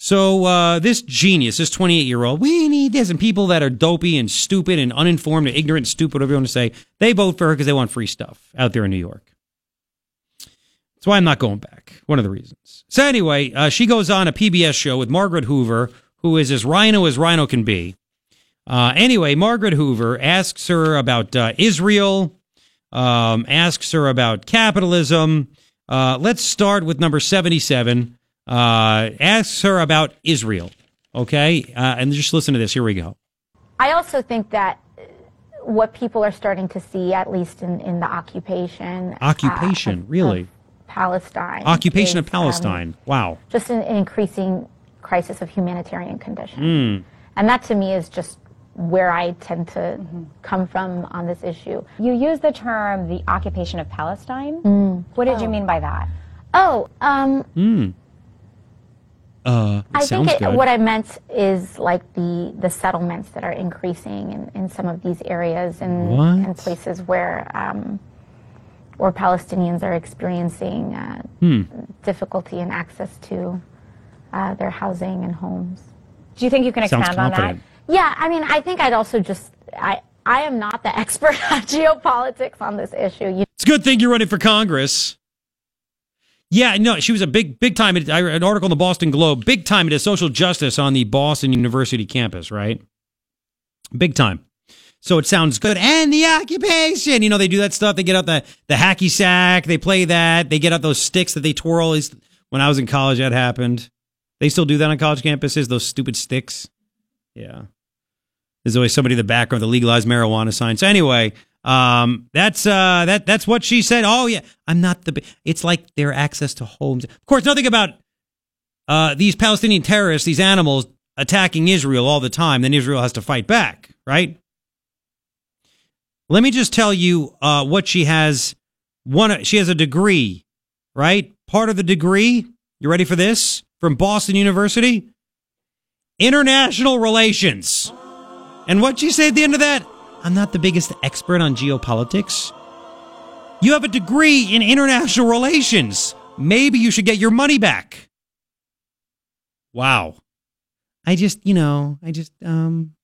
Speaker 1: So uh, this genius, this 28 year old, we need this, and people that are dopey and stupid and uninformed and ignorant, and stupid, whatever you want to say, they vote for her because they want free stuff out there in New York. That's why I'm not going back. One of the reasons. So anyway, uh, she goes on a PBS show with Margaret Hoover, who is as rhino as rhino can be. Uh, anyway, Margaret Hoover asks her about uh, Israel, um, asks her about capitalism. Uh, let's start with number 77 uh, asks her about Israel. Okay, uh, and just listen to this. Here we go.
Speaker 33: I also think that what people are starting to see, at least in, in the occupation,
Speaker 1: occupation,
Speaker 33: uh, of,
Speaker 1: really,
Speaker 33: of Palestine,
Speaker 1: occupation
Speaker 33: is,
Speaker 1: of Palestine. Um, wow,
Speaker 33: just an, an, increasing crisis of humanitarian condition,
Speaker 1: mm.
Speaker 33: and that to me is just where I tend to mm-hmm. come from on this issue.
Speaker 34: You use the term the occupation of Palestine.
Speaker 33: Mm.
Speaker 34: What did
Speaker 33: oh.
Speaker 34: you mean by that?
Speaker 33: Oh, um,
Speaker 1: mm. Uh,
Speaker 33: I think
Speaker 1: it,
Speaker 33: what I meant is like the, the settlements that are increasing in, in some of these areas and, and places where um, where Palestinians are experiencing uh,
Speaker 1: hmm.
Speaker 33: difficulty in access to uh, their housing and homes.
Speaker 34: Do you think you can expand on that?
Speaker 33: Yeah, I mean, I think I'd also just I I am not the expert on geopolitics on this issue. You-
Speaker 1: it's a good thing you're running for Congress. Yeah, no, she was a big, big time. An article in the Boston Globe, big time into social justice on the Boston University campus, right? Big time. So it sounds good. And the occupation, you know, they do that stuff. They get out the the hacky sack. They play that. They get out those sticks that they twirl. When I was in college, that happened. They still do that on college campuses. Those stupid sticks. Yeah. There's always somebody in the background the legalized marijuana sign. So anyway, um, that's uh, that that's what she said. Oh yeah, I'm not the. It's like their access to homes. Of course, nothing about uh, these Palestinian terrorists, these animals attacking Israel all the time. Then Israel has to fight back, right? Let me just tell you uh, what she has. One, she has a degree, right? Part of the degree. You ready for this? From Boston University, international relations. And what she say at the end of that? I'm not the biggest expert on geopolitics. You have a degree in international relations. Maybe you should get your money back. Wow. I just, you know, I just, um,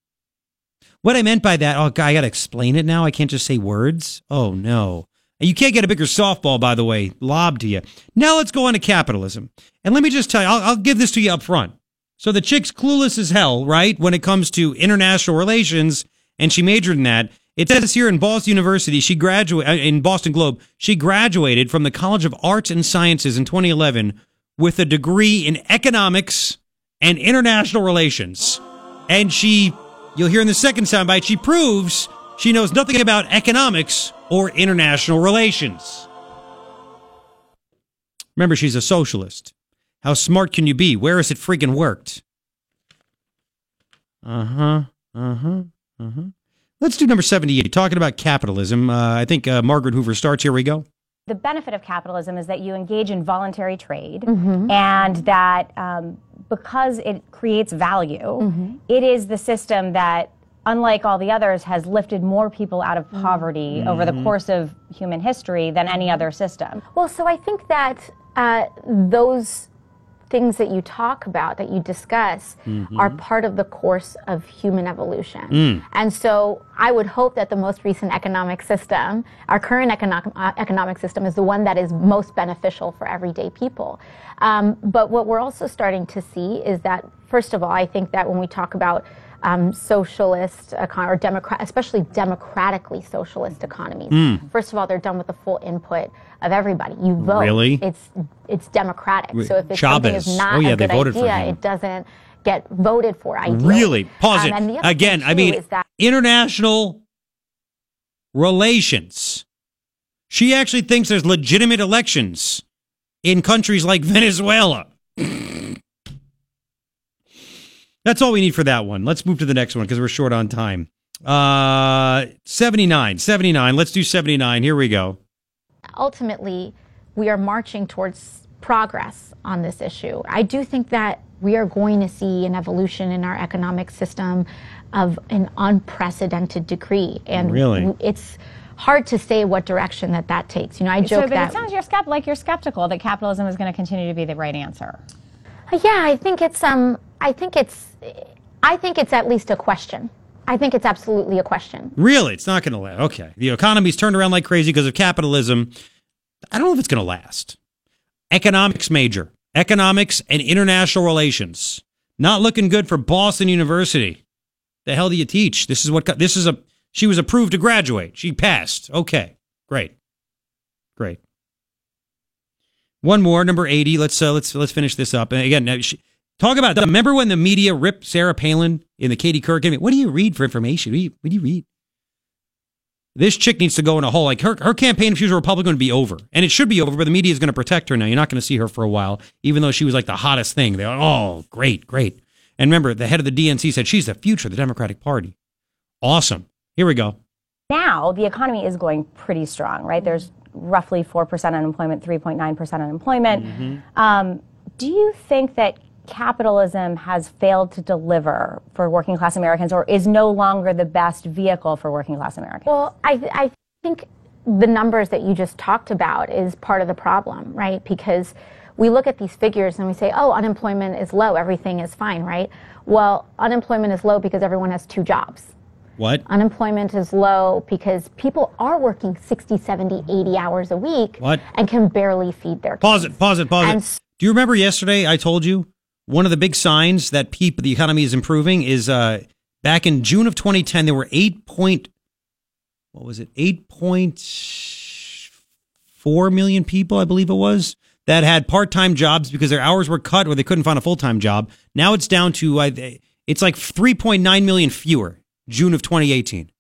Speaker 1: what I meant by that, oh, I got to explain it now. I can't just say words. Oh, no. You can't get a bigger softball, by the way, lobbed to you. Now let's go on to capitalism. And let me just tell you, I'll, I'll give this to you up front. So the chick's clueless as hell, right? When it comes to international relations and she majored in that. It says here in Boston University, she graduated uh, in Boston Globe. She graduated from the College of Arts and Sciences in 2011 with a degree in economics and international relations. And she, you'll hear in the second soundbite, she proves she knows nothing about economics or international relations. Remember, she's a socialist. How smart can you be? Where has it freaking worked? Uh huh. Uh huh. Mm-hmm. Let's do number 78, talking about capitalism. Uh, I think uh, Margaret Hoover starts. Here we go.
Speaker 34: The benefit of capitalism is that you engage in voluntary trade mm-hmm. and that um, because it creates value, mm-hmm. it is the system that unlike all the others, has lifted more people out of poverty mm-hmm. over the course of human history than any other system.
Speaker 33: Well, so I think that uh, those things that you talk about, that you discuss, mm-hmm. are part of the course of human evolution. Mm. And so I would hope that the most recent economic system, our current economic, uh, economic system, is the one that is most beneficial for everyday people. Um, but what we're also starting to see is that, first of all, I think that when we talk about um, socialist or democrat, especially democratically socialist economies. Mm. First of all, they're done with the full input of everybody. You vote.
Speaker 1: Really?
Speaker 33: It's it's democratic. So if it's something is not oh, yeah, a good idea, it doesn't get voted for. Ideally.
Speaker 1: Really? Pause um, it again. I mean, international relations. She actually thinks there's legitimate elections in countries like Venezuela. That's all we need for that one. Let's move to the next one because we're short on time. Uh, 79, 79. Let's do 79. Here we go.
Speaker 33: Ultimately, we are marching towards progress on this issue. I do think that we are going to see an evolution in our economic system of an unprecedented degree. And
Speaker 1: really?
Speaker 33: it's hard to say what direction that that takes. You know, I joke
Speaker 34: so, but
Speaker 33: that.
Speaker 34: it sounds you're skept- like you're skeptical that capitalism is going to continue to be the right answer.
Speaker 33: Yeah, I think it's um, I think it's, I think it's at least a question. I think it's absolutely a question.
Speaker 1: Really, it's not going to last. Okay, the economy's turned around like crazy because of capitalism. I don't know if it's going to last. Economics major, economics and international relations. Not looking good for Boston University. The hell do you teach? This is what this is a. She was approved to graduate. She passed. Okay, great, great. One more, number eighty. Let's uh, let's let's finish this up. And again, now she, talk about. that. Remember when the media ripped Sarah Palin in the Katie Couric? What do you read for information? What do you, what do you read? This chick needs to go in a hole. Like her, her campaign, if she was a Republican, would be over, and it should be over. But the media is going to protect her now. You're not going to see her for a while, even though she was like the hottest thing. They're oh, great, great. And remember, the head of the DNC said she's the future of the Democratic Party. Awesome. Here we go.
Speaker 34: Now the economy is going pretty strong, right? There's roughly 4% unemployment, 3.9% unemployment. Mm-hmm. Um, do you think that capitalism has failed to deliver for working class Americans or is no longer the best vehicle for working class Americans?
Speaker 33: Well, I, I think the numbers that you just talked about is part of the problem, right? Because we look at these figures and we say, oh, unemployment is low, everything is fine, right? Well, unemployment is low because everyone has two jobs.
Speaker 1: What?
Speaker 33: Unemployment is low because people are working 60, 70, 80 hours a week
Speaker 1: What?
Speaker 33: and can barely feed their kids.
Speaker 1: Pause it, pause it, pause
Speaker 33: And
Speaker 1: it. Do you remember yesterday I told you one of the big signs that peop the economy is improving is uh, back in June of 2010 there were 8 point what was it? 8.4 million people, I believe it was, that had part-time jobs because their hours were cut or they couldn't find a full-time job. Now it's down to uh, it's like 3.9 million fewer June of 2018.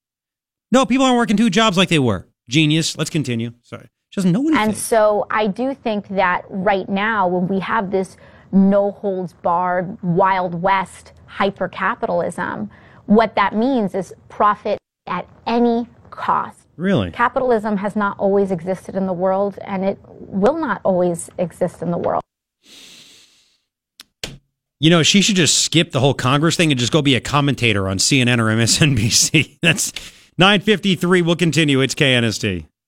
Speaker 1: No, people aren't working two jobs like they were. Genius. Let's continue. Sorry. She doesn't know anything.
Speaker 33: And so I do think that right now, when we have this no holds barred, Wild West hyper capitalism, what that means is profit at any cost.
Speaker 1: Really?
Speaker 33: Capitalism has not always existed in the world, and it will not always exist in the world.
Speaker 1: You know, she should just skip the whole Congress thing and just go be a commentator on CNN or MSNBC. That's 953. We'll continue. It's KNST.